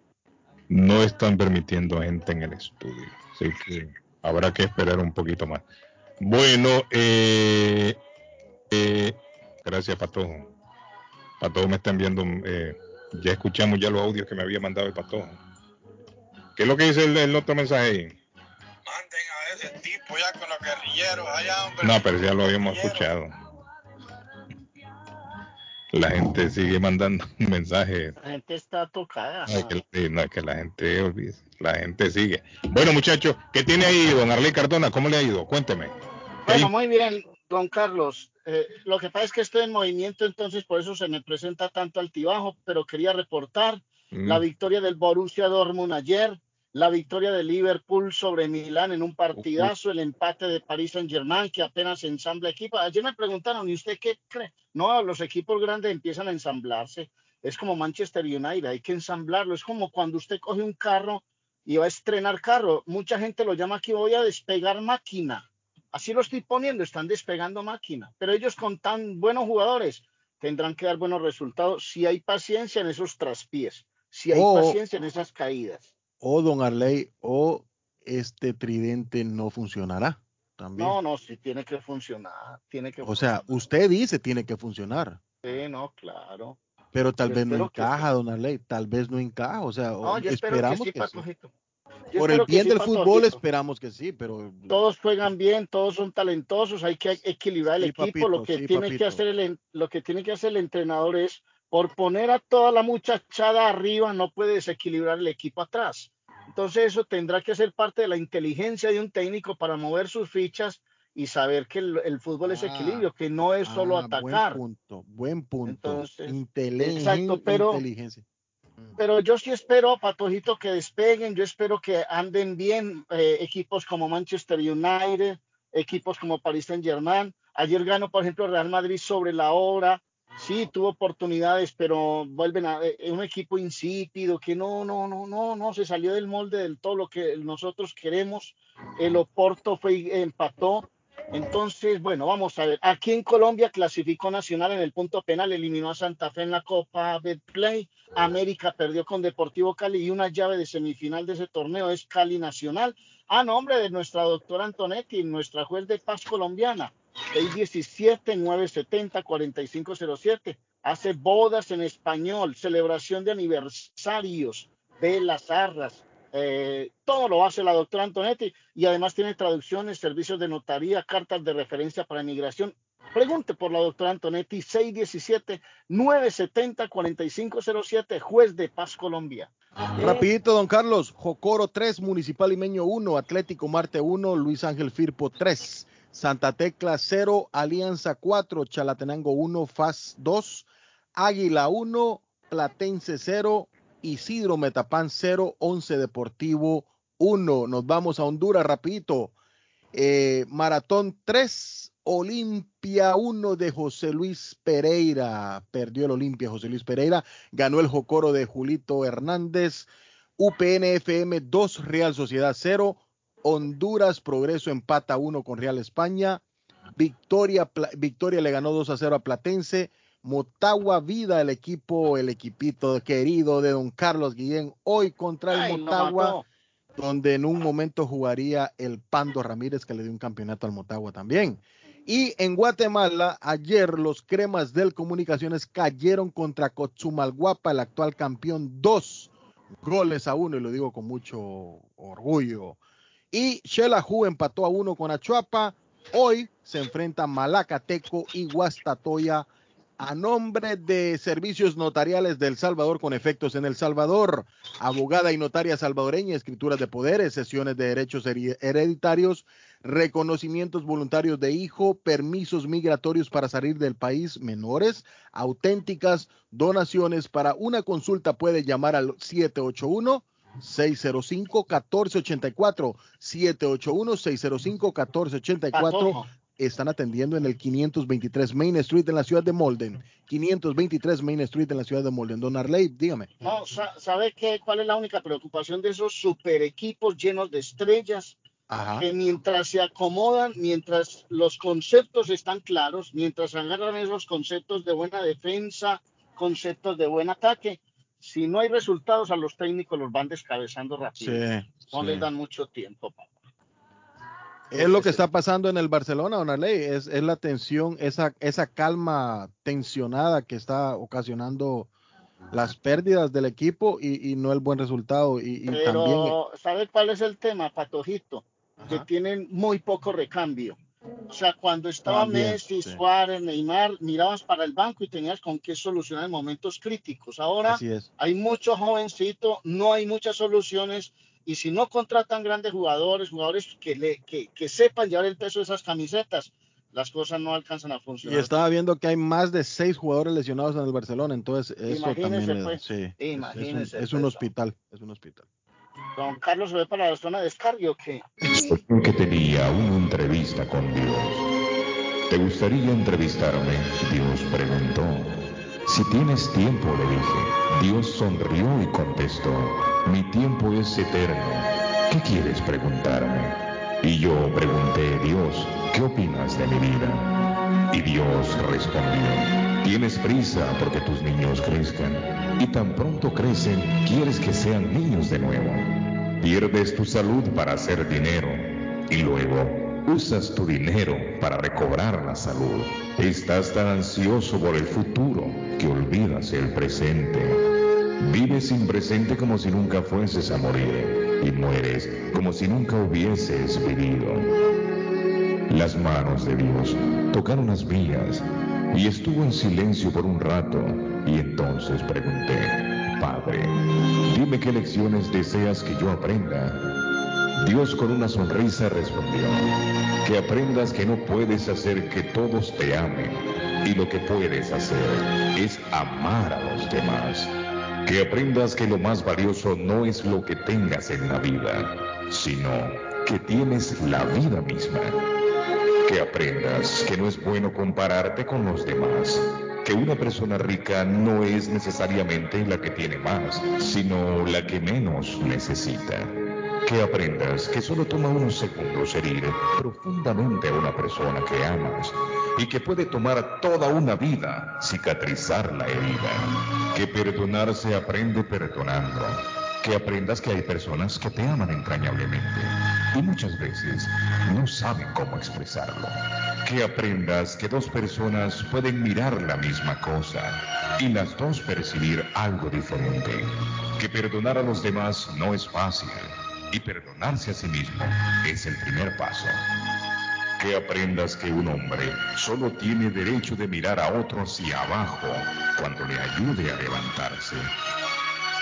[SPEAKER 4] No están permitiendo gente en el estudio. Así que habrá que esperar un poquito más. Bueno, eh, eh, gracias, Patojo. Patojo me están viendo. eh, ya escuchamos ya los audios que me había mandado el Patojo. ¿Qué es lo que dice el, el otro mensaje ahí?
[SPEAKER 33] a ese tipo ya con los guerrilleros allá, hombre.
[SPEAKER 4] No, pero ya lo habíamos escuchado. La gente sigue mandando mensajes.
[SPEAKER 9] La gente está tocada.
[SPEAKER 4] No, es que, no, que la gente olvide, la gente sigue. Bueno, muchachos, ¿qué tiene ahí don Arley Cardona? ¿Cómo le ha ido? Cuénteme.
[SPEAKER 9] Bueno, muy bien, don Carlos. Eh, lo que pasa es que estoy en movimiento, entonces por eso se me presenta tanto altibajo, pero quería reportar
[SPEAKER 4] Mm.
[SPEAKER 9] la victoria del Borussia Dortmund ayer, la victoria de Liverpool sobre Milán en un partidazo, el empate de Paris Saint Germain que apenas ensambla equipo. Ayer me preguntaron, ¿y usted qué cree? No, los equipos grandes empiezan a ensamblarse. Es como Manchester United, hay que ensamblarlo. Es como cuando usted coge un carro y va a estrenar carro. Mucha gente lo llama aquí, voy a despegar máquina. Así lo estoy poniendo, están despegando máquina. Pero ellos con tan buenos jugadores tendrán que dar buenos resultados si hay paciencia en esos traspiés, si hay
[SPEAKER 3] Oh.
[SPEAKER 9] paciencia en esas caídas.
[SPEAKER 3] O don Arley, o este tridente no funcionará también.
[SPEAKER 9] No, no, sí tiene que funcionar, tiene que
[SPEAKER 3] O sea, usted dice tiene que funcionar,
[SPEAKER 9] Sí, no, claro.
[SPEAKER 3] pero tal
[SPEAKER 9] Yo
[SPEAKER 3] vez no encaja, don Arley, tal vez no encaja. O sea,
[SPEAKER 9] No, yo
[SPEAKER 3] esperamos
[SPEAKER 9] que sí,
[SPEAKER 3] que Por el bien del fútbol esperamos que sí, pero
[SPEAKER 9] Todos juegan bien, todos son talentosos, hay que equilibrar el equipo.
[SPEAKER 3] papito,
[SPEAKER 9] lo que tiene que hacer el lo que tiene que hacer el entrenador es por poner a toda la muchachada arriba, no puede desequilibrar el equipo atrás. Entonces eso tendrá que ser parte de la inteligencia de un técnico para mover sus fichas y saber que el, el fútbol es equilibrio, que no es solo
[SPEAKER 3] Ah,
[SPEAKER 9] atacar.
[SPEAKER 3] Buen punto, buen punto.
[SPEAKER 9] Entonces,
[SPEAKER 3] Inteligen-
[SPEAKER 9] exacto, pero-
[SPEAKER 3] inteligencia.
[SPEAKER 9] Pero yo sí espero, Patojito, que despeguen. Yo espero que anden bien eh, equipos como Manchester United, equipos como Paris Saint Germain. Ayer ganó, por ejemplo, Real Madrid sobre la hora. Sí, tuvo oportunidades, pero vuelven a eh, un equipo insípido que no, no, no, no, no se salió del molde del todo lo que nosotros queremos. El Oporto fue empató. Entonces, bueno, vamos a ver. Aquí en Colombia clasificó Nacional en el punto penal, eliminó a Santa Fe en la Copa Betplay. América perdió con Deportivo Cali y una llave de semifinal de ese torneo es Cali Nacional. A nombre de nuestra doctora Antonetti, nuestra juez de paz colombiana, 617-970-4507. Hace bodas en español, celebración de aniversarios, velas, arras, eh, todo lo hace la doctora Antonetti y además tiene traducciones, servicios de notaría, cartas de referencia para inmigración. Pregunte por la doctora Antonetti, 617-970-4507, juez de paz Colombia.
[SPEAKER 3] Rapidito, don Carlos. Jocoro 3, Municipal Limeño 1, Atlético Marte 1, Luis Ángel Firpo 3, Santa Tecla 0, Alianza 4, Chalatenango 1, FAS 2, Águila 1, Platense 0, Isidro Metapán 0, 11 Deportivo 1. Nos vamos a Honduras rapidito. Eh, Maratón 3, Olimpia 1 de José Luis Pereira. Perdió el Olimpia José Luis Pereira. Ganó el Jocoro de Julito Hernández. UPNFM 2, Real Sociedad 0. Honduras Progreso empata 1 con Real España. Victoria, Victoria le ganó 2 a 0 a Platense. Motagua Vida, el equipo, el equipito querido de don Carlos Guillén, hoy contra el
[SPEAKER 9] Ay,
[SPEAKER 3] Motagua donde en un momento jugaría el Pando Ramírez, que le dio un campeonato al Motagua también. Y en Guatemala, ayer los cremas del Comunicaciones cayeron contra Cochumalguapa, el actual campeón, dos goles a uno, y lo digo con mucho orgullo. Y Xelajú empató a uno con Achuapa. Hoy se enfrentan Malacateco y Guastatoya A nombre de Servicios Notariales del Salvador con efectos en El Salvador, abogada y notaria salvadoreña, escrituras de poderes, sesiones de derechos hereditarios, reconocimientos voluntarios de hijo, permisos migratorios para salir del país menores, auténticas donaciones. Para una consulta puede llamar al 781 605-1484, 781-605-1484.
[SPEAKER 9] Patojo.
[SPEAKER 3] Están atendiendo en el 523 Main Street en la ciudad de Molden. 523 Main Street en la ciudad de Molden. Don Arley, dígame.
[SPEAKER 9] No, sa- ¿sabe qué? ¿Cuál es la única preocupación de esos super equipos llenos de estrellas?
[SPEAKER 3] Ajá.
[SPEAKER 9] Que mientras se acomodan, mientras los conceptos están claros, mientras agarran esos conceptos de buena defensa, conceptos de buen ataque, si no hay resultados a los técnicos los van descabezando rápido.
[SPEAKER 3] Sí,
[SPEAKER 9] no
[SPEAKER 3] sí.
[SPEAKER 9] les dan mucho tiempo. papá.
[SPEAKER 3] Es lo que está pasando en el Barcelona, Don Arley. Es, es la tensión, esa, esa calma tensionada que está ocasionando las pérdidas del equipo y, y no el buen resultado. Y, y también
[SPEAKER 9] Pero, ¿sabe cuál es el tema, Patojito? Que tienen muy poco recambio. O sea, cuando estaba
[SPEAKER 3] También,
[SPEAKER 9] Messi,
[SPEAKER 3] sí.
[SPEAKER 9] Suárez, Neymar, mirabas para el banco y tenías con qué solucionar en momentos críticos. Ahora hay mucho jovencito, no hay muchas soluciones y si no contratan grandes jugadores, jugadores que, le, que, que sepan llevar el peso de esas camisetas, las cosas no alcanzan a
[SPEAKER 3] Y
[SPEAKER 9] funcionar.
[SPEAKER 3] estaba viendo que hay más de seis jugadores lesionados en el Barcelona, entonces eso
[SPEAKER 9] Imagínese,
[SPEAKER 3] también le da-
[SPEAKER 9] pues.
[SPEAKER 3] sí, es- es, un,
[SPEAKER 9] Imagínese,
[SPEAKER 3] es un hospital, es un hospital.
[SPEAKER 9] Don Carlos se ve para la zona de descargue o qué?
[SPEAKER 4] que tenía una entrevista con Dios. ¿Te gustaría entrevistarme? Dios preguntó. Si tienes tiempo, le dije. Dios sonrió y contestó. Mi tiempo es eterno. ¿Qué quieres preguntarme? Y yo pregunté, Dios, ¿qué opinas de mi vida? Y Dios respondió, tienes prisa porque tus niños crezcan. Y tan pronto crecen, quieres que sean niños de nuevo. Pierdes tu salud para hacer dinero y luego usas tu dinero para recobrar la salud. Estás tan ansioso por el futuro que olvidas el presente. Vives sin presente como si nunca fueses a morir y mueres como si nunca hubieses vivido. Las manos de Dios tocaron las mías y estuvo en silencio por un rato y entonces pregunté, Padre, dime qué lecciones deseas que yo aprenda. Dios con una sonrisa respondió, que aprendas que no puedes hacer que todos te amen y lo que puedes hacer es amar a los demás. Que aprendas que lo más valioso no es lo que tengas en la vida, sino que tienes la vida misma. Que aprendas que no es bueno compararte con los demás, que una persona rica no es necesariamente la que tiene más, sino la que menos necesita. Que aprendas que solo toma unos segundos herir profundamente a una persona que amas y que puede tomar toda una vida cicatrizar la herida. Que perdonar se aprende perdonando. Que aprendas que hay personas que te aman entrañablemente y muchas veces no saben cómo expresarlo. Que aprendas que dos personas pueden mirar la misma cosa y las dos percibir algo diferente. Que perdonar a los demás no es fácil y perdonarse a sí mismo es el primer paso. Que aprendas que un hombre solo tiene derecho de mirar a otro hacia abajo cuando le ayude a levantarse.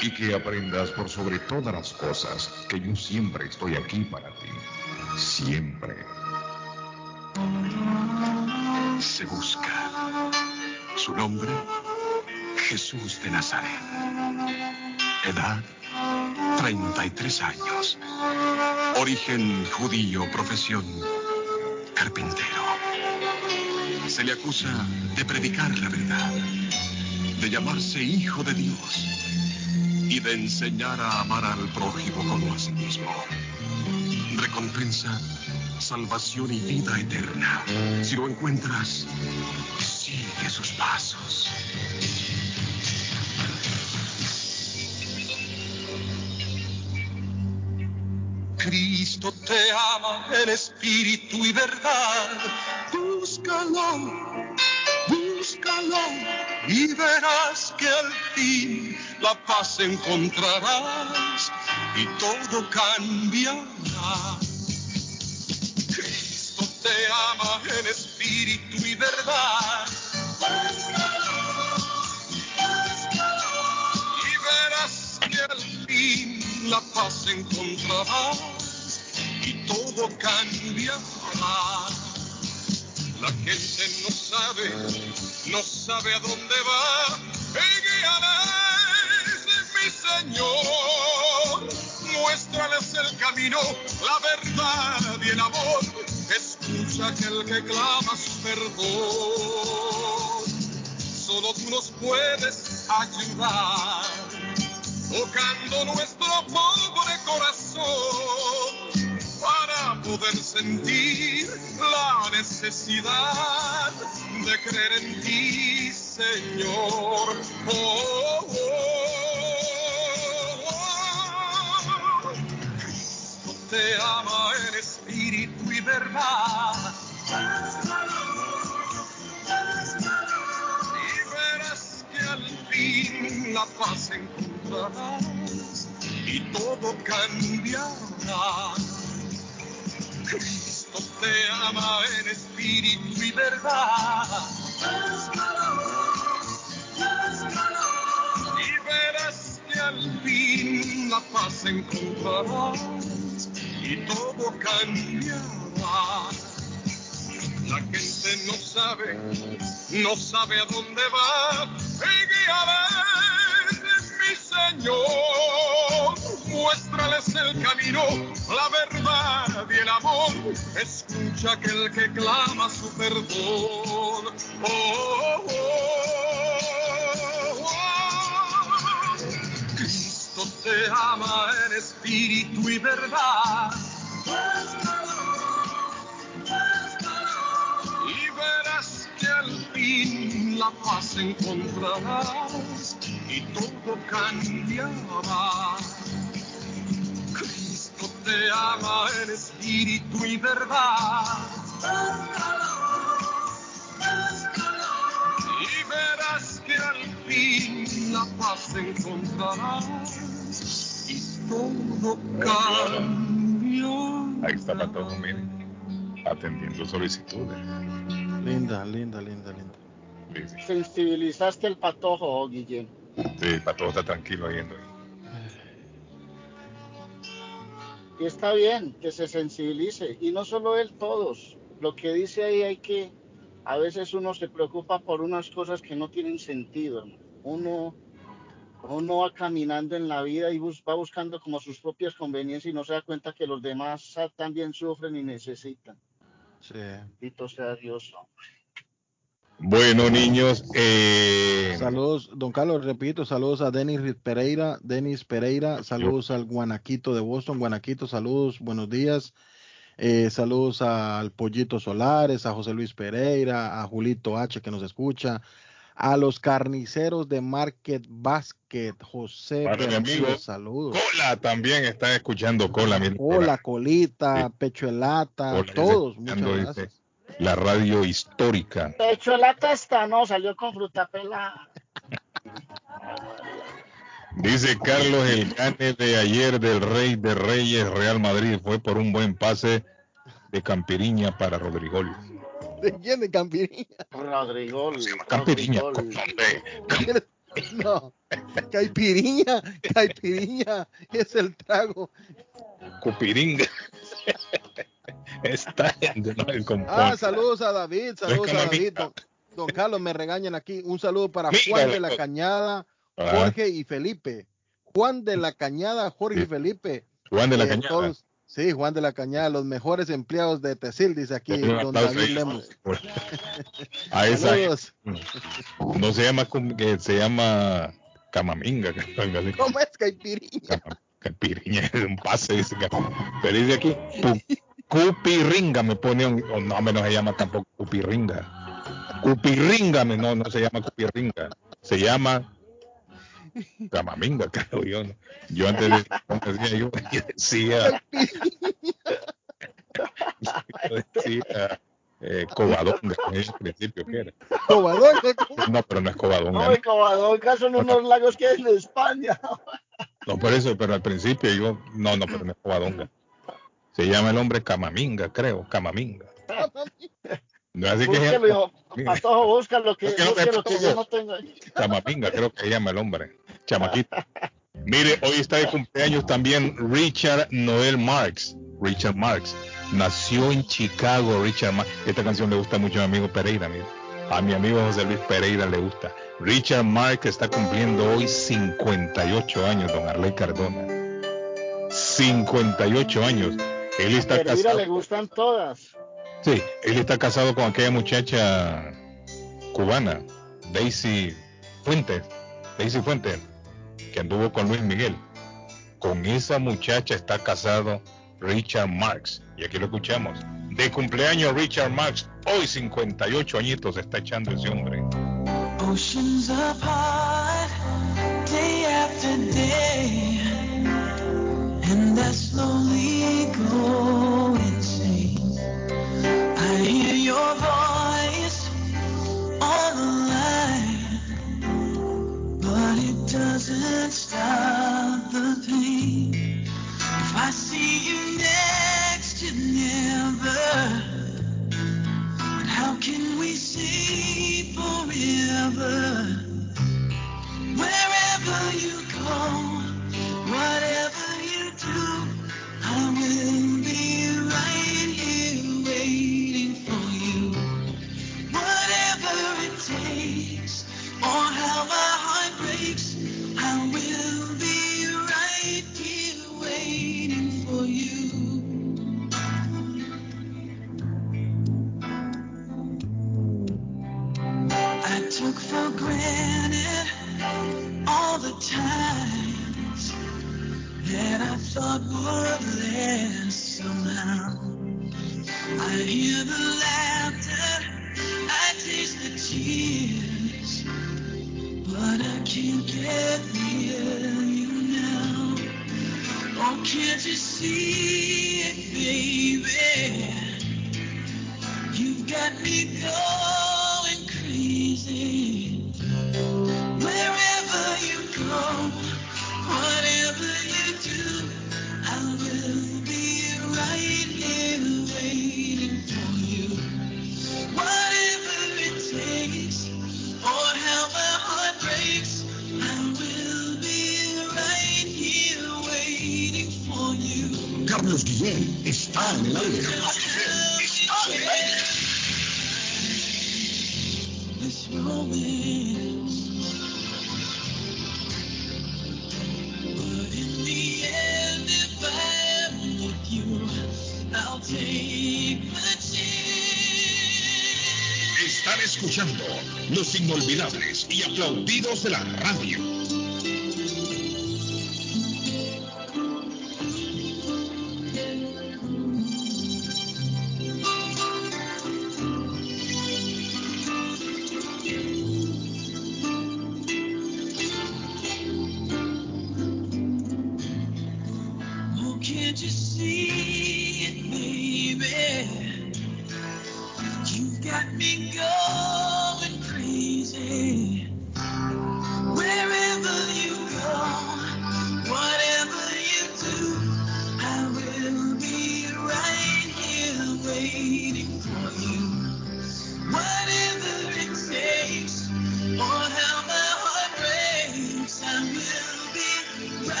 [SPEAKER 4] Y que aprendas por sobre todas las cosas que yo siempre estoy aquí para ti. Siempre.
[SPEAKER 34] Se busca. Su nombre, Jesús de Nazaret. Edad, 33 años. Origen judío, profesión, carpintero. Se le acusa de predicar la verdad, de llamarse hijo de Dios y de enseñar a amar al prójimo como a sí mismo. Recompensa, salvación y vida eterna. Si lo encuentras, sigue sus pasos.
[SPEAKER 25] Cristo te ama en espíritu y verdad. Búscalo, búscalo y verás que al fin la paz encontrarás y todo cambiará. Cristo te ama en espíritu y verdad. Y verás que al fin la paz encontrarás y todo cambiará. La gente no sabe, no sabe a dónde va. Guíales, mi Señor. Muéstrales el camino, la verdad y el amor. Escucha aquel que clama su perdón. Solo tú nos puedes ayudar, tocando nuestro pobre corazón para poder sentir la necesidad de creer en ti, Señor. Oh, oh, oh. Cristo te ama en espíritu y verdad. Y verás que al fin la paz encontrarás y todo cambiará. Cristo te ama en espíritu y verdad. Y verás que al fin la paz encontrarás y todo cambiará. La gente no sabe, no sabe a dónde va. Y mi Señor. Muéstrales el camino, la verdad y el amor. Escucha aquel que clama su perdón. Oh, oh, oh. Cristo te ama en espíritu y verdad. Y verás que al fin la paz encontrarás y todo cambiará. Te ama en espíritu y verdad. Y verás que al fin la paz encontrarás y todo cambiará.
[SPEAKER 4] Ahí está Patojo, miren, atendiendo solicitudes.
[SPEAKER 3] Linda, linda, linda, linda.
[SPEAKER 4] Sí, sí.
[SPEAKER 9] Sensibilizaste el patojo, Guillén.
[SPEAKER 4] Sí, Patojo está tranquilo oyendo.
[SPEAKER 9] Y está bien que se sensibilice. Y no solo él, todos. Lo que dice ahí hay que, a veces uno se preocupa por unas cosas que no tienen sentido. hermano. Uno, uno va caminando en la vida y bus- va buscando como sus propias conveniencias y no se da cuenta que los demás también sufren y necesitan.
[SPEAKER 3] Sí.
[SPEAKER 9] Bendito sea Dios.
[SPEAKER 4] Bueno, niños, eh,
[SPEAKER 3] Saludos, don Carlos, repito, saludos a Denis Pereira, Denis Pereira, saludos al Guanaquito de Boston, Guanaquito, saludos, buenos días. Eh, saludos al Pollito Solares, a José Luis Pereira, a Julito H que nos escucha, a los carniceros de Market Basket, José
[SPEAKER 4] Para amigo
[SPEAKER 3] saludos.
[SPEAKER 4] Cola también está escuchando Cola.
[SPEAKER 3] Hola, colita, pecho de lata,
[SPEAKER 4] Cola,
[SPEAKER 3] todos, muchas gracias.
[SPEAKER 4] dice, La radio histórica.
[SPEAKER 9] De lata esta, no, salió con fruta pelada.
[SPEAKER 4] Dice Carlos, el gane de ayer del Rey de Reyes Real Madrid fue por un buen pase de Campiriña para Rodrigo.
[SPEAKER 3] ¿De quién de Campiriña?
[SPEAKER 9] Rodrigo.
[SPEAKER 4] Campiriña.
[SPEAKER 3] No, Caipiriña, Caipiriña es el trago.
[SPEAKER 4] Cupiringa. Está no el.
[SPEAKER 3] Ah, saludos a David, saludos a David. Don, don Carlos, me regañan aquí. Un saludo para Juan de la
[SPEAKER 4] loco.
[SPEAKER 3] Cañada,
[SPEAKER 4] Ah.
[SPEAKER 3] Jorge y Felipe. Juan de la Cañada, Jorge y Felipe.
[SPEAKER 4] Juan de la
[SPEAKER 3] Eh,
[SPEAKER 4] Cañada.
[SPEAKER 3] sí, Juan de la Cañada, los mejores empleados de Tesil, dice aquí don David. Lemos.
[SPEAKER 4] A esa
[SPEAKER 3] Saludos.
[SPEAKER 4] no se llama se llama camaminga.
[SPEAKER 3] ¿Cómo es Caipiriña?
[SPEAKER 4] Caipiriña es un pase, dice que- pero dice aquí cupirringa me pone un, oh, no, no se llama tampoco cupirringa. Cupirringa, me- no, no se llama cupirringa, se llama camaminga, creo yo. ¿no? Yo antes de, ¿cómo decía yo, yo decía, yo decía eh, cobadonga, en el principio que era.
[SPEAKER 3] Cobadonga,
[SPEAKER 4] No, pero no es cobadonga.
[SPEAKER 9] No, y Covadonga son unos lagos que hay en España.
[SPEAKER 4] No, por eso, pero al principio yo, no, no, pero no es Covadonga. Se llama el hombre Camaminga, creo, Camaminga. No es así que
[SPEAKER 9] Búsquelo,
[SPEAKER 4] llama
[SPEAKER 9] hijo. Patojo, busca lo que,
[SPEAKER 4] Es que no
[SPEAKER 9] que yo no tengo.
[SPEAKER 4] Camaminga, creo que se llama el hombre. Chamaquito. Mire, hoy está de cumpleaños también Richard Noel Marx. Richard Marx. Nació en Chicago, Richard. Esta canción le gusta mucho a mi amigo Pereira, mire. A mi amigo José Luis Pereira le gusta. Richard Marx está cumpliendo hoy 58 años, don Arley Cardona. 58 años. Él está
[SPEAKER 9] Pereira
[SPEAKER 4] casado.
[SPEAKER 9] le gustan todas.
[SPEAKER 4] Sí, él está casado con aquella muchacha cubana, Daisy Fuentes. Daisy Fuentes, que anduvo con Luis Miguel. Con esa muchacha está casado Richard Marx. Y aquí lo escuchamos. De cumpleaños Richard Marx, hoy 58 añitos está echando ese hombre.
[SPEAKER 35] Oceans apart, day after day, and I slowly go insane. I hear your voice on the line, but it doesn't stop the pain. I see you next, you never. But how can we forever? Wherever you go, whatever you do, I will be right here waiting granted all the times that I thought somehow. I hear the laughter, I taste the tears, but I can't get near you now. Oh, can't you see it, baby? You've got me going
[SPEAKER 11] Carlos Guillén está en el aire.
[SPEAKER 35] With you, I'll take the chance.
[SPEAKER 11] Están escuchando los inolvidables y aplaudidos de la radio.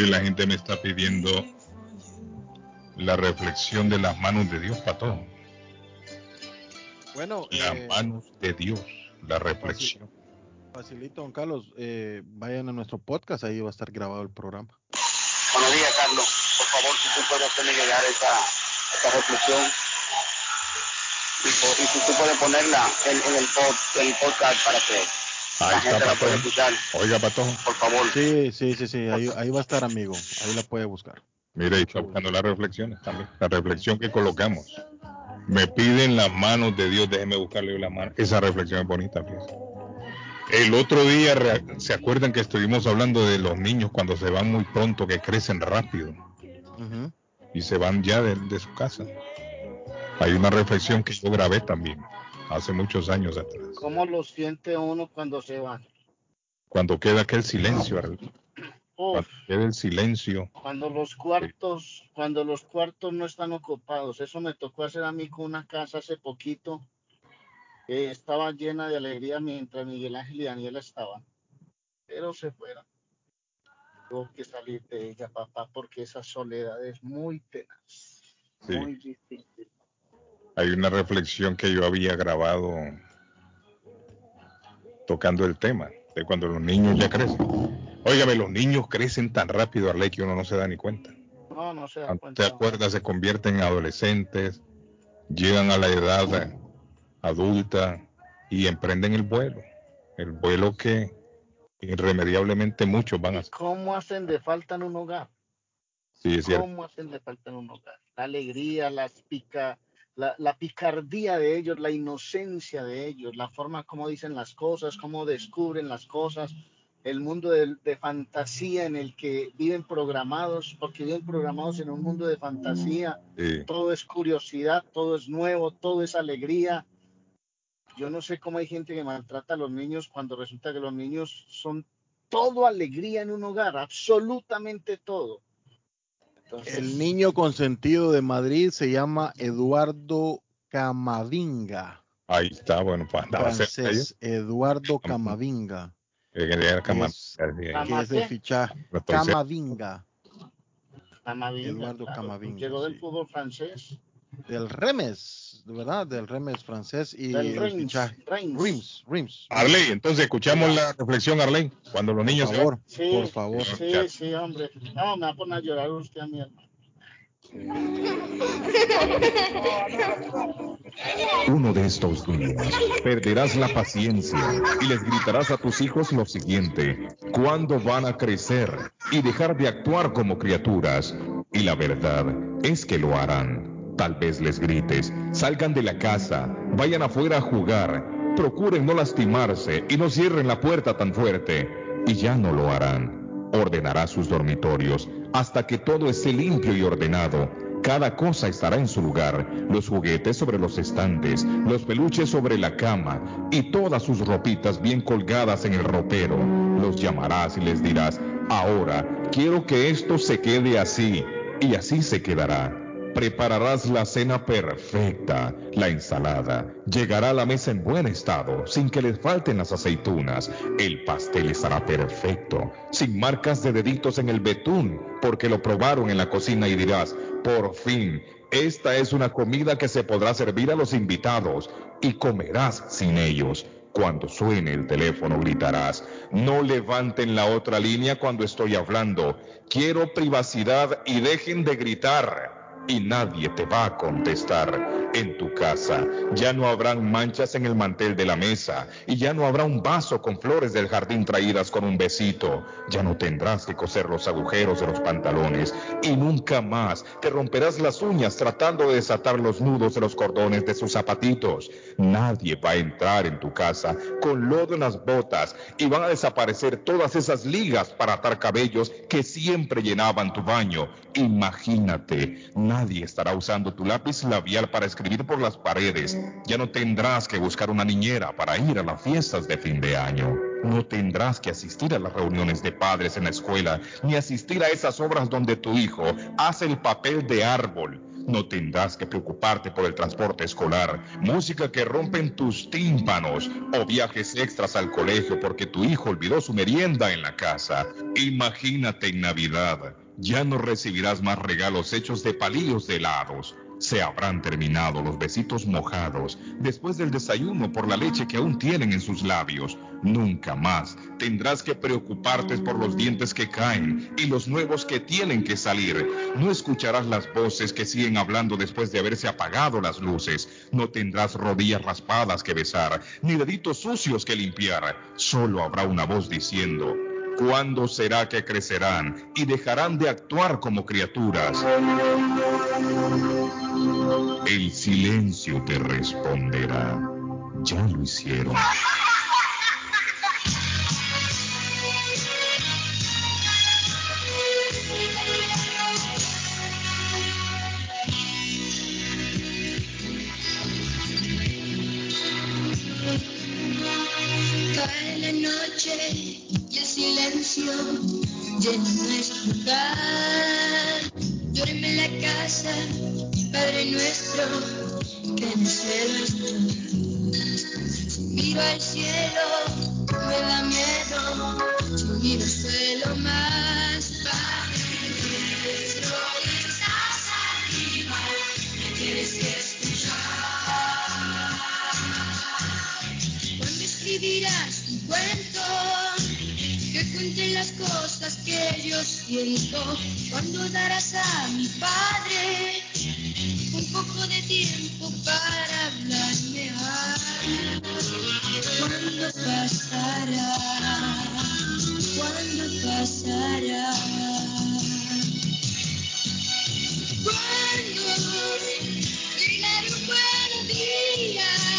[SPEAKER 4] Mire, la gente me está pidiendo la reflexión de las manos de Dios para todo.
[SPEAKER 3] Bueno,
[SPEAKER 4] Las
[SPEAKER 3] eh,
[SPEAKER 4] manos de Dios, la reflexión.
[SPEAKER 3] facilito, don Carlos, eh, vayan a nuestro podcast, ahí va a estar grabado el programa.
[SPEAKER 36] Buenos días, Carlos. Por favor, si tú puedes hacerme llegar esa, esa reflexión y, si tú puedes ponerla en, en el, pod- en el podcast para que
[SPEAKER 4] Ahí
[SPEAKER 36] la
[SPEAKER 4] está,
[SPEAKER 36] gente la pueda
[SPEAKER 4] Patón.
[SPEAKER 36] escuchar.
[SPEAKER 4] Oiga, Patón.
[SPEAKER 36] Por favor.
[SPEAKER 3] Sí, sí, sí, sí, ahí, ahí va a estar, amigo, ahí la puede buscar.
[SPEAKER 4] Mire, ahí está buscando las reflexiones también. La reflexión que colocamos. Me piden las manos de Dios, déjeme buscarle la mano. Esa reflexión es bonita, fíjese. El otro día, ¿se acuerdan que estuvimos hablando de los niños cuando se van muy pronto, que crecen rápido
[SPEAKER 3] Ujú.
[SPEAKER 4] y se van ya de, de su casa? Hay una reflexión que yo grabé también, hace muchos años atrás.
[SPEAKER 9] ¿Cómo lo siente uno cuando se van?
[SPEAKER 4] Cuando queda aquel silencio.
[SPEAKER 9] Uf,
[SPEAKER 37] Queda el silencio.
[SPEAKER 9] cuando los cuartos, cuando los cuartos no están ocupados. Eso me tocó hacer a mí con una casa hace poquito. que estaba llena de alegría mientras Miguel Ángel y Daniela estaban. Pero se fueron. Tuvo que salir de ella, papá, porque esa soledad es muy tenaz.
[SPEAKER 37] Sí.
[SPEAKER 9] Muy difícil.
[SPEAKER 37] Hay una reflexión que yo había grabado tocando el tema de cuando los niños ya crecen. Óigame, los niños crecen tan rápido, Arley, que uno no se da ni cuenta.
[SPEAKER 9] No, no se da cuenta.
[SPEAKER 37] te acuerdas, se convierten en adolescentes, llegan a la edad adulta y emprenden el vuelo. El vuelo que irremediablemente muchos van a hacer.
[SPEAKER 9] ¿Cómo hacen de falta en un hogar?
[SPEAKER 37] Sí, es cierto.
[SPEAKER 9] ¿Cómo hacen de falta en un hogar? La alegría, las pica, la, la picardía de ellos, la inocencia de ellos, la forma como dicen las cosas, cómo descubren las cosas, el mundo de, de fantasía en el que viven programados, porque viven programados en un mundo de fantasía.
[SPEAKER 37] Sí.
[SPEAKER 9] Todo es curiosidad, todo es nuevo, todo es alegría. Yo no sé cómo hay gente que maltrata a los niños cuando resulta que los niños son todo alegría en un hogar, absolutamente todo. Entonces,
[SPEAKER 3] El niño consentido de Madrid se llama Eduardo Camavinga.
[SPEAKER 37] Ahí está, bueno, pues andaba
[SPEAKER 3] Francés, Eduardo Camavinga.
[SPEAKER 37] Eh, que
[SPEAKER 3] Es- que es de fichaje. Camavinga.
[SPEAKER 9] Camavinga,
[SPEAKER 3] Eduardo
[SPEAKER 9] claro,
[SPEAKER 3] Camavinga,
[SPEAKER 9] Llegó del fútbol francés.
[SPEAKER 3] Del Remes, ¿verdad? Del Remes francés y
[SPEAKER 9] Del
[SPEAKER 3] el
[SPEAKER 9] Reims,
[SPEAKER 3] fichaje.
[SPEAKER 9] Reims.
[SPEAKER 3] Reims.
[SPEAKER 37] Arley, entonces escuchamos la reflexión, Arley, cuando los niños
[SPEAKER 3] Por favor,
[SPEAKER 9] Sí,
[SPEAKER 3] por favor.
[SPEAKER 9] Sí, sí, hombre. No, me va a poner a llorar usted a mí, hermano.
[SPEAKER 4] Uno de estos días perderás la paciencia y les gritarás a tus hijos lo siguiente, ¿cuándo van a crecer y dejar de actuar como criaturas? Y la verdad es que lo harán. Tal vez les grites, salgan de la casa, vayan afuera a jugar, procuren no lastimarse y no cierren la puerta tan fuerte. Y ya no lo harán. Ordenará sus dormitorios hasta que todo esté limpio y ordenado. Cada cosa estará en su lugar, los juguetes sobre los estantes, los peluches sobre la cama y todas sus ropitas bien colgadas en el ropero. Los llamarás y les dirás, ahora quiero que esto se quede así, y así se quedará. Prepararás la cena perfecta, la ensalada. Llegará a la mesa en buen estado, sin que les falten las aceitunas. El pastel estará perfecto, sin marcas de deditos en el betún, porque lo probaron en la cocina y dirás, por fin, esta es una comida que se podrá servir a los invitados y comerás sin ellos. Cuando suene el teléfono gritarás, no levanten la otra línea cuando estoy hablando. Quiero privacidad y dejen de gritar y nadie te va a contestar. En tu casa ya no habrán manchas en el mantel de la mesa y ya no habrá un vaso con flores del jardín traídas con un besito. Ya no tendrás que coser los agujeros de los pantalones y nunca más te romperás las uñas tratando de desatar los nudos de los cordones de sus zapatitos. Nadie va a entrar en tu casa con lodo en las botas y van a desaparecer todas esas ligas para atar cabellos que siempre llenaban tu baño. Imagínate, nadie estará usando tu lápiz labial para escribir por las paredes. Ya no tendrás que buscar una niñera para ir a las fiestas de fin de año. No tendrás que asistir a las reuniones de padres en la escuela, ni asistir a esas obras donde tu hijo hace el papel de árbol. No tendrás que preocuparte por el transporte escolar, música que rompen tus tímpanos o viajes extras al colegio porque tu hijo olvidó su merienda en la casa. Imagínate en Navidad, ya no recibirás más regalos hechos de palillos de helados. Se habrán terminado los besitos mojados después del desayuno por la leche que aún tienen en sus labios. Nunca más tendrás que preocuparte por los dientes que caen y los nuevos que tienen que salir. No escucharás las voces que siguen hablando después de haberse apagado las luces. No tendrás rodillas raspadas que besar, ni deditos sucios que limpiar. Solo habrá una voz diciendo, ¿Cuándo será que crecerán y dejarán de actuar como criaturas? El silencio te responderá. Ya lo hicieron.
[SPEAKER 24] Cae la noche y el silencio llena nuestro hogar. Duerme en la casa, Padre nuestro, que en el cielo estás. Si miro al cielo, me da miedo. Si miro al suelo más, las cosas que yo siento, cuando darás a mi padre un poco de tiempo para hablarme. Ay, ¿Cuándo pasará? ¿Cuándo pasará? ¿Cuándo llegará un buen día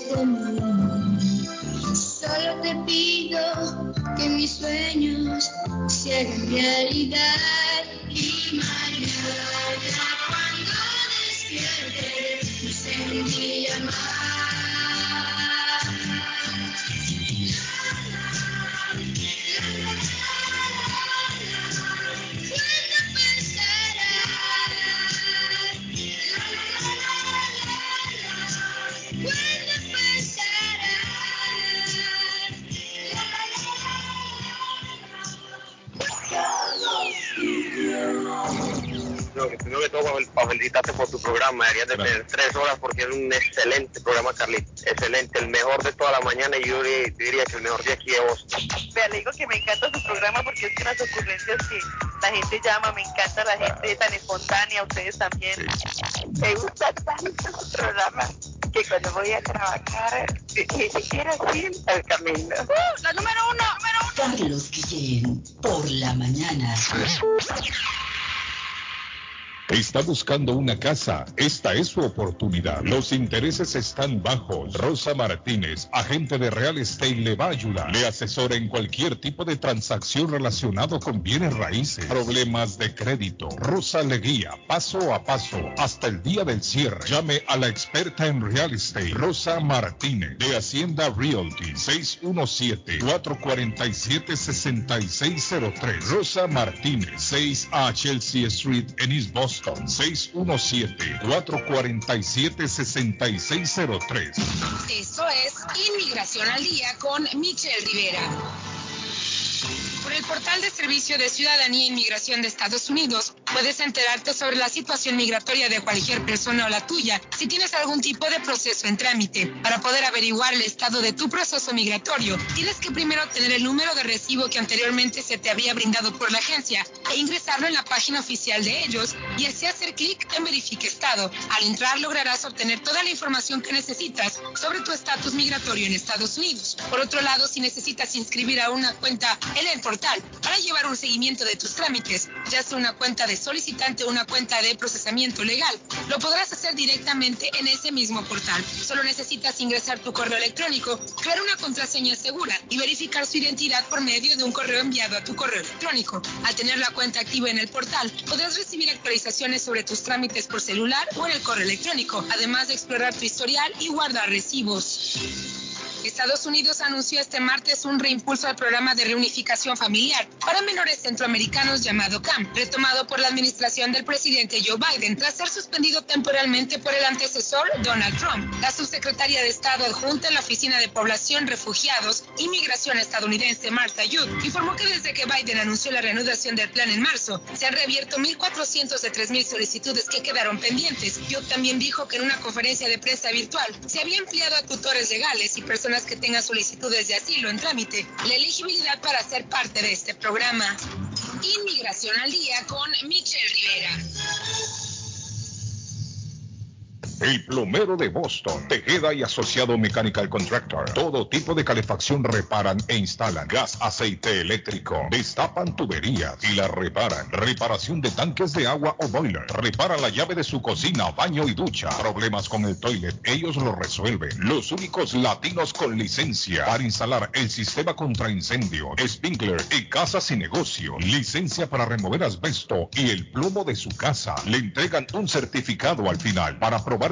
[SPEAKER 24] mí. Solo te pido que mis sueños se hagan realidad. Y mañana, cuando despierte, un día más.
[SPEAKER 38] Para- felicitarte por tu programa. Deberías de tener tres horas porque es un excelente programa, Carlito. Excelente, el mejor de toda la mañana y yo di- diría que el mejor de aquí de vos.
[SPEAKER 39] Vea, le digo que me encanta su programa porque es que las ocurrencias que la gente llama, me encanta la gente tan espontánea, ustedes también. Me gusta tanto su programa que cuando voy a trabajar ni siquiera siento el camino. ¡Uh, la número uno! ¡Número uno!
[SPEAKER 40] Carlos Guillén, por la mañana.
[SPEAKER 11] Está buscando una casa. Esta es su oportunidad. Los intereses están bajos. Rosa Martínez, agente de Real Estate, le va a ayudar. Le asesora en cualquier tipo de transacción relacionado con bienes raíces, problemas de crédito. Rosa le guía paso a paso hasta el día del cierre. Llame a la experta en Real Estate, Rosa Martínez, de Hacienda Realty, 617-447-6603. Rosa Martínez, 6 a Chelsea Street en East Boston, 617-447-6603.
[SPEAKER 13] Esto es Inmigración al Día con Michelle Rivera. Por el
[SPEAKER 19] portal de Servicio de Ciudadanía e Inmigración de Estados Unidos puedes enterarte sobre la situación migratoria de cualquier persona o la tuya si tienes algún tipo de proceso en trámite. Para poder averiguar el estado de tu proceso migratorio, tienes que primero tener el número de recibo que anteriormente se te había brindado por la agencia e ingresarlo en la página oficial de ellos y así hacer clic en Verifique Estado. Al entrar lograrás obtener toda la información que necesitas sobre tu estatus migratorio en Estados Unidos. Por otro lado, si necesitas inscribir a una cuenta en el portal para llevar un seguimiento de tus trámites, ya sea una cuenta de solicitante o una cuenta de procesamiento legal, lo podrás hacer directamente en ese mismo portal. Solo necesitas ingresar tu correo electrónico, crear una contraseña segura y verificar su identidad por medio de un correo enviado a tu correo electrónico. Al tener la cuenta activa en el portal, podrás recibir actualizaciones sobre tus trámites por celular o en el correo electrónico, además de explorar tu historial y guardar recibos. Estados Unidos anunció este martes un reimpulso al programa de reunificación familiar para menores centroamericanos llamado CAM, retomado por la administración del presidente Joe Biden tras ser suspendido temporalmente por el antecesor Donald Trump. La subsecretaria de Estado adjunta en la Oficina de Población, Refugiados y Migración estadounidense, Martha Youth, informó que desde que Biden anunció la reanudación del plan en marzo, se han reabierto 1.400 de 3.000 solicitudes que quedaron pendientes. Youth también dijo que en una conferencia de prensa virtual se había empleado a tutores legales y personas que tengan solicitudes de asilo en trámite la elegibilidad para ser parte de este programa. Inmigración al día con Michelle Rivera.
[SPEAKER 11] El plomero de Boston, Tejeda y Asociado Mechanical Contractor. Todo tipo de calefacción reparan e instalan. Gas, aceite eléctrico. Destapan tuberías y la reparan. Reparación de tanques de agua o boiler. Repara la llave de su cocina, baño y ducha. Problemas con el toilet, ellos lo resuelven. Los únicos latinos con licencia para instalar el sistema contra incendio, sprinkler en casas y negocio. Licencia para remover asbesto y el plomo de su casa. Le entregan un certificado al final para probar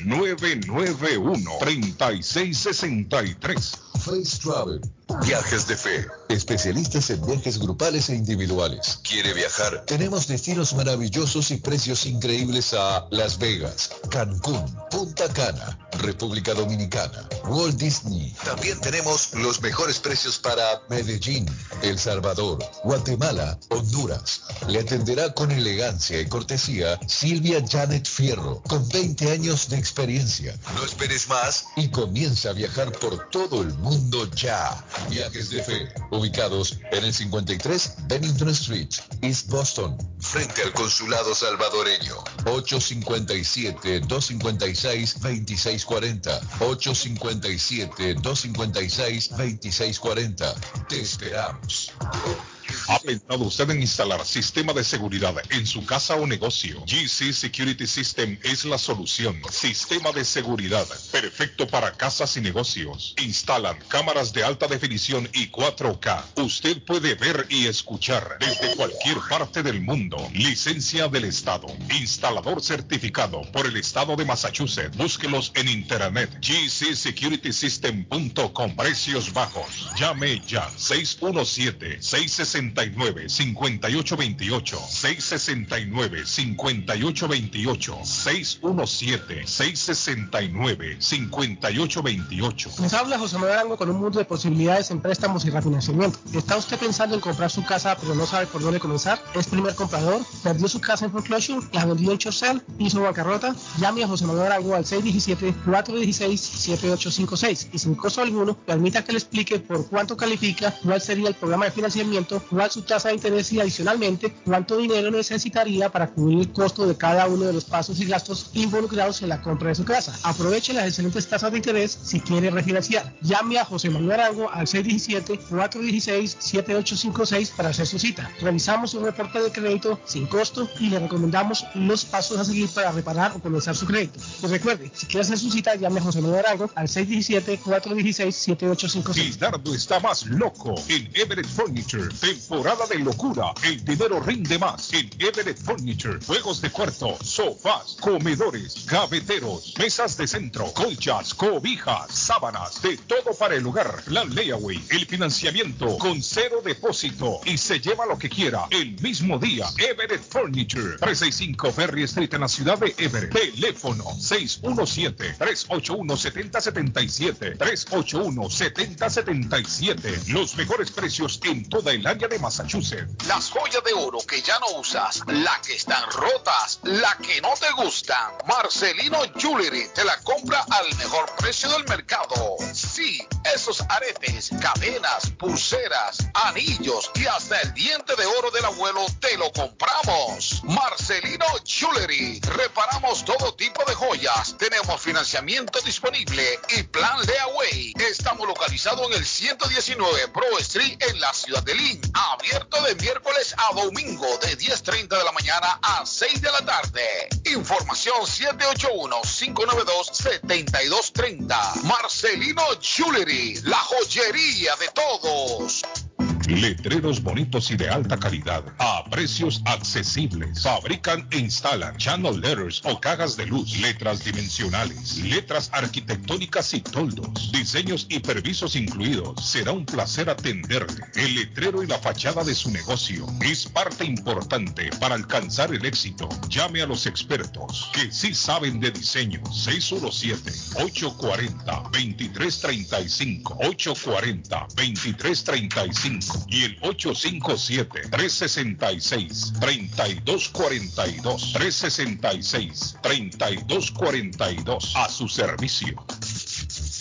[SPEAKER 11] 991-3663.
[SPEAKER 13] Face Travel. Viajes de fe. Especialistas en viajes grupales e individuales. ¿Quiere viajar? Tenemos destinos maravillosos y precios increíbles a Las Vegas, Cancún, Punta Cana, República Dominicana, Walt Disney. También tenemos los mejores precios para Medellín, El Salvador, Guatemala, Honduras. Le atenderá con elegancia y cortesía Silvia Janet Fierro, con 20 años de experiencia. No esperes más y comienza a viajar por todo el mundo ya. Viajes de Fe, ubicados en el 53 Bennington Street, East Boston, frente al consulado salvadoreño. 857-256-2640. 857-256-2640. Te esperamos.
[SPEAKER 11] ¿Ha pensado usted en instalar sistema de seguridad en su casa o negocio? GC Security System es la solución. Sistema de seguridad perfecto para casas y negocios. Instalan cámaras de alta definición y 4K. Usted puede ver y escuchar desde cualquier parte del mundo. Licencia del Estado. Instalador certificado por el Estado de Massachusetts. Búsquelos en internet. gcsecuritysystem.com. Precios bajos. Llame ya. 617 660 669-5828, 669-5828, 617-669-5828.
[SPEAKER 15] Les habla José Manuel Arango con un mundo de posibilidades en préstamos y refinanciamiento. ¿Está usted pensando en comprar su casa pero no sabe por dónde comenzar? ¿Es primer comprador? ¿Perdió su casa en foreclosure? ¿La vendió en Chorcel? ¿Hizo bancarrota? Llame a José Manuel Arango al 617-416-7856 y sin costo alguno permita que le explique por cuánto califica, cuál sería el programa de financiamiento, cuál su tasa de interés y adicionalmente cuánto dinero necesitaría para cubrir el costo de cada uno de los pasos y gastos involucrados en la compra de su casa. Aproveche las excelentes tasas de interés si quiere refinanciar. Llame a José Manuel Arango al 617-416-7856 para hacer su cita. Realizamos un reporte de crédito sin costo y le recomendamos los pasos a seguir para reparar o comenzar su crédito. Y recuerde, si quiere hacer su cita, llame a José Manuel Arango al 617-416-7856.
[SPEAKER 11] Dardo está más loco en Everett Furniture. Temporada de locura. El dinero rinde más en Everett Furniture. Juegos de cuarto, sofás, comedores, gaveteros, mesas de centro, colchas, cobijas, sábanas, de todo para el hogar. Plan Layaway, el financiamiento con cero depósito y se lleva lo que quiera el mismo día. Everett Furniture, 365 Ferry Street en la ciudad de Everett. Teléfono 617-381-7077. 381-7077. Los mejores precios en toda el área de Massachusetts.
[SPEAKER 14] Las joyas de oro que ya no usas, la que están rotas, la que no te gustan. Marcelino Jewelry te la compra al mejor precio del mercado. Sí, esos aretes, cadenas, pulseras, anillos y hasta el diente de oro del abuelo te lo compramos. Marcelino Jewelry. Reparamos todo tipo de joyas. Tenemos financiamiento disponible y plan Leaway. Estamos localizados en el 119 Pro Street en la ciudad de Lynn. Abierto de miércoles a domingo de 10.30 de la mañana a 6 de la tarde. Información 781-592-7230. Marcelino Jewelry, la joyería de todos.
[SPEAKER 11] Letreros bonitos y de alta calidad a precios accesibles. Fabrican e instalan channel letters o cajas de luz, letras dimensionales, letras arquitectónicas y toldos, diseños y permisos incluidos. Será un placer atenderle. El letrero y la fachada de su negocio es parte importante para alcanzar el éxito. Llame a los expertos que sí saben de diseño. 617-840-2335. 840-2335 y el 857-366-3242. 366-3242 a su servicio.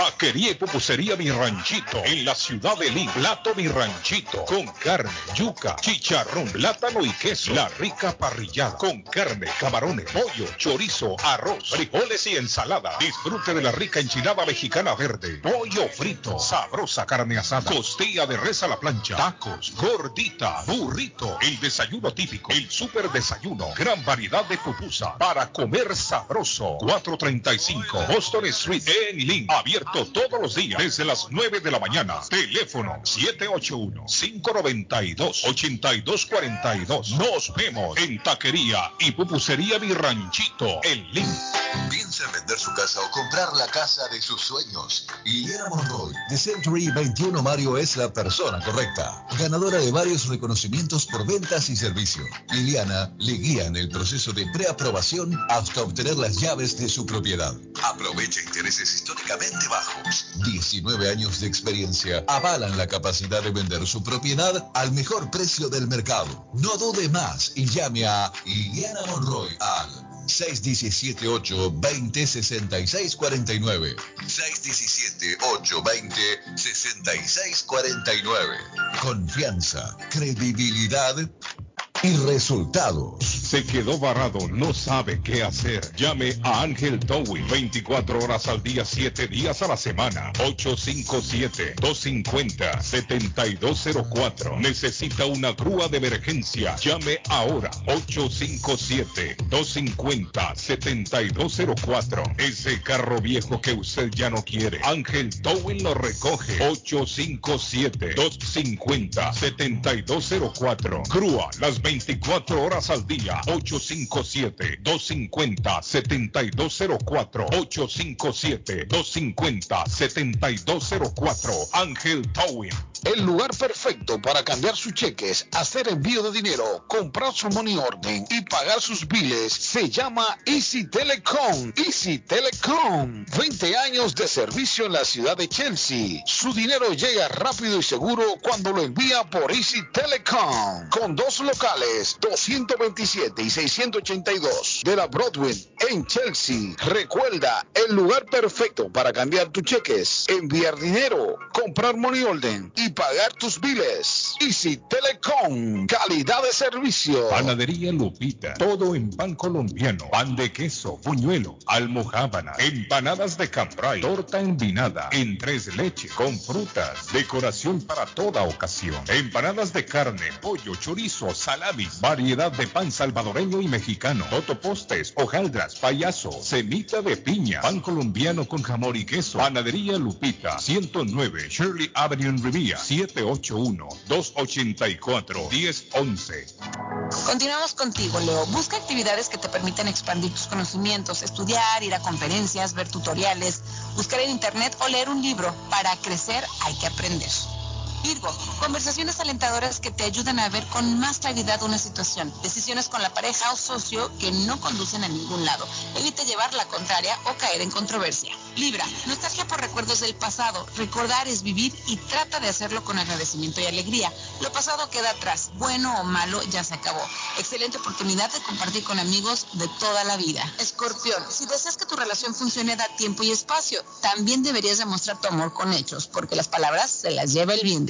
[SPEAKER 11] Taquería y pupusería Mi Ranchito. En la ciudad de Lima. Plato Mi Ranchito. Con carne, yuca, chicharrón, plátano y queso. La rica parrillada. Con carne, camarones, pollo, chorizo, arroz, frijoles y ensalada. Disfrute de la rica enchilada mexicana verde, pollo frito, sabrosa carne asada, costilla de res a la plancha, tacos, gordita, burrito, el desayuno típico, el super desayuno, gran variedad de pupusa. Para comer sabroso. 435 Boston Street en Lynn. Abierto todos los días desde las 9 de la mañana. Teléfono 781-592-8242. Nos vemos en Taquería y Pupusería Mi Ranchito en Lynn.
[SPEAKER 13] Piensa en vender su casa o comprar la casa de sus sueños. Liliana Monroy, de Century 21 Mario es la persona correcta. Ganadora de varios reconocimientos por ventas y servicio. Liliana le guía en el proceso de preaprobación hasta obtener las llaves de su propiedad. Aprovecha intereses históricamente bajos. 19 años de experiencia avalan la capacidad de vender su propiedad al mejor precio del mercado. No dude más y llame a Liliana Monroy al 617-820-6649. 617-820-6649. Confianza, credibilidad y resultados.
[SPEAKER 11] Se quedó varado, no sabe qué hacer. Llame a Ángel Towing 24 horas al día, 7 días a la semana. 857-250-7204. Necesita una grúa de emergencia. Llame ahora. 857-250-7204. Ese carro viejo que usted ya no quiere. Ángel Towing lo recoge. 857-250-7204. Grúa las 24 horas al día. Llama 857-250-7204. 857-250-7204. Ángel Towing.
[SPEAKER 14] El lugar perfecto para cambiar sus cheques, hacer envío de dinero, comprar su money orden y pagar sus biles se llama Easy Telecom. Easy Telecom. 20 años de servicio en la ciudad de Chelsea. Su dinero llega rápido y seguro cuando lo envía por Easy Telecom. Con dos locales, 227 y 682 de la Broadway en Chelsea. Recuerda, el lugar perfecto para cambiar tus cheques, enviar dinero, comprar money order y pagar tus biles. Easy Telecom, calidad de servicio.
[SPEAKER 11] Panadería Lupita, todo en pan colombiano, pan de queso, buñuelo, almojábana, empanadas de cambray, torta envinada, en tres leches, con frutas, decoración para toda ocasión, empanadas de carne, pollo, chorizo, variedad de pan salvadoreño y mexicano, totopostes, hojaldras, payaso, semita de piña, pan colombiano con jamón y queso, panadería Lupita, 109 Shirley Avenue en Rivia, 781-284-1011.
[SPEAKER 19] Continuamos contigo, Leo. Busca actividades que te permitan expandir tus conocimientos, estudiar, ir a conferencias, ver tutoriales, buscar en internet o leer un libro. Para crecer hay que aprender. Virgo, conversaciones alentadoras que te ayudan a ver con más claridad una situación. Decisiones con la pareja o socio que no conducen a ningún lado. Evita llevar la contraria o caer en controversia. Libra, nostalgia por recuerdos del pasado. Recordar es vivir y trata de hacerlo con agradecimiento y alegría. Lo pasado queda atrás, bueno o malo ya se acabó. Excelente oportunidad de compartir con amigos de toda la vida. Escorpión, si deseas que tu relación funcione da tiempo y espacio. También deberías demostrar tu amor con hechos, porque las palabras se las lleva el viento.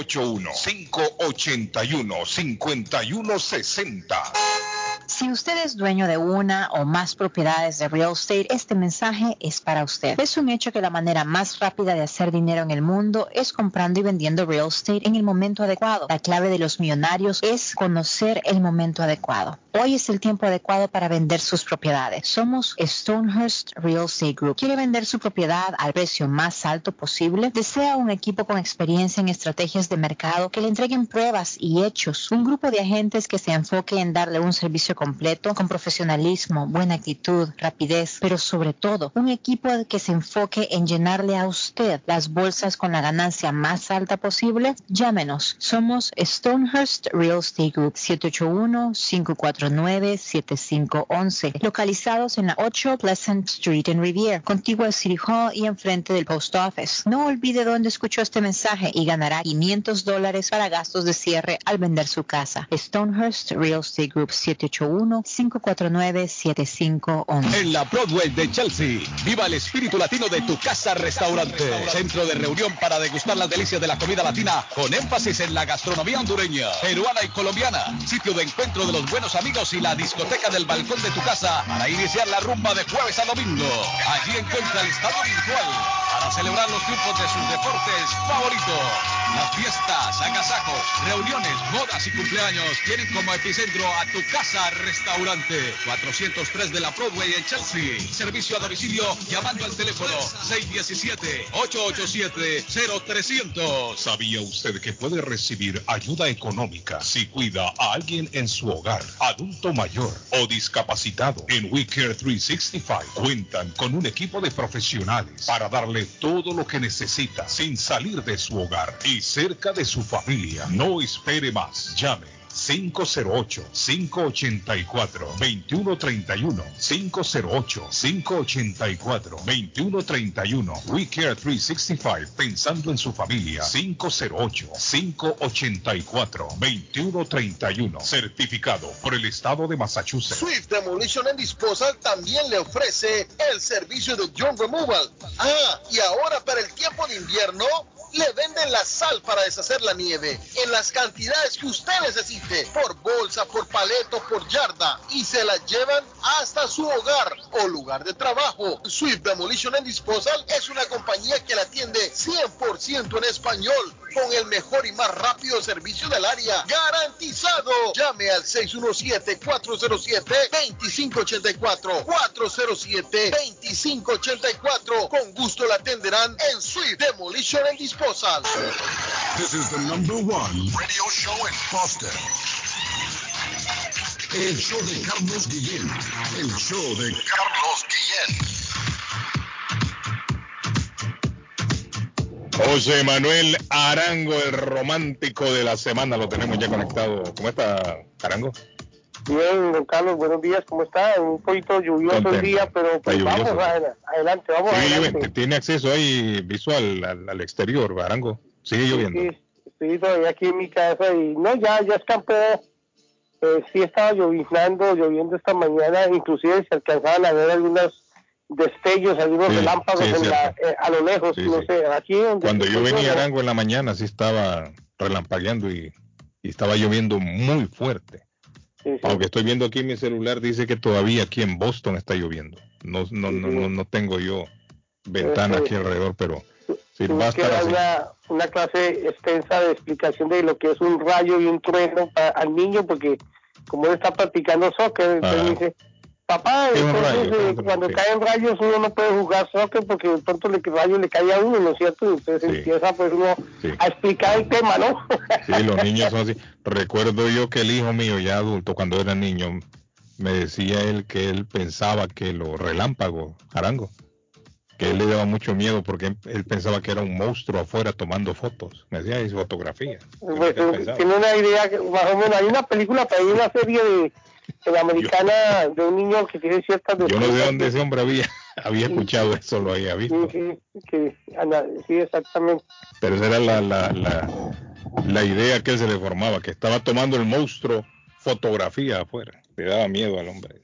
[SPEAKER 11] 781-581-5160.
[SPEAKER 41] Si usted es dueño de una o más propiedades de real estate, este mensaje es para usted. Es un hecho que la manera más rápida de hacer dinero en el mundo es comprando y vendiendo real estate en el momento adecuado. La clave de los millonarios es conocer el momento adecuado. Hoy es el tiempo adecuado para vender sus propiedades. Somos Stonehurst Real Estate Group. ¿Quiere vender su propiedad al precio más alto posible? ¿Desea un equipo con experiencia en estrategias de mercado que le entreguen pruebas y hechos? Un grupo de agentes que se enfoque en darle un servicio completo con profesionalismo, buena actitud, rapidez, pero sobre todo un equipo que se enfoque en llenarle a usted las bolsas con la ganancia más alta posible. Llámenos. Somos Stonehurst Real Estate Group 781-549-7511, localizados en la 8 Pleasant Street en Riviera, contigua al City Hall y enfrente del Post Office. No olvide dónde escuchó este mensaje y ganará 500 dólares para gastos de cierre al vender su casa. Stonehurst Real Estate Group 781-549-7511.
[SPEAKER 23] En la Broadway de Chelsea, viva el espíritu latino de tu casa restaurante. Centro de reunión para degustar las delicias de la comida latina con énfasis en la gastronomía hondureña, peruana y colombiana. Sitio de encuentro de los buenos amigos y la discoteca del balcón de tu casa para iniciar la rumba de jueves a domingo. Allí encuentra el estado virtual para celebrar los triunfos de sus deportes favoritos. Las fiestas, agasajos, reuniones, bodas y cumpleaños tienen como epicentro a tu casa restaurante 403 de la Broadway en Chelsea. Servicio a domicilio llamando al teléfono 617-887-0300.
[SPEAKER 11] ¿Sabía usted que puede recibir ayuda económica si cuida a alguien en su hogar, adulto mayor o discapacitado? En We Care 365 cuentan con un equipo de profesionales para darle todo lo que necesita sin salir de su hogar y cerca de su familia. No espere más. Llame 508-584-2131. 508-584-2131. We Care 365, pensando en su familia. 508-584-2131. Certificado por el Estado de Massachusetts.
[SPEAKER 42] Swift Demolition and Disposal también le ofrece el servicio de John Removal. Ah, y ahora para el tiempo de invierno le vende tienen la sal para deshacer la nieve en las cantidades que usted necesite, por bolsa, por paleto, por yarda, y se la llevan hasta su hogar o lugar de trabajo. Swift Demolition and Disposal es una compañía que la atiende 100% en español con el mejor y más rápido servicio del área. Garantizado. Llame al 617-407-2584. 407-2584. Con gusto la atenderán en Swift Demolition and Disposal.
[SPEAKER 34] This is the number one radio show in Boston. El show de Carlos Guillén. El show de Carlos Guillén.
[SPEAKER 4] José Manuel Arango, el romántico de la semana, lo tenemos ya conectado. ¿Cómo está, Arango?
[SPEAKER 43] Bien, don Carlos, buenos días, ¿cómo está? Un poquito lluvioso el
[SPEAKER 4] Contento.
[SPEAKER 43] día, pero pues vamos a- adelante, vamos
[SPEAKER 4] Sí,
[SPEAKER 43] adelante.
[SPEAKER 4] tiene acceso ahí visual al, al exterior, Arango. Sigue lloviendo.
[SPEAKER 43] Sí, estoy todavía aquí en mi casa y no, ya, ya escampó. Eh, sí estaba lloviznando, lloviendo esta mañana, inclusive se alcanzaban a ver algunos destellos, algunos
[SPEAKER 4] Sí,
[SPEAKER 43] relámpagos
[SPEAKER 4] sí,
[SPEAKER 43] en la- eh, a lo lejos,
[SPEAKER 4] Sí,
[SPEAKER 43] no
[SPEAKER 4] sí.
[SPEAKER 43] sé, aquí donde
[SPEAKER 4] Cuando yo venía
[SPEAKER 43] no-
[SPEAKER 4] Arango en la mañana, sí estaba relampagueando y, y estaba lloviendo muy fuerte. Aunque estoy viendo aquí en mi celular, dice que todavía aquí en Boston está lloviendo. No, no, no, no, no tengo yo ventana
[SPEAKER 43] Sí.
[SPEAKER 4] aquí alrededor, pero sí, va a estar así.
[SPEAKER 43] una, una clase extensa de explicación de lo que es un rayo y un trueno pa- al niño, porque como él está practicando soccer, entonces dice, papá, entonces, eh, cuando caen rayos uno no puede jugar soccer porque de pronto el rayo le cae a uno, ¿no es cierto? Y entonces empieza pues uno a explicar el tema, ¿no?
[SPEAKER 4] Sí, los niños son así. Recuerdo yo que el hijo mío, ya adulto, cuando era niño, me decía él que él pensaba que los relámpagos, Arango, que él le daba mucho miedo porque él, pensaba que era un monstruo afuera tomando fotos. Me decía, es fotografía.
[SPEAKER 43] Pues, eh, tiene una idea, que más o menos, hay una película, pero hay una serie de, de la americana de un niño que tiene ciertas
[SPEAKER 4] Yo no sé dónde ese hombre había, había escuchado eso, lo había visto.
[SPEAKER 43] Sí, sí, que, ana- sí, exactamente.
[SPEAKER 4] Pero esa era la, la, la, la idea que se le formaba, que estaba tomando el monstruo fotografía afuera. Le daba miedo al hombre.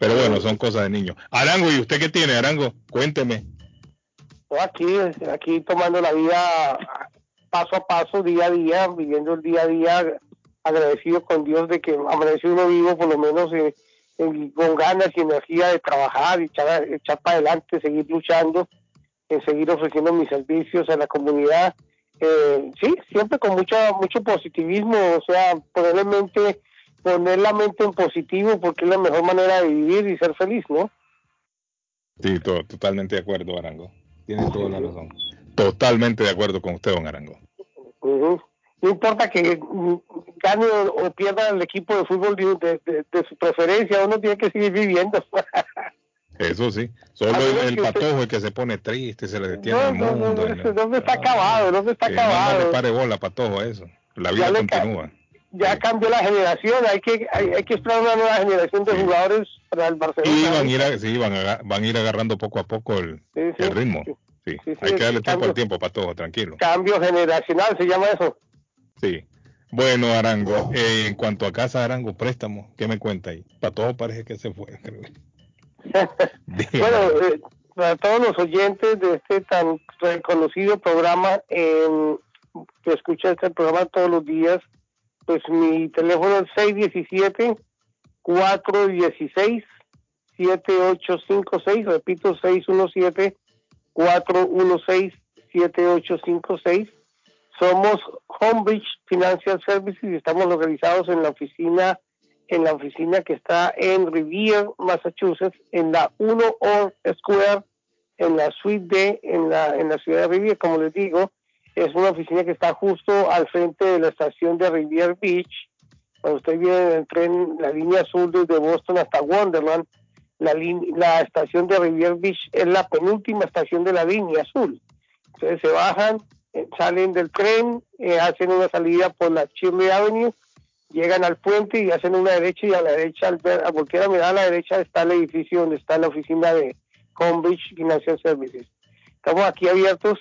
[SPEAKER 4] Pero bueno, son cosas de niños. Arango, ¿y usted qué tiene, Arango? Cuénteme.
[SPEAKER 43] No, aquí, aquí tomando la vida paso a paso, día a día, viviendo el día a día, agradecido con Dios de que amanece uno vivo, por lo menos eh, eh, con ganas y energía de trabajar, y echar, echar para adelante, seguir luchando, en seguir ofreciendo mis servicios a la comunidad. Eh, sí, siempre con mucho, mucho positivismo, o sea, poner la mente, poner la mente en positivo, porque es la mejor manera de vivir y ser feliz, ¿no?
[SPEAKER 4] Sí, to- totalmente de acuerdo, Arango. Tiene toda la razón. Totalmente de acuerdo con usted, don Arango.
[SPEAKER 43] Ujú. No importa que mm, gane o, pierda el equipo de fútbol de, de- de- su preferencia, uno tiene que seguir viviendo.
[SPEAKER 4] Eso sí. Solo el, el patojo el que se pone triste, se le detiene
[SPEAKER 43] No,
[SPEAKER 4] el
[SPEAKER 43] no, no,
[SPEAKER 4] mundo.
[SPEAKER 43] no, no está acabado, no está
[SPEAKER 4] Sí, no, no le
[SPEAKER 43] acabado.
[SPEAKER 4] pare bola, patojo, eso. La
[SPEAKER 43] Ya
[SPEAKER 4] vida
[SPEAKER 43] ca-
[SPEAKER 4] continúa.
[SPEAKER 43] Ya cambió la generación, hay que hay, hay que esperar una nueva generación de jugadores para el Barcelona.
[SPEAKER 4] Y van a ir, a- sí, van, a, van a ir agarrando poco a poco el,
[SPEAKER 43] Sí, sí,
[SPEAKER 4] el ritmo. Sí,
[SPEAKER 43] sí,
[SPEAKER 4] hay que darle tiempo al tiempo, patojo, tranquilo.
[SPEAKER 43] Cambio generacional se llama eso.
[SPEAKER 4] Sí. Bueno, Arango, eh, en cuanto a Casa Arango, préstamo, ¿qué me cuenta ahí? Patojo parece que se fue. creo.
[SPEAKER 43] Bueno, eh, para todos los oyentes de este tan reconocido programa, eh, que escucha este programa todos los días, pues mi teléfono es 617-416-7856, repito, 617-416-7856. Somos Homebridge Financial Services y estamos localizados en la oficina en la oficina que está en Revere, Massachusetts, en la 1 Orr Square, en la suite D, en la, en la ciudad de Revere, como les digo, es una oficina que está justo al frente de la estación de Revere Beach. Cuando usted viene en el tren, la línea azul desde Boston hasta Wonderland, la, la estación de Revere Beach es la penúltima estación de la línea azul. Entonces se bajan, eh, salen del tren, eh, hacen una salida por la Shirley Avenue, llegan al puente y hacen una derecha y a la derecha, al, ver- a mirar a la derecha está el edificio donde está la oficina de Homebridge Financial Services. Estamos aquí abiertos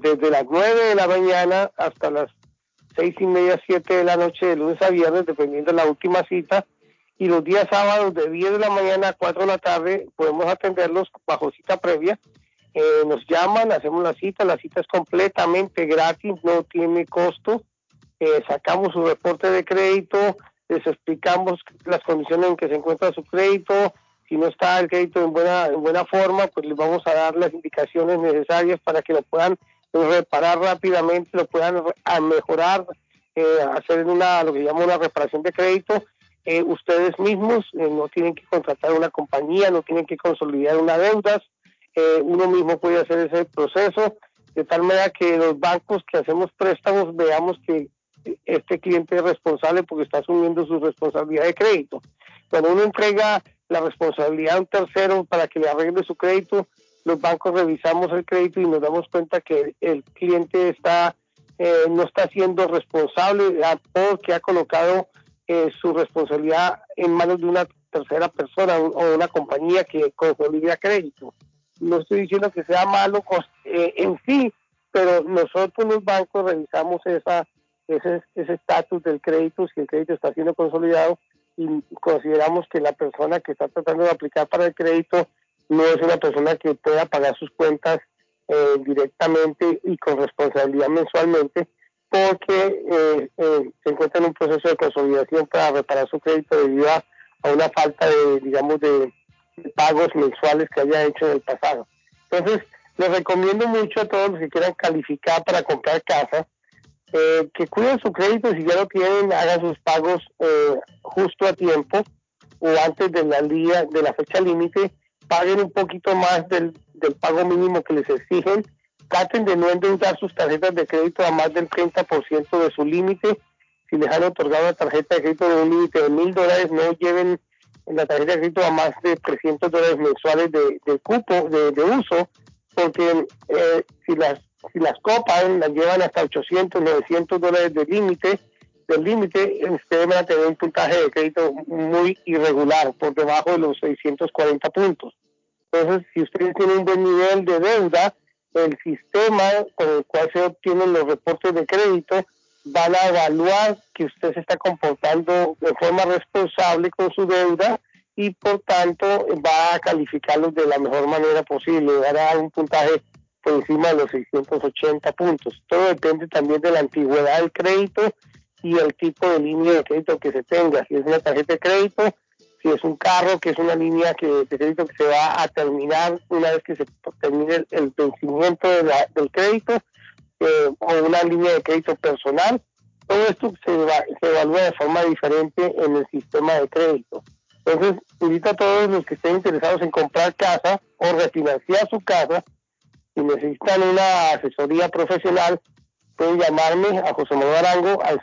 [SPEAKER 43] desde las 9 de la mañana hasta las seis y media, siete de la noche, de lunes a viernes, dependiendo de la última cita. Y los días sábados de 10 de la mañana a 4 de la tarde podemos atenderlos bajo cita previa. Eh, nos llaman, hacemos la cita, la cita es completamente gratis, no tiene costo, Eh, sacamos su reporte de crédito, les explicamos las condiciones en que se encuentra su crédito, si no está el crédito en buena, en buena forma, pues les vamos a dar las indicaciones necesarias para que lo puedan reparar rápidamente, lo puedan mejorar, eh, hacer una, lo que llama una reparación de crédito. Eh, ustedes mismos no tienen que contratar una compañía, no tienen que consolidar una deuda, eh, uno mismo puede hacer ese proceso, de tal manera que los bancos que hacemos préstamos veamos que este cliente es responsable porque está asumiendo su responsabilidad de crédito. Cuando uno entrega la responsabilidad a un tercero para que le arregle su crédito, los bancos revisamos el crédito y nos damos cuenta que el cliente está eh, no está siendo responsable porque ha colocado eh, su responsabilidad en manos de una tercera persona o una compañía que consolida crédito. No estoy diciendo que sea malo eh, en sí, pero nosotros los bancos revisamos esa ese estatus del crédito, si el crédito está siendo consolidado y consideramos que la persona que está tratando de aplicar para el crédito no es una persona que pueda pagar sus cuentas eh, directamente y con responsabilidad mensualmente porque eh, eh, se encuentra en un proceso de consolidación para reparar su crédito debido a, una falta de, digamos, de pagos mensuales que haya hecho en el pasado. Entonces, les recomiendo mucho a todos los que quieran calificar para comprar casa, eh, que cuiden su crédito, si ya lo tienen, hagan sus pagos eh, justo a tiempo o antes de la día, de la fecha límite, paguen un poquito más del, del pago mínimo que les exigen, traten de no endeudar sus tarjetas de crédito a más del 30% de su límite, si les han otorgado una tarjeta de crédito de un límite de mil dólares, no lleven la tarjeta de crédito a más de 300 dólares mensuales de, cupo, de, de uso, porque eh, si las si las copan las llevan hasta 800, 900 dólares de límite, del límite, ustedes van a tener un puntaje de crédito muy irregular, por debajo de los 640 puntos. Entonces, si ustedes tienen un buen nivel de deuda, el sistema con el cual se obtienen los reportes de crédito van a evaluar que usted se está comportando de forma responsable con su deuda y por tanto va a calificarlos de la mejor manera posible, va a dar un puntaje por encima de los 680 puntos. Todo depende también de la antigüedad del crédito y el tipo de línea de crédito que se tenga. Si es una tarjeta de crédito, si es un carro, que es una línea que, de crédito que se va a terminar una vez que se termine el, vencimiento del crédito, eh, o una línea de crédito personal. Todo esto se, eva- se evalúa de forma diferente en el sistema de crédito. Entonces, invito a todos los que estén interesados en comprar casa o refinanciar su casa, si necesitan una asesoría profesional, pueden llamarme a José Manuel Arango al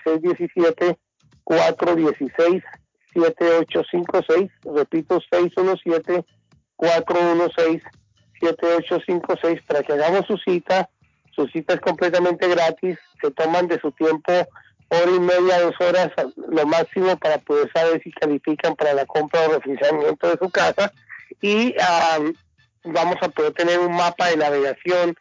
[SPEAKER 43] 617-416-7856. Repito, 617-416-7856 para que hagamos su cita. Su cita es completamente gratis. Se toman de su tiempo hora y media, dos horas, lo máximo para poder saber si califican para la compra o refinanciamiento de su casa. Y am, vamos a poder tener un mapa de navegación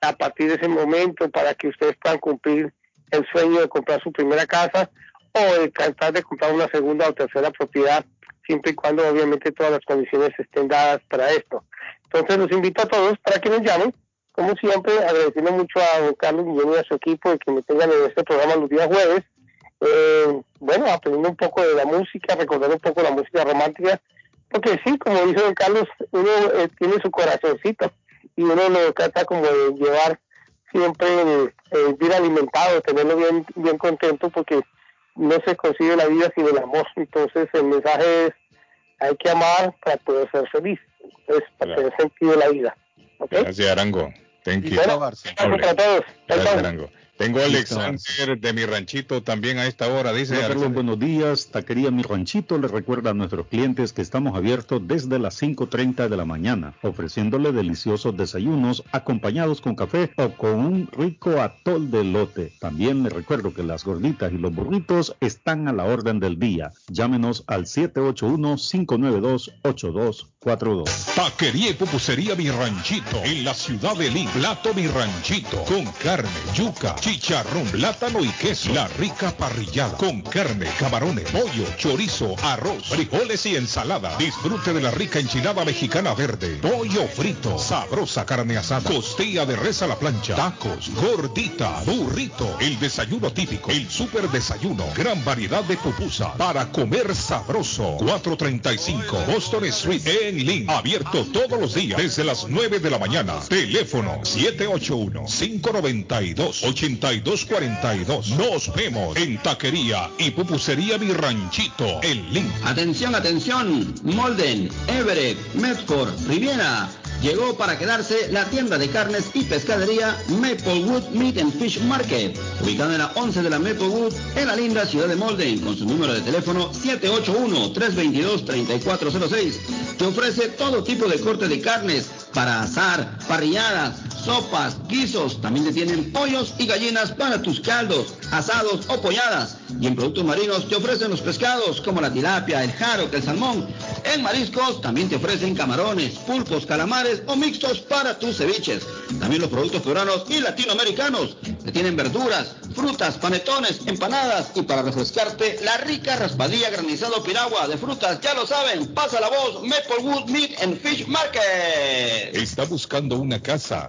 [SPEAKER 43] a partir de ese momento para que ustedes puedan cumplir el sueño de comprar su primera casa o de tratar de comprar una segunda o tercera propiedad, siempre y cuando obviamente todas las condiciones estén dadas para esto. Entonces los invito a todos para que nos llamen, como siempre, agradeciendo mucho a don Carlos Guillén y a su equipo de que me tengan en este programa los días jueves. Eh, bueno, aprendiendo un poco de la música, recordando un poco la música romántica, porque sí, como dice don Carlos, uno eh, tiene su corazoncito y uno lo trata como de llevar siempre eh, bien alimentado, tenerlo bien, bien contento, porque no se consigue la vida sin el amor. Entonces el mensaje es, hay que amar para poder ser feliz, es para tener sentido en la vida.
[SPEAKER 4] Gracias, Arango. Thank you.
[SPEAKER 43] Bueno, gracias para todos.
[SPEAKER 4] Gracias, Arango. Tengo a Alexander de mi ranchito también a esta hora, dice.
[SPEAKER 44] Hola, Carlos, buenos días. Taquería Mi Ranchito le recuerda a nuestros clientes que estamos abiertos desde las 5.30 de la mañana, ofreciéndole deliciosos desayunos acompañados con café o con un rico atol de lote. También le recuerdo que las gorditas y los burritos están a la orden del día. Llámenos al 781-592-8242.
[SPEAKER 11] Taquería y pupusería Mi Ranchito en la ciudad de Lima. Plato Mi Ranchito con carne, yuca, chicharrón, plátano y queso. La rica parrillada con carne, camarones, pollo, chorizo, arroz, frijoles y ensalada. Disfrute de la rica enchilada mexicana verde, pollo frito, sabrosa carne asada, costilla de res a la plancha, tacos, gordita, burrito, el desayuno típico, el super desayuno, gran variedad de pupusa para comer sabroso. 435 Boston Street en Lynn, abierto todos los días desde las 9 de la mañana. Teléfono 781-592-8242. Nos vemos en Taquería y Pupusería Mi Ranchito en Lynn.
[SPEAKER 18] Atención, atención. Molden, Everett, Medford, Riviera. Llegó para quedarse la tienda de carnes y pescadería Maplewood Meat and Fish Market, ubicada en la 11 de la Maplewood, en la linda ciudad de Molden, con su número de teléfono 781-322-3406. Te ofrece todo tipo de corte de carnes para asar, parrilladas, sopas, guisos. También te tienen pollos y gallinas para tus caldos, asados o polladas. Y en productos marinos te ofrecen los pescados como la tilapia, el jaro, el salmón. En mariscos también te ofrecen camarones, pulpos, calamares o mixtos para tus ceviches. También los productos peruanos y latinoamericanos. Te tienen verduras, frutas, panetones, empanadas y para refrescarte la rica raspadilla granizado piragua de frutas. Ya lo saben, pasa la voz Maplewood Meat and Fish Market.
[SPEAKER 11] Está buscando una casa.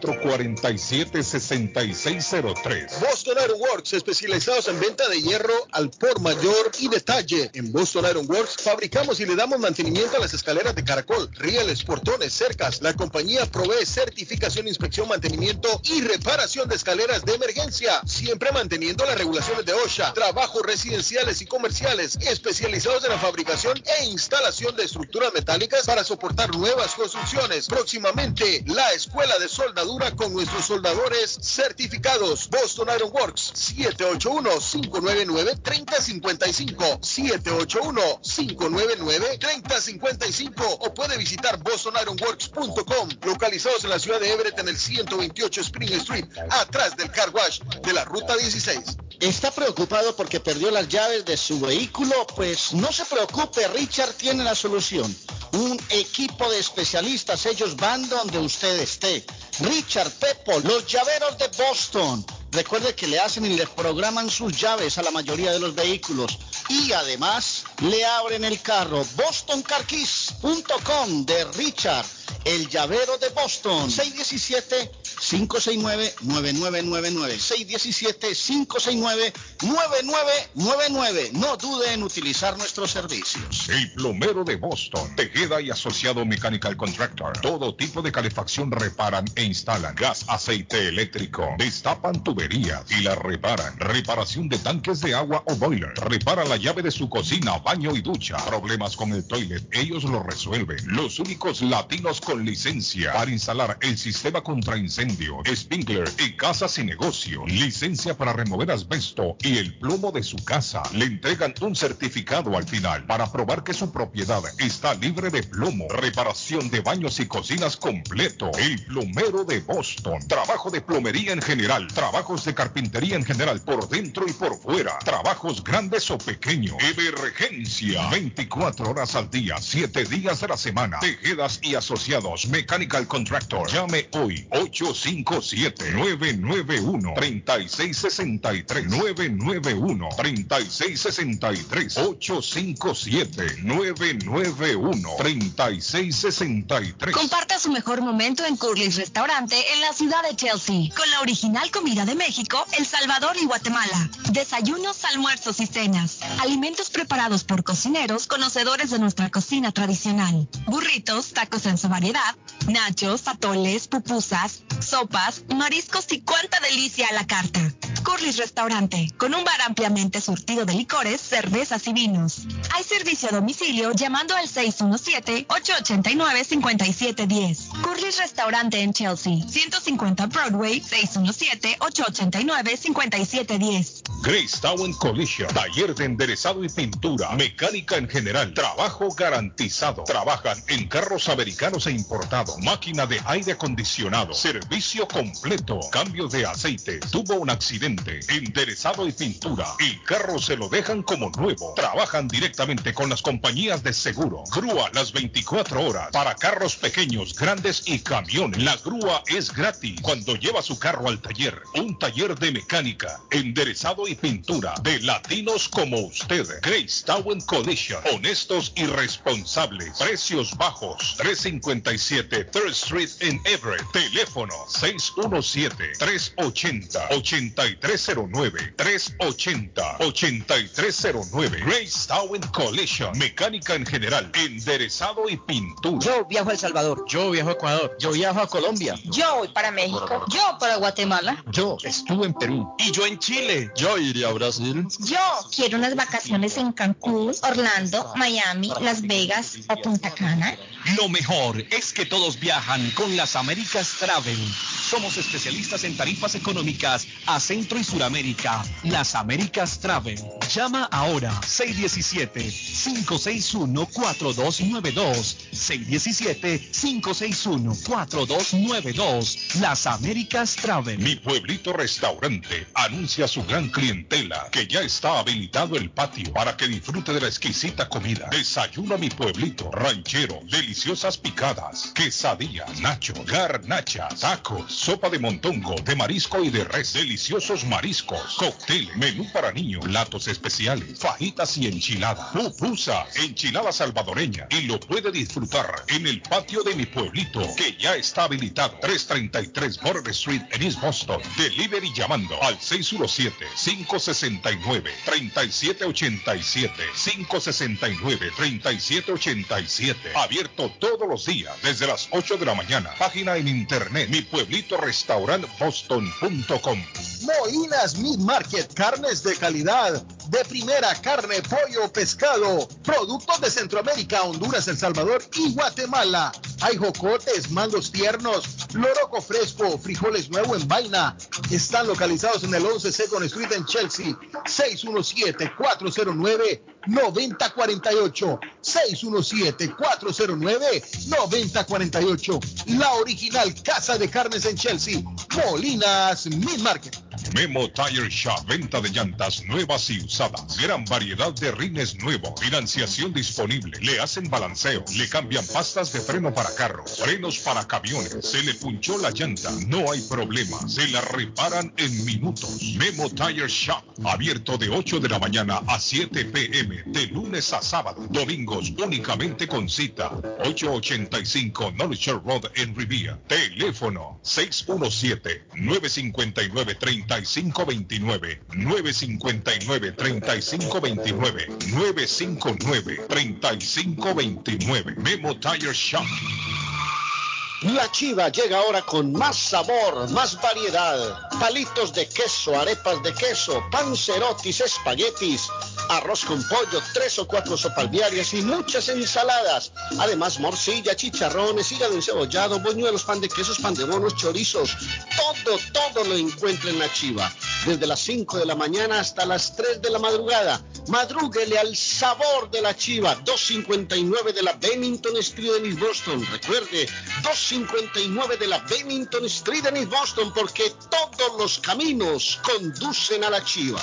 [SPEAKER 11] 617-447-6603.
[SPEAKER 3] Boston Iron Works, especializados en venta de hierro al por mayor y detalle. En Boston Iron Works fabricamos y le damos mantenimiento a las escaleras de caracol, rieles, portones, cercas. La compañía provee certificación, inspección, mantenimiento y reparación de escaleras de emergencia, siempre manteniendo las regulaciones de OSHA. Trabajos residenciales y comerciales especializados en la fabricación e instalación de estructuras metálicas para soportar nuevas construcciones. Próximamente, la escuela de soldadura con nuestros soldadores certificados. Boston Iron Works 781-599-3055 781-599-3055 o puede visitar bostonironworks.com localizados en la ciudad de Everett en el 128 Spring Street atrás del car wash de la ruta 16
[SPEAKER 9] ¿Está preocupado porque perdió las llaves de su vehículo? Pues no se preocupe, Richard tiene la solución. Un equipo de especialistas, ellos van donde usted esté. Richard Pepo, los llaveros de Boston. Recuerde que le hacen y le programan sus llaves a la mayoría de los vehículos. Y además le abren el carro. BostonCarKeys.com de Richard, el llavero de Boston. 617 569-9999. 617-569-9999. No dude en utilizar nuestros servicios.
[SPEAKER 11] El plomero de Boston, Tejeda y Asociado Mechanical Contractor. Todo tipo de calefacción reparan e instalan. Gas, aceite eléctrico. Destapan tuberías y la reparan. Reparación de tanques de agua o boiler. Repara la llave de su cocina, baño y ducha. Problemas con el toilet, ellos lo resuelven. Los únicos latinos con licencia para instalar el sistema contra incendio, sprinkler y casas y negocio. Licencia para remover asbesto y el plomo de su casa. Le entregan un certificado al final para probar que su propiedad está libre de plomo. Reparación de baños y cocinas completo. El plomero de Boston. Trabajo de plomería en general. Trabajos de carpintería en general por dentro y por fuera. Trabajos grandes o pequeños. Emergencia. 24 horas al día, 7 días de la semana. Tejedas y asociados. Mechanical Contractor. Llame hoy. 857-991-3663. 991-3663. 857-991-3663.
[SPEAKER 45] Comparta su mejor momento en Curly's Restaurante en la ciudad de Chelsea, con la original comida de México, El Salvador y Guatemala. Desayunos, almuerzos y cenas. Alimentos preparados por cocineros conocedores de nuestra cocina tradicional. Burritos, tacos en su variedad, nachos, atoles, pupusas, sopas, mariscos y cuánta delicia a la carta. Curly's Restaurante, con un bar ampliamente surtido de licores, cervezas y vinos. Hay servicio a domicilio llamando al 617-889-5710. Curly's Restaurante en Chelsea, 150 Broadway, 617-889-5710.
[SPEAKER 11] Grace Town Collision, taller de enderezado y pintura, mecánica en general, trabajo garantizado. Trabajan en carros americanos e importados, máquina de aire acondicionado, servicio completo, cambio de aceite, tuvo un accidente, enderezado y pintura. El carro se lo dejan como nuevo. Trabajan directamente con las compañías de seguro. Grúa las 24 horas para carros pequeños, grandes y camiones. La grúa es gratis cuando lleva su carro al taller. Un taller de mecánica, enderezado y pintura de latinos como usted. Grace Town Collision. Honestos y responsables. Precios bajos. 357 Third Street en Everett. Teléfono 617-380-8309. 380-8309. Grace Town Collision. Mecánica en general. Enderezado y pintura.
[SPEAKER 46] Yo viajo a El Salvador.
[SPEAKER 47] Yo viajo a Ecuador.
[SPEAKER 46] Yo viajo a Colombia.
[SPEAKER 16] Yo voy para México. Yo para Guatemala.
[SPEAKER 47] Yo estuve en Perú. Y yo en Chile.
[SPEAKER 48] Yo iría a Brasil.
[SPEAKER 16] Yo quiero unas vacaciones en Cancún, Orlando, Miami, Las Vegas o Punta Cana.
[SPEAKER 23] Lo mejor es que todos viajan con las Américas Travel. Somos especialistas en tarifas económicas a Y Suramérica. Las Américas Travel. Llama ahora 617-561-4292. 617-561-4292. Las Américas Travel.
[SPEAKER 11] Mi pueblito restaurante anuncia su gran clientela que ya está habilitado el patio para que disfrute de la exquisita comida. Desayuno a mi pueblito ranchero, deliciosas picadas, quesadillas, nachos, garnachas, tacos, sopa de montongo, de marisco y de res, deliciosos mariscos, cóctel, menú para niños, platos especiales, fajitas y enchiladas, pupusa, enchilada salvadoreña y lo puede disfrutar en el patio de mi pueblito que ya está habilitado 333 Border Street en East Boston. Delivery llamando al 617-569-3787. 569-3787. Abierto todos los días desde las 8 de la mañana. Página en internet mi pueblito restaurant boston.com.
[SPEAKER 3] Molinas Meat Market, carnes de calidad, de primera carne, pollo, pescado, productos de Centroamérica, Honduras, El Salvador y Guatemala. Hay jocotes, mandos tiernos, loroco fresco, frijoles nuevo en vaina. Están localizados en el 11 Second Street en Chelsea. 617-409-9048. 617-409-9048. La original Casa de Carnes en Chelsea. Molinas Meat Market.
[SPEAKER 11] Memo Tire Shop, venta de llantas nuevas y usadas, gran variedad de rines nuevos, financiación disponible, le hacen balanceo, le cambian pastas de freno para carros, frenos para camiones, se le punchó la llanta, no hay problema, se la reparan en minutos. Memo Tire Shop, abierto de 8 de la mañana a 7 pm, de lunes a sábado, domingos únicamente con cita, 885 Knowledge Road en Rivia, teléfono 617 959 30 3529 959 3529 959 3529 Memo Tire Shop.
[SPEAKER 9] La chiva llega ahora con más sabor, más variedad. Palitos de queso, arepas de queso, pancerotis, espaguetis, arroz con pollo, tres o cuatro sopalviarias y muchas ensaladas. Además, morcilla, chicharrones, hígado encebollado, boñuelos, pan de quesos, pan de bonos, chorizos. Todo, todo lo encuentra en la chiva. Desde las 5 de la mañana hasta las 3 de la madrugada. Madrúguele al sabor de la chiva. 259 de la Bennington Street en East Boston. Recuerde, 259 de la Bennington Street en East Boston porque todos los caminos conducen a la chiva.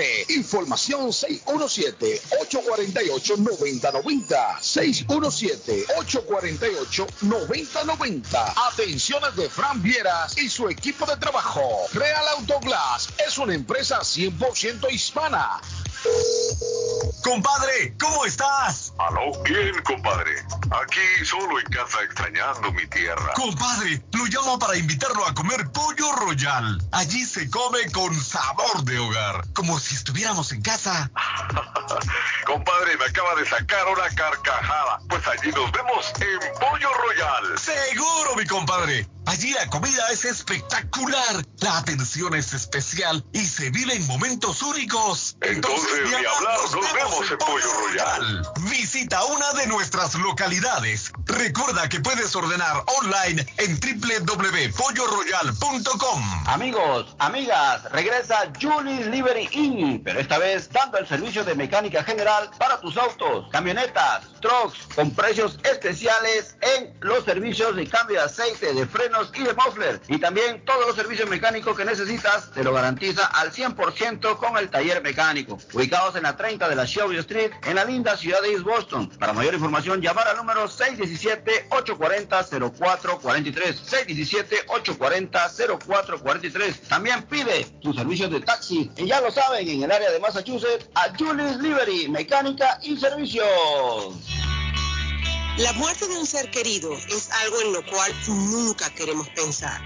[SPEAKER 14] Información 617-848-9090. 617-848-9090. Atenciones de Fran Vieras y su equipo de trabajo. Real Autoglass es una empresa 100% hispana.
[SPEAKER 13] Compadre, ¿cómo estás?
[SPEAKER 34] Aló, bien, compadre. Aquí solo en casa extrañando mi tierra.
[SPEAKER 13] Compadre, lo llamo para invitarlo a comer pollo royal. Allí se come con sabor de hogar, como si estuviéramos en casa.
[SPEAKER 34] compadre, me acaba de sacar una carcajada. Pues allí nos vemos en Pollo Royal.
[SPEAKER 13] Seguro, mi compadre. Allí la comida es espectacular, la atención es especial y se viven momentos únicos.
[SPEAKER 34] Entonces, ni hablar, nos, vemos en Pollo Royal.
[SPEAKER 13] Visita una de nuestras localidades. Recuerda que puedes ordenar online en www.polloroyal.com.
[SPEAKER 18] Amigos, amigas, regresa Julie Livery Inn, pero esta vez dando el servicio de mecánica general para tus autos, camionetas, trucks, con precios especiales en los servicios de cambio de aceite, de frenos y de muffler. Y también todos los servicios mecánicos que necesitas te lo garantiza al 100% con el taller mecánico. Ubicados en la 30 de la Shelby Street, en la linda ciudad de East Boston. Para mayor información, llamar al número 617-840-0443. 617-840-0443. También pide tus servicios de taxi. Y ya lo saben, en el área de Massachusetts, a Julius Livery, mecánica y servicios.
[SPEAKER 21] La muerte de un ser querido es algo en lo cual nunca queremos pensar,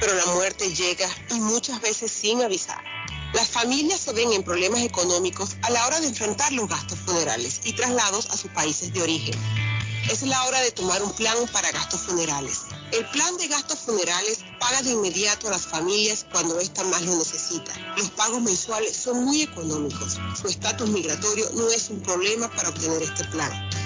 [SPEAKER 21] pero la muerte llega y muchas veces sin avisar. Las familias se ven en problemas económicos a la hora de enfrentar los gastos funerales y traslados a sus países de origen. Es la hora de tomar un plan para gastos funerales. El plan de gastos funerales paga de inmediato a las familias cuando ésta más lo necesita. Los pagos mensuales son muy económicos. Su estatus migratorio no es un problema para obtener este plan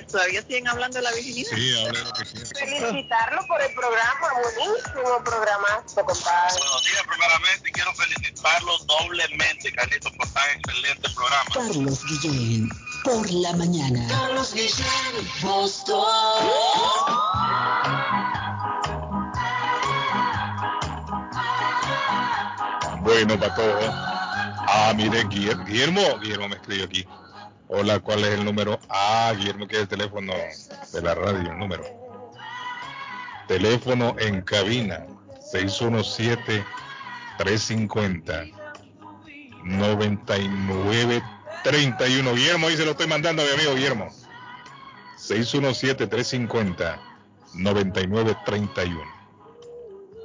[SPEAKER 49] todavía siguen hablando de la virginidad.
[SPEAKER 4] Sí, hablan lo que quieran.
[SPEAKER 49] Felicitarlo por el programa, buenísimo programazo, compadre.
[SPEAKER 50] Buenos días, primeramente, quiero felicitarlo doblemente, Carlitos, por tan excelente programa.
[SPEAKER 32] Carlos Guillén, por la mañana.
[SPEAKER 51] Carlos Guillén, Boston.
[SPEAKER 4] Bueno, para todos. Ah, mire, Guillermo, Guillermo me escribió aquí. Hola, ¿cuál es el número? Ah, Guillermo, que es el teléfono de la radio, el número. Teléfono en cabina, 617-350-9931. Guillermo, ahí se lo estoy mandando a mi amigo Guillermo. 617-350-9931.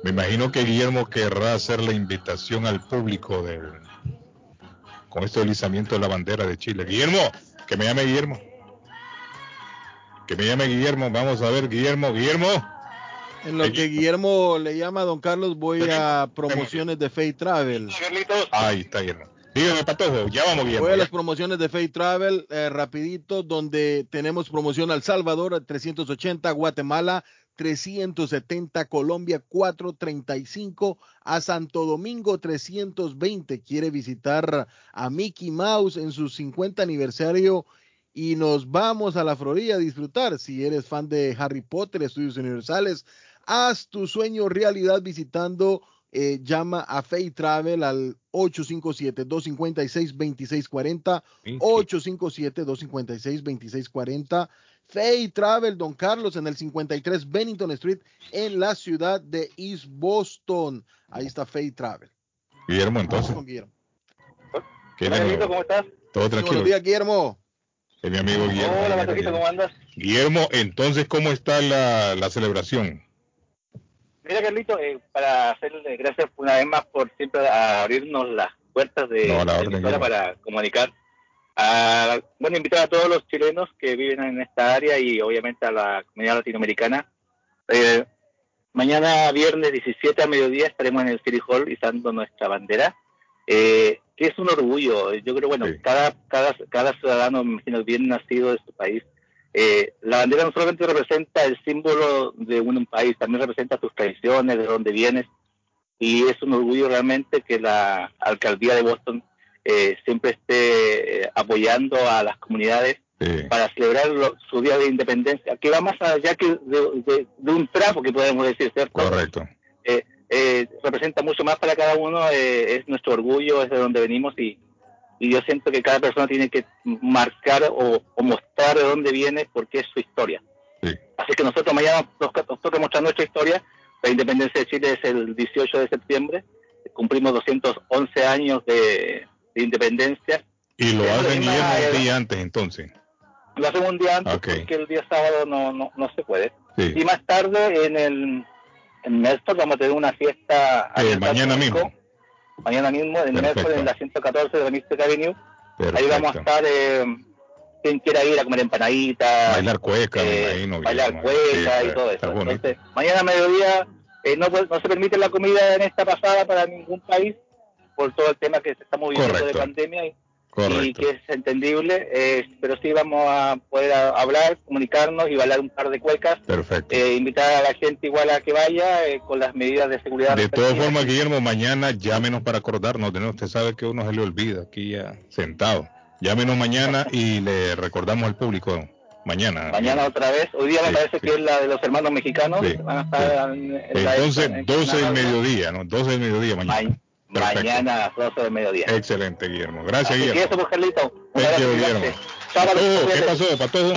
[SPEAKER 4] Me imagino que Guillermo querrá hacer la invitación al público del con este deslizamiento de la bandera de Chile. Guillermo, que me llame Guillermo. Que me llame Guillermo. Vamos a ver, Guillermo, Guillermo.
[SPEAKER 3] En lo que Guillermo le llama a don Carlos, voy a promociones de Fay Travel.
[SPEAKER 4] Ahí está, Guillermo. Dígame, Patojo, ya vamos, Guillermo.
[SPEAKER 3] Voy a las promociones de Fay Travel, eh, rapidito, donde tenemos promoción al Salvador, 380, Guatemala, 370, Colombia 435, a Santo Domingo 320. Quiere visitar a Mickey Mouse en su 50 aniversario y nos vamos a la Florida a disfrutar. Si eres fan de Harry Potter, Estudios Universales, haz tu sueño realidad visitando. Eh, llama a Fay Travel al 857-256-2640, 857-256-2640 Fay Travel, Don Carlos, en el 53 Bennington Street, en la ciudad de East Boston. Ahí está Fay Travel.
[SPEAKER 4] Guillermo, entonces.
[SPEAKER 3] Con Guillermo.
[SPEAKER 50] Hola, ¿cómo estás?
[SPEAKER 4] Todo tranquilo.
[SPEAKER 3] Buenos días, Guillermo.
[SPEAKER 4] Es mi amigo Guillermo.
[SPEAKER 50] Hola, Matojito, ¿cómo andas?
[SPEAKER 4] Guillermo, entonces, ¿cómo está la, la celebración?
[SPEAKER 50] Mira, Carlito, eh, para hacerle gracias una vez más por siempre abrirnos las puertas de,
[SPEAKER 4] No, la
[SPEAKER 50] de
[SPEAKER 4] Guillermo.
[SPEAKER 50] para comunicar. A, bueno, invitar a todos los chilenos que viven en esta área y obviamente a la comunidad latinoamericana. Eh, mañana, viernes 17 a mediodía, estaremos en el City Hall izando nuestra bandera. Eh, que es un orgullo. Yo creo, bueno, cada, cada, cada ciudadano bien nacido de su país, eh, la bandera no solamente representa el símbolo de un país, también representa tus tradiciones, de dónde vienes, y es un orgullo realmente que la alcaldía de Boston eh, siempre esté eh, apoyando a las comunidades para celebrar su día de independencia, que va más allá que de, un trapo que podemos decir, ¿cierto?
[SPEAKER 4] Correcto.
[SPEAKER 50] Eh, representa mucho más para cada uno, es nuestro orgullo, es de donde venimos y, y yo siento que cada persona tiene que marcar o, mostrar de dónde viene porque es su historia. Así que nosotros mañana nos, toca mostrar nuestra historia. La independencia de Chile es el 18 de septiembre. Cumplimos 211 años de, independencia.
[SPEAKER 4] ¿Y lo hacen un día antes entonces?
[SPEAKER 50] Lo hacemos un día antes porque el día sábado no, no, no se puede. Y más tarde en el en Néstor vamos a tener una fiesta.
[SPEAKER 4] Mañana mismo
[SPEAKER 50] mañana mismo en miércoles en la 114 de la Mystic Avenue. Ahí vamos a estar, eh, quien quiera ir a comer empanaditas,
[SPEAKER 4] bailar cueca,
[SPEAKER 50] eh, bailar cueca y todo eso. Entonces, mañana a mediodía eh, no, no se permite la comida en esta pasada para ningún país por todo el tema que se está moviendo de pandemia y y que es entendible, eh, pero sí vamos a poder hablar, comunicarnos y bailar un par de cuecas.
[SPEAKER 4] Perfecto.
[SPEAKER 50] Eh, invitar a la gente igual a que vaya eh, con las medidas de seguridad.
[SPEAKER 4] De todas formas, Guillermo, mañana llámenos para acordarnos. Usted sabe que uno se le olvida aquí ya sentado. Llámenos mañana y le recordamos al público mañana.
[SPEAKER 50] Mañana otra vez. Hoy día me parece que es la de los hermanos mexicanos. Van a estar
[SPEAKER 4] Entonces, 12 del mediodía, ¿no? 12 del mediodía mañana.
[SPEAKER 50] Mañana a las 12 de mediodía.
[SPEAKER 4] Excelente, Guillermo. Gracias, Guillermo.
[SPEAKER 50] eso, pues, Carlito.
[SPEAKER 4] Guillermo. ¿Qué pasó, Patojo?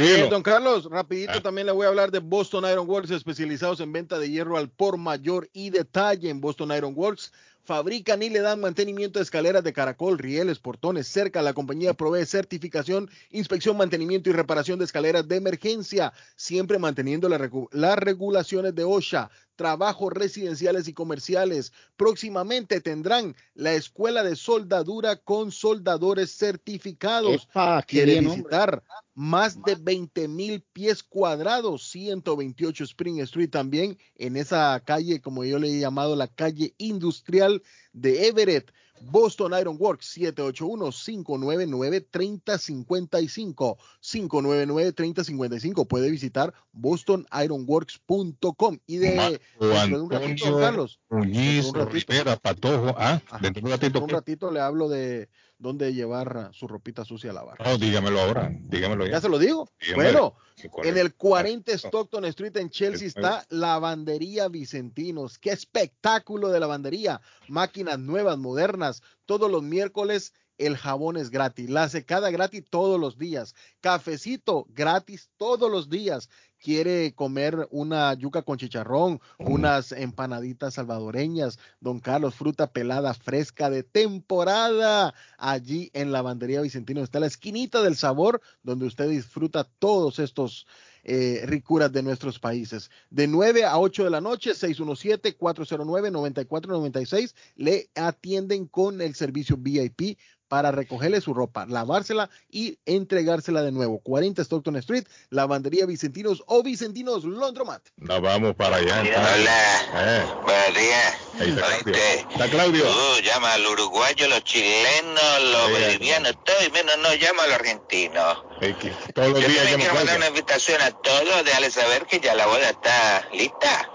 [SPEAKER 3] Eh, don Carlos, rapidito ah. también le voy a hablar de Boston Iron Works, especializados en venta de hierro al por mayor y detalle en Boston Iron Works. Fabrican y le dan mantenimiento de escaleras de caracol, rieles, portones. Cerca, la compañía provee certificación, inspección, mantenimiento y reparación de escaleras de emergencia, siempre manteniendo las regulaciones de OSHA trabajos residenciales y comerciales. Próximamente tendrán la escuela de soldadura con soldadores certificados. Quiere visitar más de 20 mil pies cuadrados, 128 Spring Street también, en esa calle, como yo le he llamado, la calle industrial de Everett. Boston Iron Works 781-599-3055. 599-3055. Puede visitar bostonironworks.com. Y de,
[SPEAKER 4] un ratito, Carlos. un ratito. Patojo. Ah, dentro de un ratito.
[SPEAKER 3] Un ratito le hablo de dónde llevar su ropita sucia a lavar.
[SPEAKER 4] No, dígamelo ahora, dígamelo
[SPEAKER 3] ya. se lo digo? bueno, en el 40 Stockton Street en Chelsea está Lavandería Vicentinos. Qué espectáculo de lavandería. Máquinas nuevas, modernas. Todos los miércoles el jabón es gratis. La secada gratis todos los días. Cafecito gratis todos los días quiere comer una yuca con chicharrón, unas empanaditas salvadoreñas, don Carlos, fruta pelada fresca de temporada, allí en la bandería Vicentino está la esquinita del sabor donde usted disfruta todos estos eh, ricuras de nuestros países. De 9 a 8 de la noche, 617-409-9496, le atienden con el servicio VIP para recogerle su ropa, lavársela y entregársela de nuevo. 40 Stockton Street, Lavandería Vicentinos o Vicentinos Londromat.
[SPEAKER 4] Nos vamos para allá.
[SPEAKER 52] Hola. Eh. Buenos días.
[SPEAKER 4] Ahí está, Claudio. está Claudio.
[SPEAKER 52] Uh, llama al uruguayo, los chilenos, los bolivianos, todo y menos no llama a los argentinos.
[SPEAKER 4] todos los
[SPEAKER 52] Yo
[SPEAKER 4] días
[SPEAKER 52] quiero mandar una invitación a todos, déjale saber que ya la boda está lista.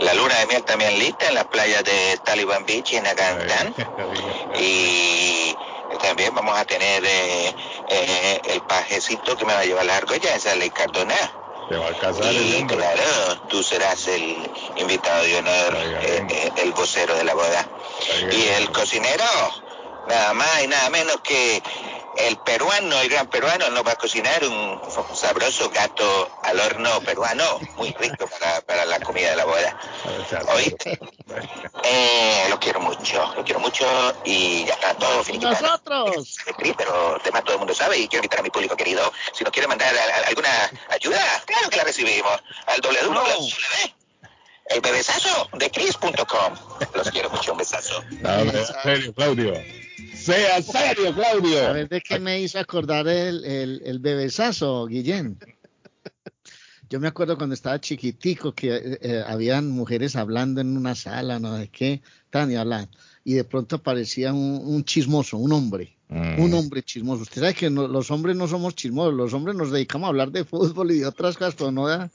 [SPEAKER 52] La luna de miel también lista en las playas de Taliban Beach en Acantán. y también vamos a tener eh, eh, el pajecito que me va a llevar la argolla, esa ley Cardona.
[SPEAKER 4] Te va a casar
[SPEAKER 52] y claro, tú serás el invitado de honor, eh, el vocero de la boda. Y el cocinero, nada más y nada menos que el peruano, el gran peruano, nos va a cocinar un sabroso gato al horno peruano, muy rico para, la comida de la boda. ¿Oíste? Eh, lo quiero mucho, lo quiero mucho y ya está todo finiquitado.
[SPEAKER 9] ¡Nosotros!
[SPEAKER 52] Pero además todo el mundo sabe y quiero invitar a mi público querido. Si nos quiere mandar alguna ayuda, claro que la recibimos. Al www el bebesazo de Chris.com. Los quiero mucho, un besazo.
[SPEAKER 4] en serio, Claudio. Sea serio, Claudio.
[SPEAKER 9] A ver, ¿de qué me hizo acordar el, el, el bebesazo, Guillén? Yo me acuerdo cuando estaba chiquitico que eh, habían mujeres hablando en una sala, no de qué, estaban y hablando. y de pronto aparecía un, chismoso, un hombre, mm. un hombre chismoso. Usted sabe que los hombres no somos chismosos, los hombres nos dedicamos a hablar de fútbol y de otras cosas, pero no a,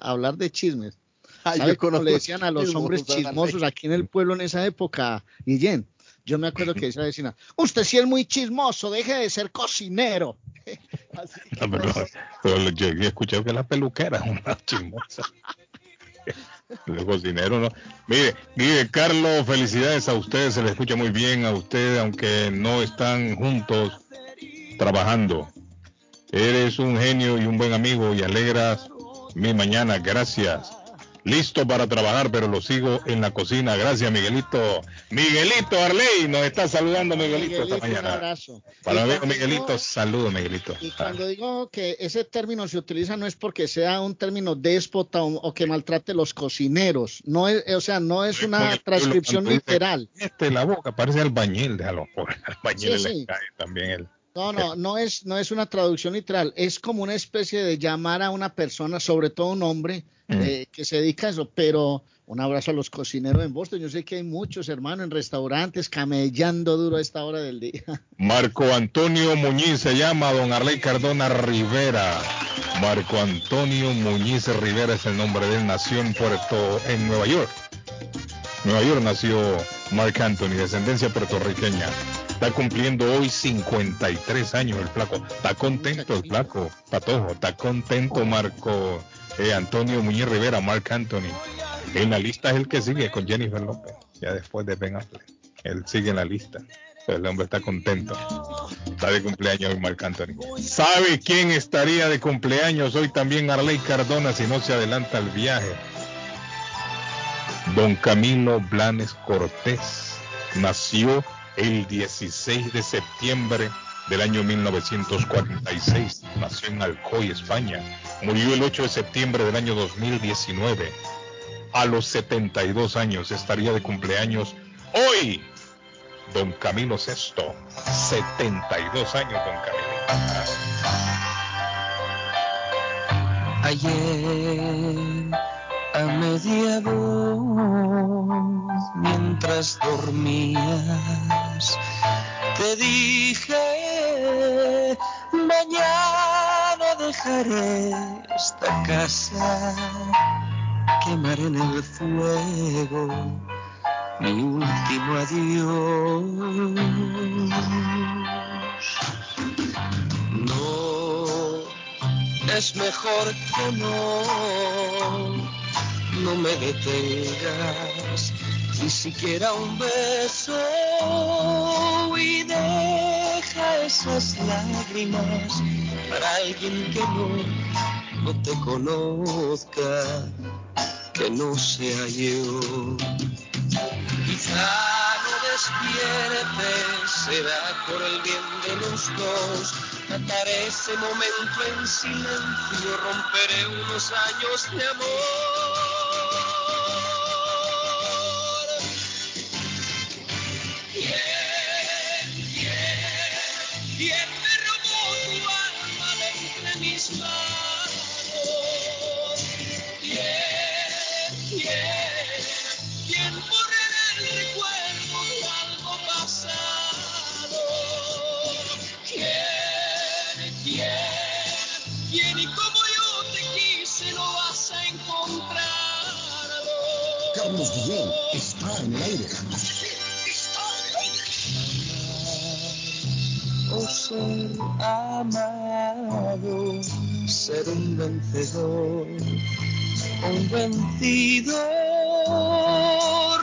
[SPEAKER 9] hablar de chismes. Ah, ¿Sabe cómo le decían a los hombres chismosos aquí en el pueblo en esa época, Guillén? Yo me acuerdo que esa vecina, usted sí es muy chismoso, deje de ser cocinero.
[SPEAKER 4] no, pero, yo he escuchado que la peluquera es una chismosa. El cocinero no. Mire, mire, Carlos, felicidades a ustedes, se le escucha muy bien a ustedes, aunque no están juntos trabajando. Eres un genio y un buen amigo y alegras mi mañana, gracias listo para trabajar, pero lo sigo en la cocina. Gracias, Miguelito. Miguelito Arley nos está saludando, Miguelito, esta mañana. Un abrazo. Para amigo Miguelito, saludo, Miguelito.
[SPEAKER 9] Y cuando digo que ese término se utiliza no es porque sea un término déspota o, que maltrate los cocineros. No es, o sea, no es una transcripción literal.
[SPEAKER 4] Este, la boca parece albañil, déjalo albañil le cae también el
[SPEAKER 9] no, no, no es, no es una traducción literal, es como una especie de llamar a una persona, sobre todo un hombre, mm. eh, que se dedica a eso, pero un abrazo a los cocineros en Boston. Yo sé que hay muchos hermanos en restaurantes camellando duro a esta hora del día.
[SPEAKER 4] Marco Antonio Muñiz se llama Don Arley Cardona Rivera. Marco Antonio Muñiz Rivera es el nombre de él. Nació en Puerto, en Nueva York. Nueva York nació Mark Anthony, descendencia puertorriqueña. Está cumpliendo hoy 53 años el flaco. Está contento el flaco, Patojo. Está contento Marco eh, Antonio Muñiz Rivera, Mark Anthony. En la lista es el que sigue con Jennifer López, ya después de Ben Affleck. Él sigue en la lista. El hombre está contento. Está de cumpleaños hoy Mark Anthony. ¿Sabe quién estaría de cumpleaños hoy también Arley Cardona si no se adelanta el viaje? Don Camilo Blanes Cortés nació el 16 de septiembre del año 1946. Nació en Alcoy, España. Murió el 8 de septiembre del año 2019. A los 72 años estaría de cumpleaños hoy. Don Camilo Sexto. 72 años, don Camilo.
[SPEAKER 35] Ayer a media voz mientras dormías. Te dije, mañana dejaré esta casa, quemaré en el fuego mi último adiós. No, es mejor que no no me detengas, ni siquiera un beso y deja esas lágrimas para alguien que no, no te conozca, que no sea yo. Quizá no despierte, será por el bien de los dos. Trataré ese momento en silencio, romperé unos años de amor. Ser amado, ser un vencedor, un vencido,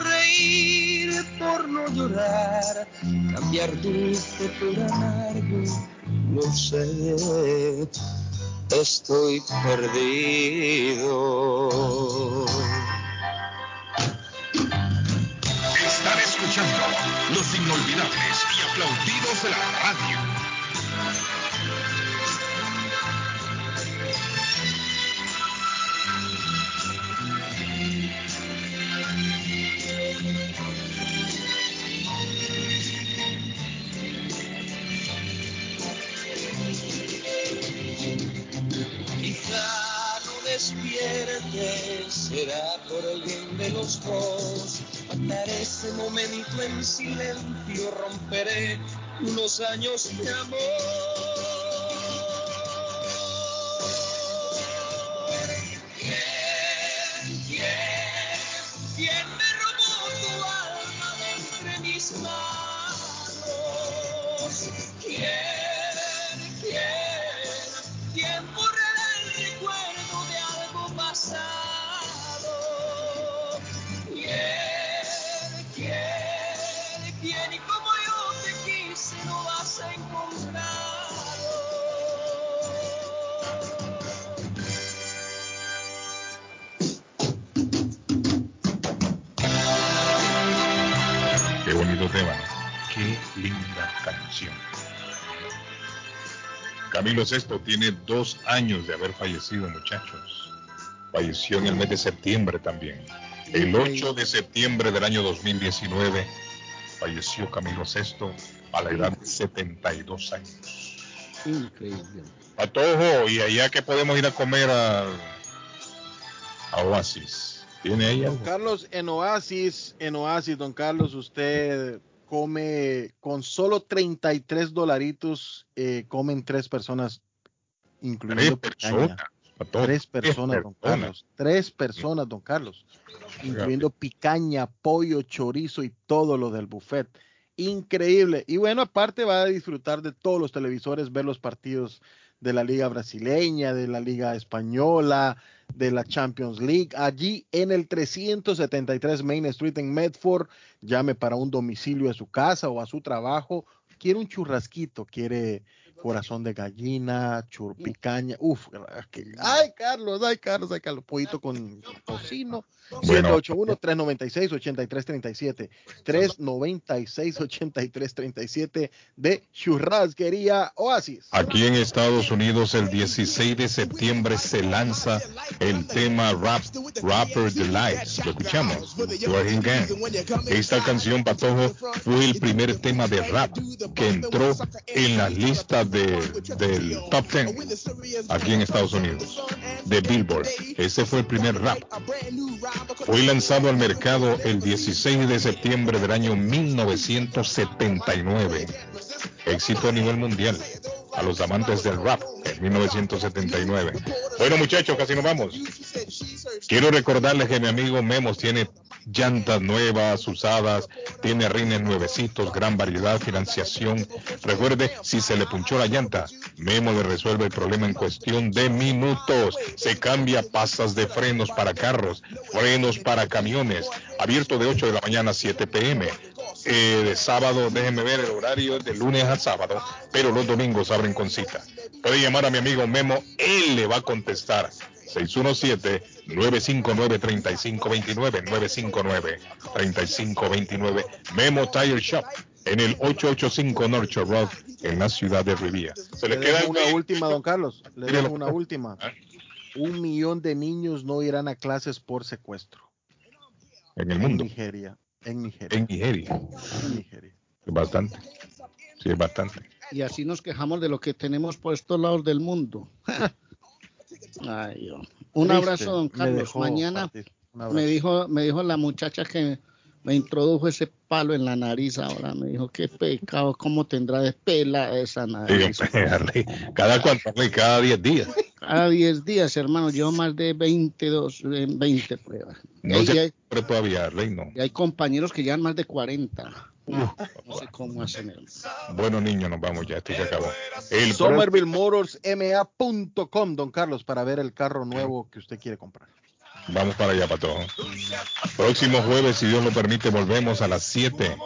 [SPEAKER 35] reír por no llorar, cambiar dulce por amargo, no sé, estoy perdido.
[SPEAKER 53] Están escuchando los inolvidables y aplaudidos de la radio.
[SPEAKER 35] Los dos.
[SPEAKER 25] ese momento en silencio, romperé unos años de amor.
[SPEAKER 4] Linda canción. Camilo Sesto tiene dos años de haber fallecido, muchachos. Falleció en el mes de septiembre también. El 8 de septiembre del año 2019 falleció Camilo Sesto a la edad de 72 años.
[SPEAKER 3] Increíble.
[SPEAKER 4] Patojo, ¿y allá que podemos ir a comer a, a Oasis? ¿Tiene ahí
[SPEAKER 3] Don
[SPEAKER 4] algo?
[SPEAKER 3] Carlos, en Oasis, en Oasis, don Carlos, usted come con solo 33 dolaritos, eh, comen tres personas, incluyendo
[SPEAKER 4] Tres
[SPEAKER 3] picaña.
[SPEAKER 4] personas.
[SPEAKER 3] Tres personas, don. Carlos. Tres personas, don Carlos. Incluyendo picaña, pollo, chorizo y todo lo del buffet. Increíble. Y bueno, aparte va a disfrutar de todos los televisores, ver los partidos de la Liga Brasileña, de la Liga Española, de la Champions League. Allí en el 373 Main Street en Medford, llame para un domicilio a su casa o a su trabajo. Quiere un churrasquito, quiere corazón de gallina, churpicaña. Uf, que- ay, Carlos, ay, Carlos, ay, Carlos, pollito con tocino.
[SPEAKER 4] Bueno.
[SPEAKER 3] 781-396-8337. 396-8337 de Churrasquería Oasis.
[SPEAKER 4] Aquí en Estados Unidos el 16 de septiembre se lanza el tema Rap, Rapper Delight. ¿Lo escuchamos? Esta canción, Patojo, fue el primer tema de rap que entró en la lista de, del top 10 aquí en Estados Unidos, de Billboard. Ese fue el primer rap. Fue lanzado al mercado el 16 de septiembre del año 1979. Éxito a nivel mundial. A los amantes del rap en 1979. Bueno muchachos, casi nos vamos. Quiero recordarles que mi amigo Memos tiene llantas nuevas, usadas, tiene rines nuevecitos, gran variedad, financiación. Recuerde, si se le punchó la llanta, Memo le resuelve el problema en cuestión de minutos. Se cambia pasas de frenos para carros, frenos para camiones. Abierto de 8 de la mañana a 7 pm. Eh, de sábado, déjenme ver el horario, de lunes a sábado, pero los domingos abren con cita. Puede llamar a mi amigo Memo, él le va a contestar. 617-959-3529, 959-3529, Memo Tire Shop, en el 885 North Shore Road, en la ciudad de Rivia. Se le
[SPEAKER 3] Le
[SPEAKER 4] queda
[SPEAKER 3] una última, don Carlos. Le dejo una última. Un millón de niños no irán a clases por secuestro.
[SPEAKER 4] en el mundo,
[SPEAKER 3] En Nigeria. En Nigeria.
[SPEAKER 4] en Nigeria.
[SPEAKER 3] En Nigeria.
[SPEAKER 4] Es bastante. Sí, es bastante.
[SPEAKER 9] Y así nos quejamos de lo que tenemos por estos lados del mundo. Ay, Dios. Un
[SPEAKER 3] Triste,
[SPEAKER 9] abrazo, don Carlos. Mañana me dijo, me dijo la muchacha que me introdujo ese palo en la nariz ahora. Me dijo, qué pecado, cómo tendrá de pela esa
[SPEAKER 4] Sí,
[SPEAKER 9] nariz.
[SPEAKER 4] hombre, Harley. Cada cuánto, cada 10 días.
[SPEAKER 9] Cada 10 días, hermano, llevo más de 22, eh, 20 pruebas.
[SPEAKER 4] No
[SPEAKER 9] y,
[SPEAKER 4] se
[SPEAKER 9] hay,
[SPEAKER 4] todavía, Harley, no.
[SPEAKER 9] y hay compañeros que llevan más de 40. No sé cómo hacen el...
[SPEAKER 4] Bueno, niños, nos vamos ya, esto se acabó. El
[SPEAKER 3] SomervilleMotorsMA.com, don Carlos, para ver el carro nuevo que usted quiere comprar.
[SPEAKER 4] Vamos para allá, Pato. Próximo jueves, si Dios lo permite, volvemos a las 7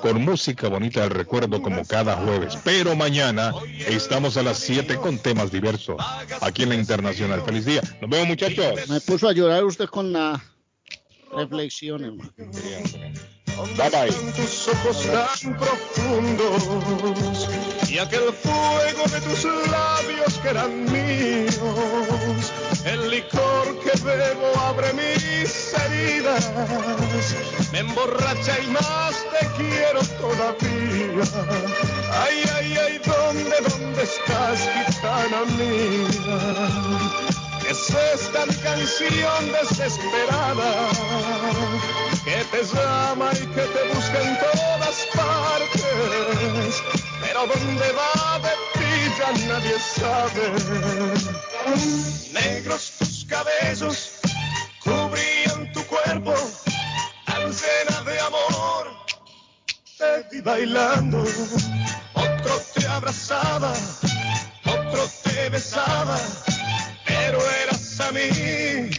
[SPEAKER 4] con música bonita del recuerdo como cada jueves. Pero mañana estamos a las 7 con temas diversos aquí en la Internacional. Feliz día. Nos vemos, muchachos.
[SPEAKER 9] Me puso a llorar usted con la reflexión, hermano.
[SPEAKER 4] Bye bye.
[SPEAKER 25] tus ojos tan profundos y aquel fuego de tus labios que eran míos. El licor que bebo abre mis heridas, me emborracha y más te quiero todavía. Ay, ay, ay, ¿dónde, dónde estás, gitana mía? Es esta canción desesperada que te llama y que te busca en todas partes. Pero dónde va de ti nadie sabe. Negros tus cabellos cubrían tu cuerpo, tan llena de amor. Te vi bailando, otro te abrazaba, otro te besaba, pero eras a mí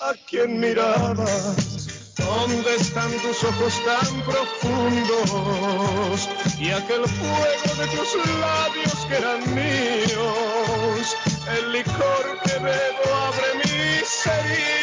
[SPEAKER 25] a quien mirabas. ¿Dónde están tus ojos tan profundos? Y aquel fuego de tus labios que eran míos. El licor que bebo abre mis heridas.